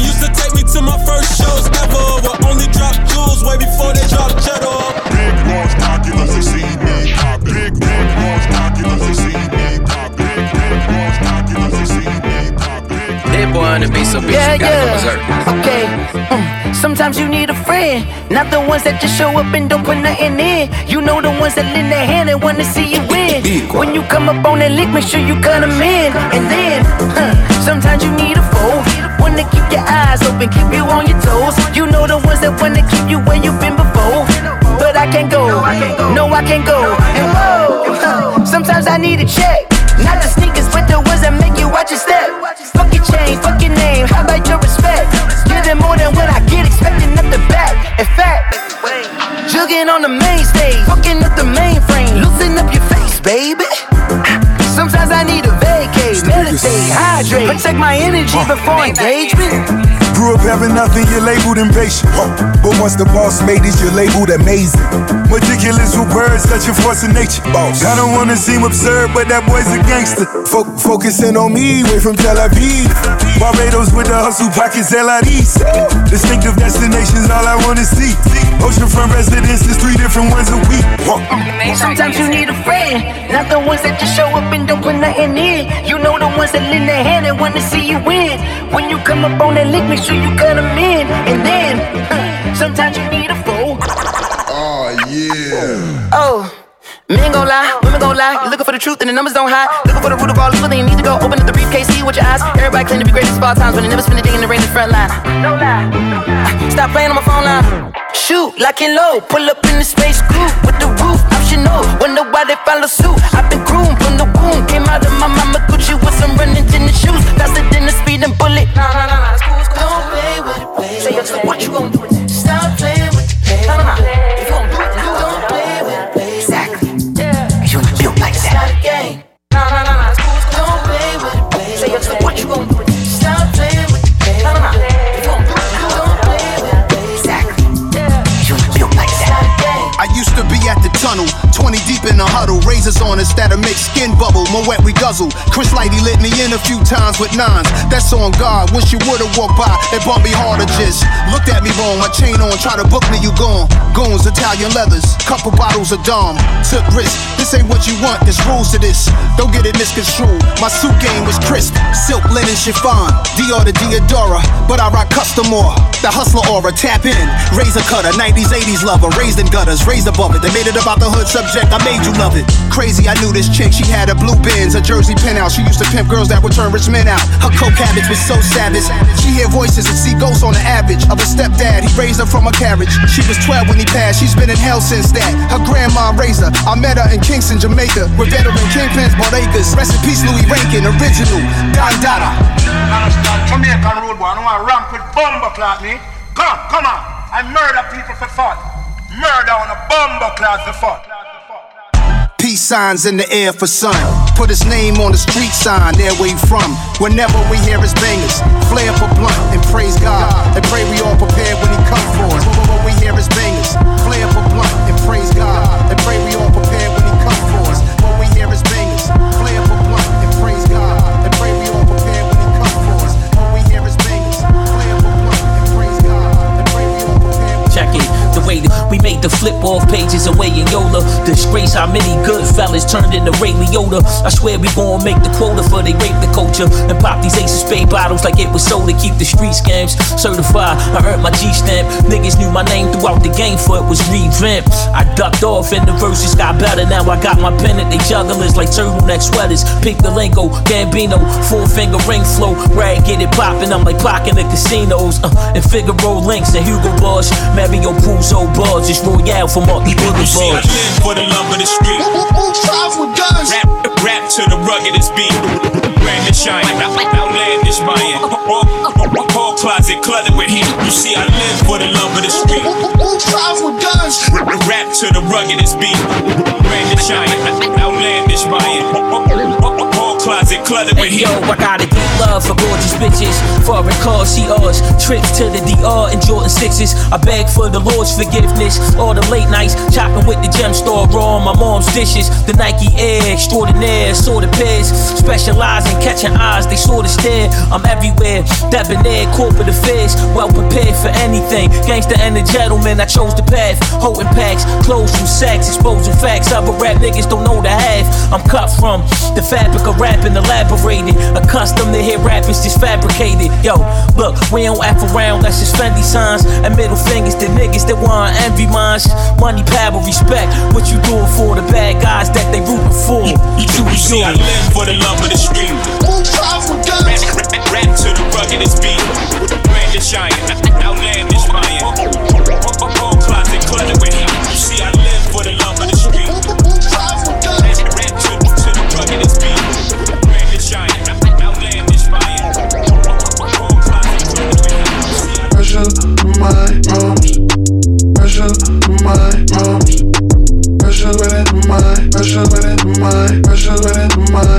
boy on the beat so bitch, Yeah, you gotta go yeah. berserk. Okay. Mm. Sometimes you need a friend, not the ones that just show up and don't put nothing in. You know the ones that lend their hand and wanna see you win. When you come up on that lick, make sure you cut 'em in. And then, huh, sometimes you need a foe. Wanna keep your eyes open, keep you on your toes. You know the ones that wanna keep you where you've been before. But I can't go, no, I can't go. And whoa, huh, sometimes I need a check. Not the sneakers, but the ones that make you watch your step. Fuck your chain, fuck your name, how about your respect? Them more than what I get, expecting the back. In fact, jugging on the main stage, fucking up the mainframe, loosen up your face, baby. Sometimes I need a vacate, meditate, hydrate, protect my energy before engagement. Grew up having nothing, you're labeled impatient. But once the boss made it, you're labeled amazing. Meticulous with words, such a force of nature. Boss. I don't wanna seem absurd, but that boy's a gangster. Fo- focusing on me, way from Tel Aviv. Barbados with the hustle pockets, LIDs. Distinctive destinations, all I wanna see. Oceanfront residences, three different ones a week. Sometimes you need a friend, not the ones that just show up and don't put nothing in. You know the ones that lend their hand and wanna see you win. When you come up on that lick, make sure you cut 'em in. And then, huh, (laughs) sometimes you need a foe. Oh, yeah. Oh. Men gon' lie, women gon' lie. You're looking for the truth and the numbers don't hide. Looking for the root of all evil, then you need to go open up the briefcase, see with your eyes. Everybody claim to be greatest of all times, but they never spend a day in the rain in the front line. No lie. Stop playing on my phone line. Shoot, lock and low. Pull up in the space coupe with the roof optional. Wonder why they follow suit. I've been groomed from the womb. Came out of my mama Gucci with some running tennis shoes. Faster than the speeding bullet. Nah, nah, nah, nah. It's cool, it's cool. Don't play with it, play. Say, so what you gon' do? 20 in the huddle. Razors on us that'll make skin bubble. More wet we guzzle. Chris Lighty lit me in a few times with nines. That's on God. Wish you would've walked by. It bumped me harder just. Looked at me wrong. My chain on. Try to book me, you gone. Goons, Italian leathers. Couple bottles of Dom. Took risks. This ain't what you want. There's rules to this. Don't get it misconstrued. My suit game was crisp. Silk linen chiffon. Dior to Diadora. But I rock custom more. The hustler aura. Tap in. Razor cutter. 90s, 80s lover. Raised in gutters. Raised above it. They made it about the hood subject. I made you love it. Crazy, I knew this chick. She had a blue Benz, a Jersey penthouse. She used to pimp girls that would turn rich men out. Her coke habits was so savage. She hear voices and see ghosts on the average of a stepdad. He raised her from a carriage. She was 12 when he passed. She's been in hell since that. Her grandma raised her. I met her in Kingston, Jamaica, with veteran kingpins bought acres. Rest in peace, Louis Rankin, original Don Dada. Jamaican road boy, I don't want to ramp with bumbo clock me. Come, come on. I murder people for fun. Murder on a bumbo clock for fun. Peace signs in the air for sun. Put his name on the street sign, there where you from. Whenever we hear his bangers, flare a blunt and praise God. And pray we all prepared when he come for us. Whenever we hear his bangers, flare a blunt and praise God. And pray we all we made the flip off pages away in Yola. Disgrace how many good fellas turned into Ray Liotta. I swear we gon' make the quota for they rape the culture and pop these ace of spade bottles like it was sold to keep the street scams certified. I earned my G stamp. Niggas knew my name throughout the game for it was revamped. I ducked off and the verses got better. Now I got my pen at they jugglers like turtleneck sweaters. Pick the lingo, Gambino, four finger ring flow. Rag get it poppin', I'm like clocking the casinos. Uh, and Figaro links and Hugo Boss, Mario Puzo bars. It's Royale from Marty Boulevard. for the love of the street. Rap, rap to the ruggedest beat. Grand and shine, outlandish buying. All, all closet cluttered with heat. You see, I live for the love of the street. Five with guns. Rap to the ruggedest beat. Grand and shine, outlandish buying. Closet cluttered with Hey, yo, I got a deep love for gorgeous bitches. Foreign cars, CRs, trips to the DR and Jordan 6s. I beg for the Lord's forgiveness. All the late nights, chopping with the gem store, raw on my mom's dishes. The Nike Air extraordinaire, sorta pairs. Specialize in catching eyes, they sorta stare. I'm everywhere, debonair, corporate affairs. Well prepared for anything. Gangster and a gentleman, I chose the path. Holding packs, clothes from sacks, exposing facts. Other rap niggas don't know the half. I'm cut from the fabric of rap and the elaborated. Accustomed to hear rappers just fabricated. Yo, look, we don't act around, that's just friendly signs. And middle fingers to niggas that want envy minds. Money, power, respect. What you doing for the bad guys that they rooting for? You, You see, I live for the love of the street. Rap, rap, rap to the ruggedest beat. Brandon Shine, outlandish Mayan. Closet cluttered with my my. My. My.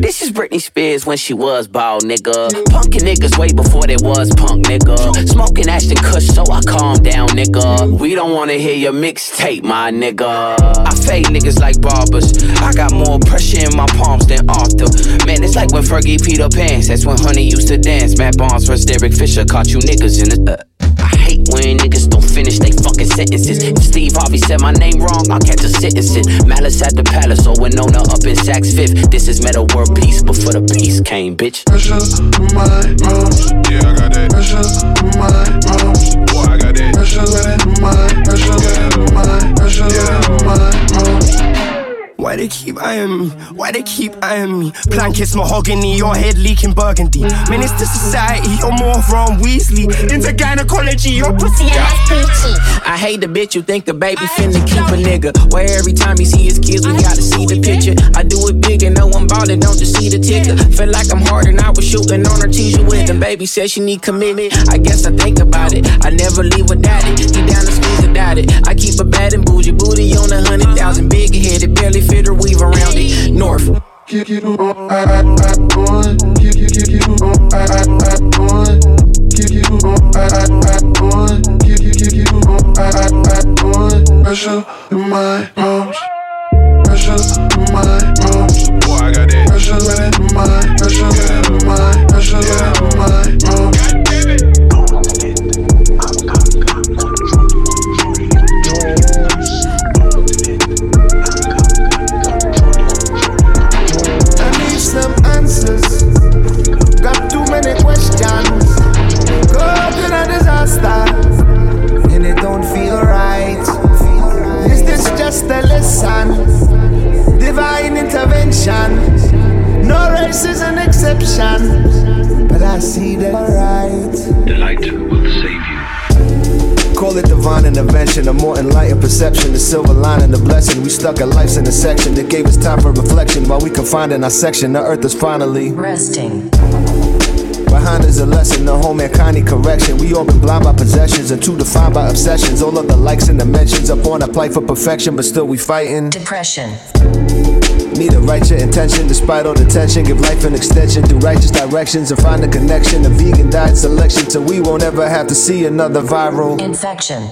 This is Britney Spears when she was bald, nigga. Punkin' niggas way before they was punk, nigga. Smoking Ashton Kush, so I calm down, nigga. We don't wanna hear your mixtape, my nigga. I fade niggas like barbers. I got more pressure in my palms than Arthur. Man, it's like when Fergie Peter Pants. That's when Honey used to dance. Matt Barnes vs. Derek Fisher caught you niggas in the. Uh, I hate when niggas finish they fucking sentences. If Steve Harvey said my name wrong, I'll catch a sentencing. Malice at the palace, or Winona up in Saks Fifth. This is Metta World Peace before the peace came, bitch. Pressure my arms. Yeah, I got that. Pressure my arms. Boy, I got that. Pressure within my. Pressure within my. Pressure within my arms. Why they keep eyeing me? Why they keep eyeing me? Blankets mahogany, your head leaking burgundy. To society, you're more from Weasley. Into gynecology, your pussy and peachy. I hate the bitch you think the baby finna keep a nigga. Where every time he see his kids, we gotta see the picture. I do it big and no one ballin', don't just see the ticker. Feel like I'm hard and I was shooting on her teaser with them. Baby said she need commitment. I guess I think about it. I never leave without it. He down to squeeze without it. I keep a bad and bougie booty on a hundred thousand. Big headed, barely fit her weave around it. North. Pressure in my arms. Pressure in my arms. Boy, I got that. Pressure within my. Pressure within my. Pressure within my arms. I many questions. Caught in a disaster, and it don't feel right. Is this just a lesson? Divine intervention. No race is an exception, but I see that right. The light will save you. Call it divine intervention, a more enlightened perception, the silver lining, the blessing. We stuck at life's intersection that gave us time for reflection while we confined in our section. The earth is finally resting. Behind is a lesson, the whole mankind correction. We all been blind by possessions and too defined by obsessions. All of the likes and dimensions up on a plight for perfection, but still we fighting. Depression. Need to right your intention despite all the tension. Give life an extension through righteous directions and find a connection. A vegan diet selection so we won't ever have to see another viral infection.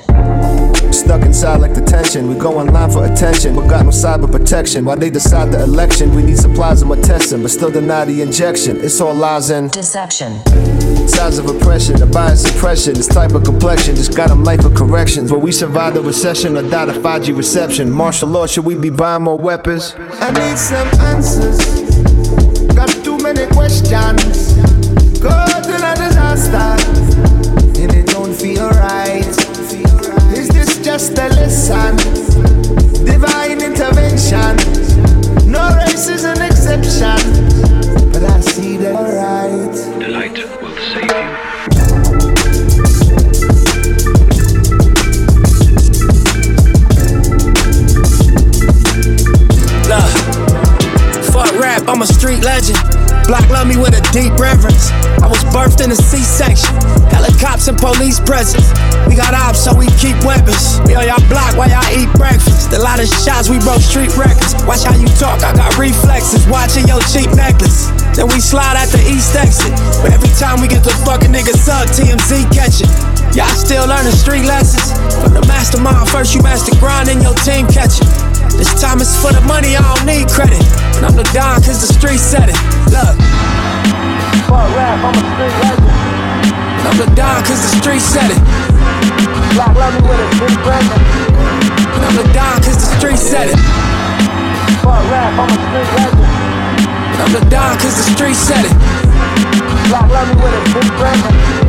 Stuck inside like detention. We go online for attention, but got no cyber protection. While they decide the election, we need supplies and more testing, but still deny the injection. It's all lies and deception. Signs of oppression, the bias suppression, this type of complexion just got them life of corrections. Will we survive the recession or die to 5G reception? Martial law, should we be buying more weapons? I need some answers. Got too many questions. Caught in a disaster, just a lesson? Divine intervention. No race is an exception, but I see that right. The light will save you. Look, fuck rap, I'm a street legend. Black love me with a deep reverence. I was birthed in a C-section. Helicopters and police presence. We got ops, so we keep weapons. We on y'all block while y'all eat breakfast. A lot of shots, we broke street records. Watch how you talk, I got reflexes. Watching your cheap necklace. Then we slide at the east exit. But every time we get the fucking niggas up, TMZ catch it. Y'all still learning street lessons. From the mastermind, first you master grind, and your team catch it. This time it's for the money, I don't need credit. And I'm the Don cause the street said it. Look. Fuck rap, I'm a street legend. And I'm the Don cause the street said it. Black me with a big present. And I'm the Don cause the street said it. Fuck rap, I'm a street legend. I'ma die cause the street said it. Black me with a big brother.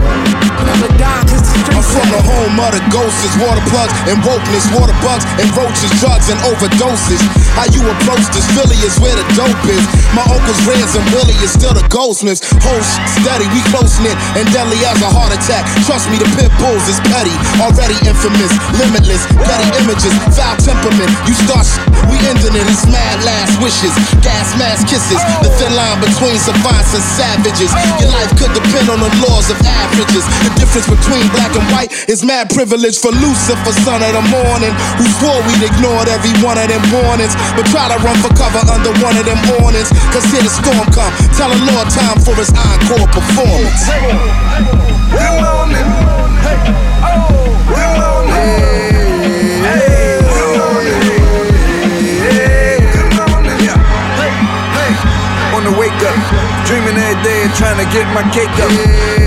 I'ma die cause the street I'm from the home of the ghosts, water plugs and wokeness, water bugs and roaches, drugs and overdoses. How you approach this Philly is where the dope is. My uncle's Reds and Willie is still the goldsmiths. Whole steady, we close knit and deadly as a heart attack. Trust me, the pit bulls is petty, already infamous, limitless, petty images, foul temperament. You start shit, we ending it. It's mad last wishes, gas mask kisses. The thin line between savants and savages. Your life could depend on the laws of averages. The difference between black and white is mad privilege for Lucifer, son of the morning, who swore we'd ignored every one of them warnings, but try to run for cover under one of them warnings. Cause here the storm come. Tell the Lord time for his encore performance. Hey. Oh. Good morning. Hey. The wake up, dreaming every day and trying to get my cake up.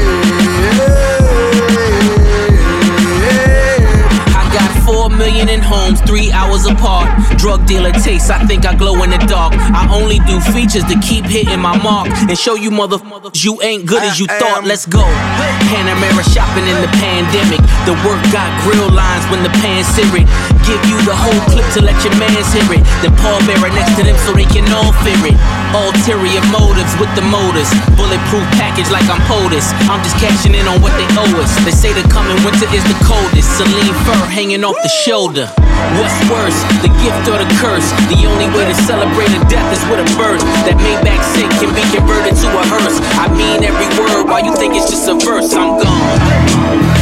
Million in homes, three hours apart. Drug dealer taste, I think I glow in the dark. I only do features to keep hitting my mark and show you motherfuckers you ain't good as you thought. Let's go. Panamera shopping in the pandemic. The work got grill lines when the pan searing. Give you the whole clip to let your mans hear it. Then Paul Bearer next to them so they can all fear it. Ulterior motives with the motors. Bulletproof package like I'm POTUS. I'm just cashing in on what they owe us. They say the coming winter is the coldest. Celine fur hanging off the shoulder. What's worse, the gift or the curse? The only way to celebrate a death is with a birth. That Maybach sick can be converted to a hearse. I mean every word while you think it's just a verse. I'm gone.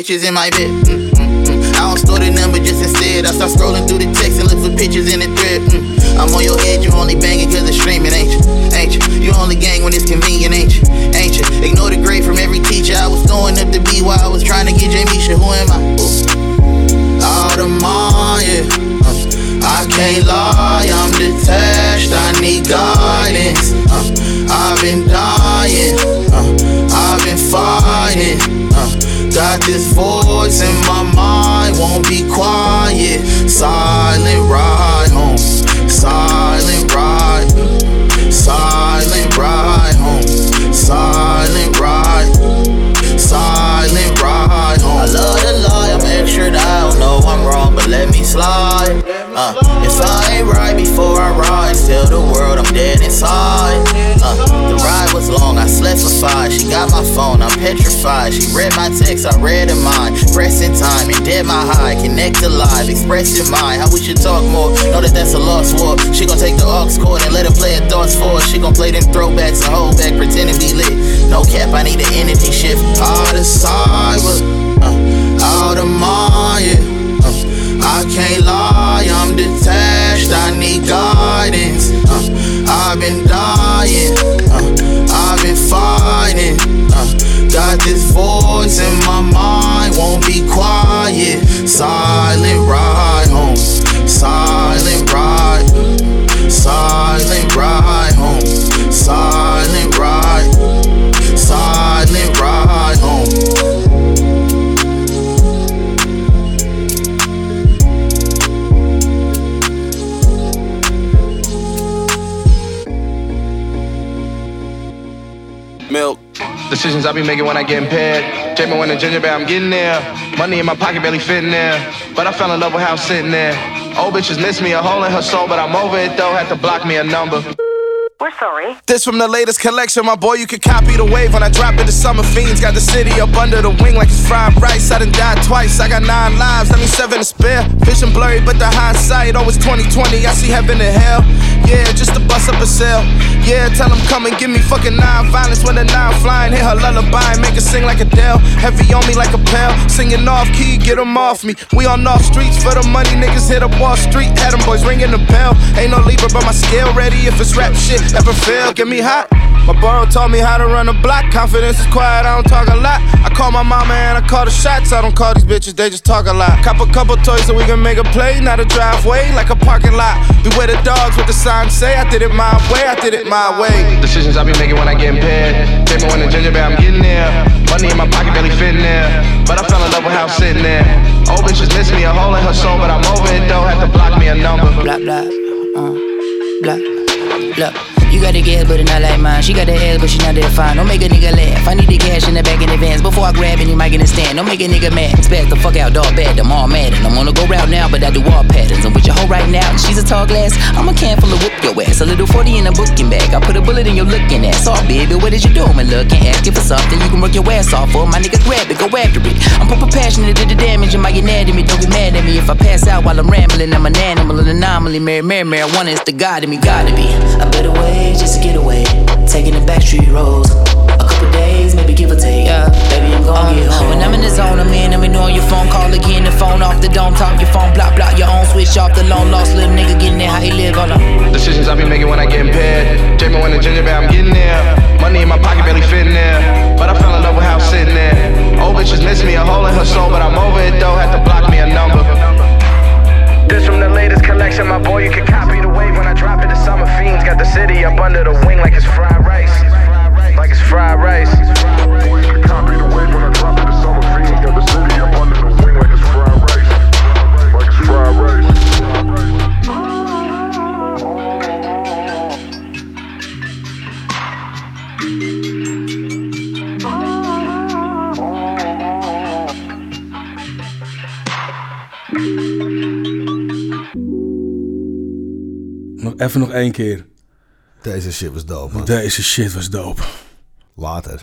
Bitches in my bed. Petrified. She read my text, I read her mine. Pressing time and dead my high. Connect alive, express your mind. How we should talk more. Know that that's a lost war. She gon' take the aux cord and let her play her thoughts for us. She gon' play them throwbacks and hold back, pretend to be lit. No cap, I need an energy shift. Out of cyber, uh, out of mind, yeah. Uh, I can't lie, I'm detached, I need guidance. Uh, I've been dying, uh, I've been fighting. Uh, got this voice in my mind, won't be quiet. Silent ride home, silent ride, silent Decisions I be making when I get impaired. Jamie when the ginger bear, I'm getting there. Money in my pocket barely fitting there. But I fell in love with how I'm sitting there. Old bitches miss me, a hole in her soul, but I'm over it though. Had to block me a number. We're sorry. This from the latest collection, my boy. You can copy the wave when I drop it. The summer fiends got the city up under the wing like it's fried rice. I done died twice. I got nine lives, that seven to spare. Vision blurry, but the hindsight always 2020. I see heaven and hell. Yeah, just to bust up a cell. Yeah, tell them come and give me fucking nine violence when the nine flying. Hit her lullaby and make her sing like Adele. Heavy on me like a pail. Singing off key, get them off me. We on off streets for the money, niggas hit up Wall Street. Had them boys ringing the bell. Ain't no Libra, but my scale ready if it's rap shit. Ever fail, get me hot. My bro taught me how to run a block. Confidence is quiet, I don't talk a lot. I call my mama and I call the shots. I don't call these bitches, they just talk a lot. Cop a couple toys so we can make a play, not a driveway, like a parking lot. Beware the dogs with the sign say, I did it my way, I did it my way. Decisions I be making when I get impaired. Jamie when the ginger bear, I'm getting there. Money in my pocket barely fitting there. But I fell in love with how I'm sitting there. Old bitches miss me, a hole in her soul, but I'm over it though. Had to block me a number. Blah blah, uh, blah. Look, got the gas, but it's not like mine. She got the ass, but she not that fine. Don't make a nigga laugh. I need the cash in the back in advance before I grab any mic in the stand. Don't make a nigga mad. Expect the fuck out, dog bad. I'm all mad and I'm on to go route now, but I do all patterns. I'm with your hoe right now, and she's a tall glass. I'm a can full of whoop your ass. A little 40 in a booking bag. I put a bullet in your looking ass. Oh, baby, what is you doing? Look, can't ask you for something. You can work your ass off for. My nigga grab it, go after it. I'm proper passionate to the damage. Mad at me. Don't get mad at me if I pass out while I'm rambling. I'm an animal, an anomaly. Mary, Mary, marijuana is the god in me. Gotta be a better way just to get away. Taking the back street roads. A couple days, maybe give or take. Yeah, baby, I'm gonna get home. When I'm in the zone, I'm in. I'm ignoring your phone call again. The phone off, the don't talk. Your phone block, block your own. Switch off the long lost little nigga getting there. How he live? Hold on. Decisions I be making when I get impaired. Jamie when the ginger bear, I'm getting there. Money in my pocket barely fitting there. But I fell in love with how I'm sitting there. Old bitches miss me, a hole in her soul, but I'm over it though. Had to block me a number. This from the latest collection, my boy. You can copy when I drop it. The summer fiends got the city up under the wing like it's fried rice. Like it's fried rice. Even nog één keer. Deze shit was dope, man. Deze shit was dope. Later.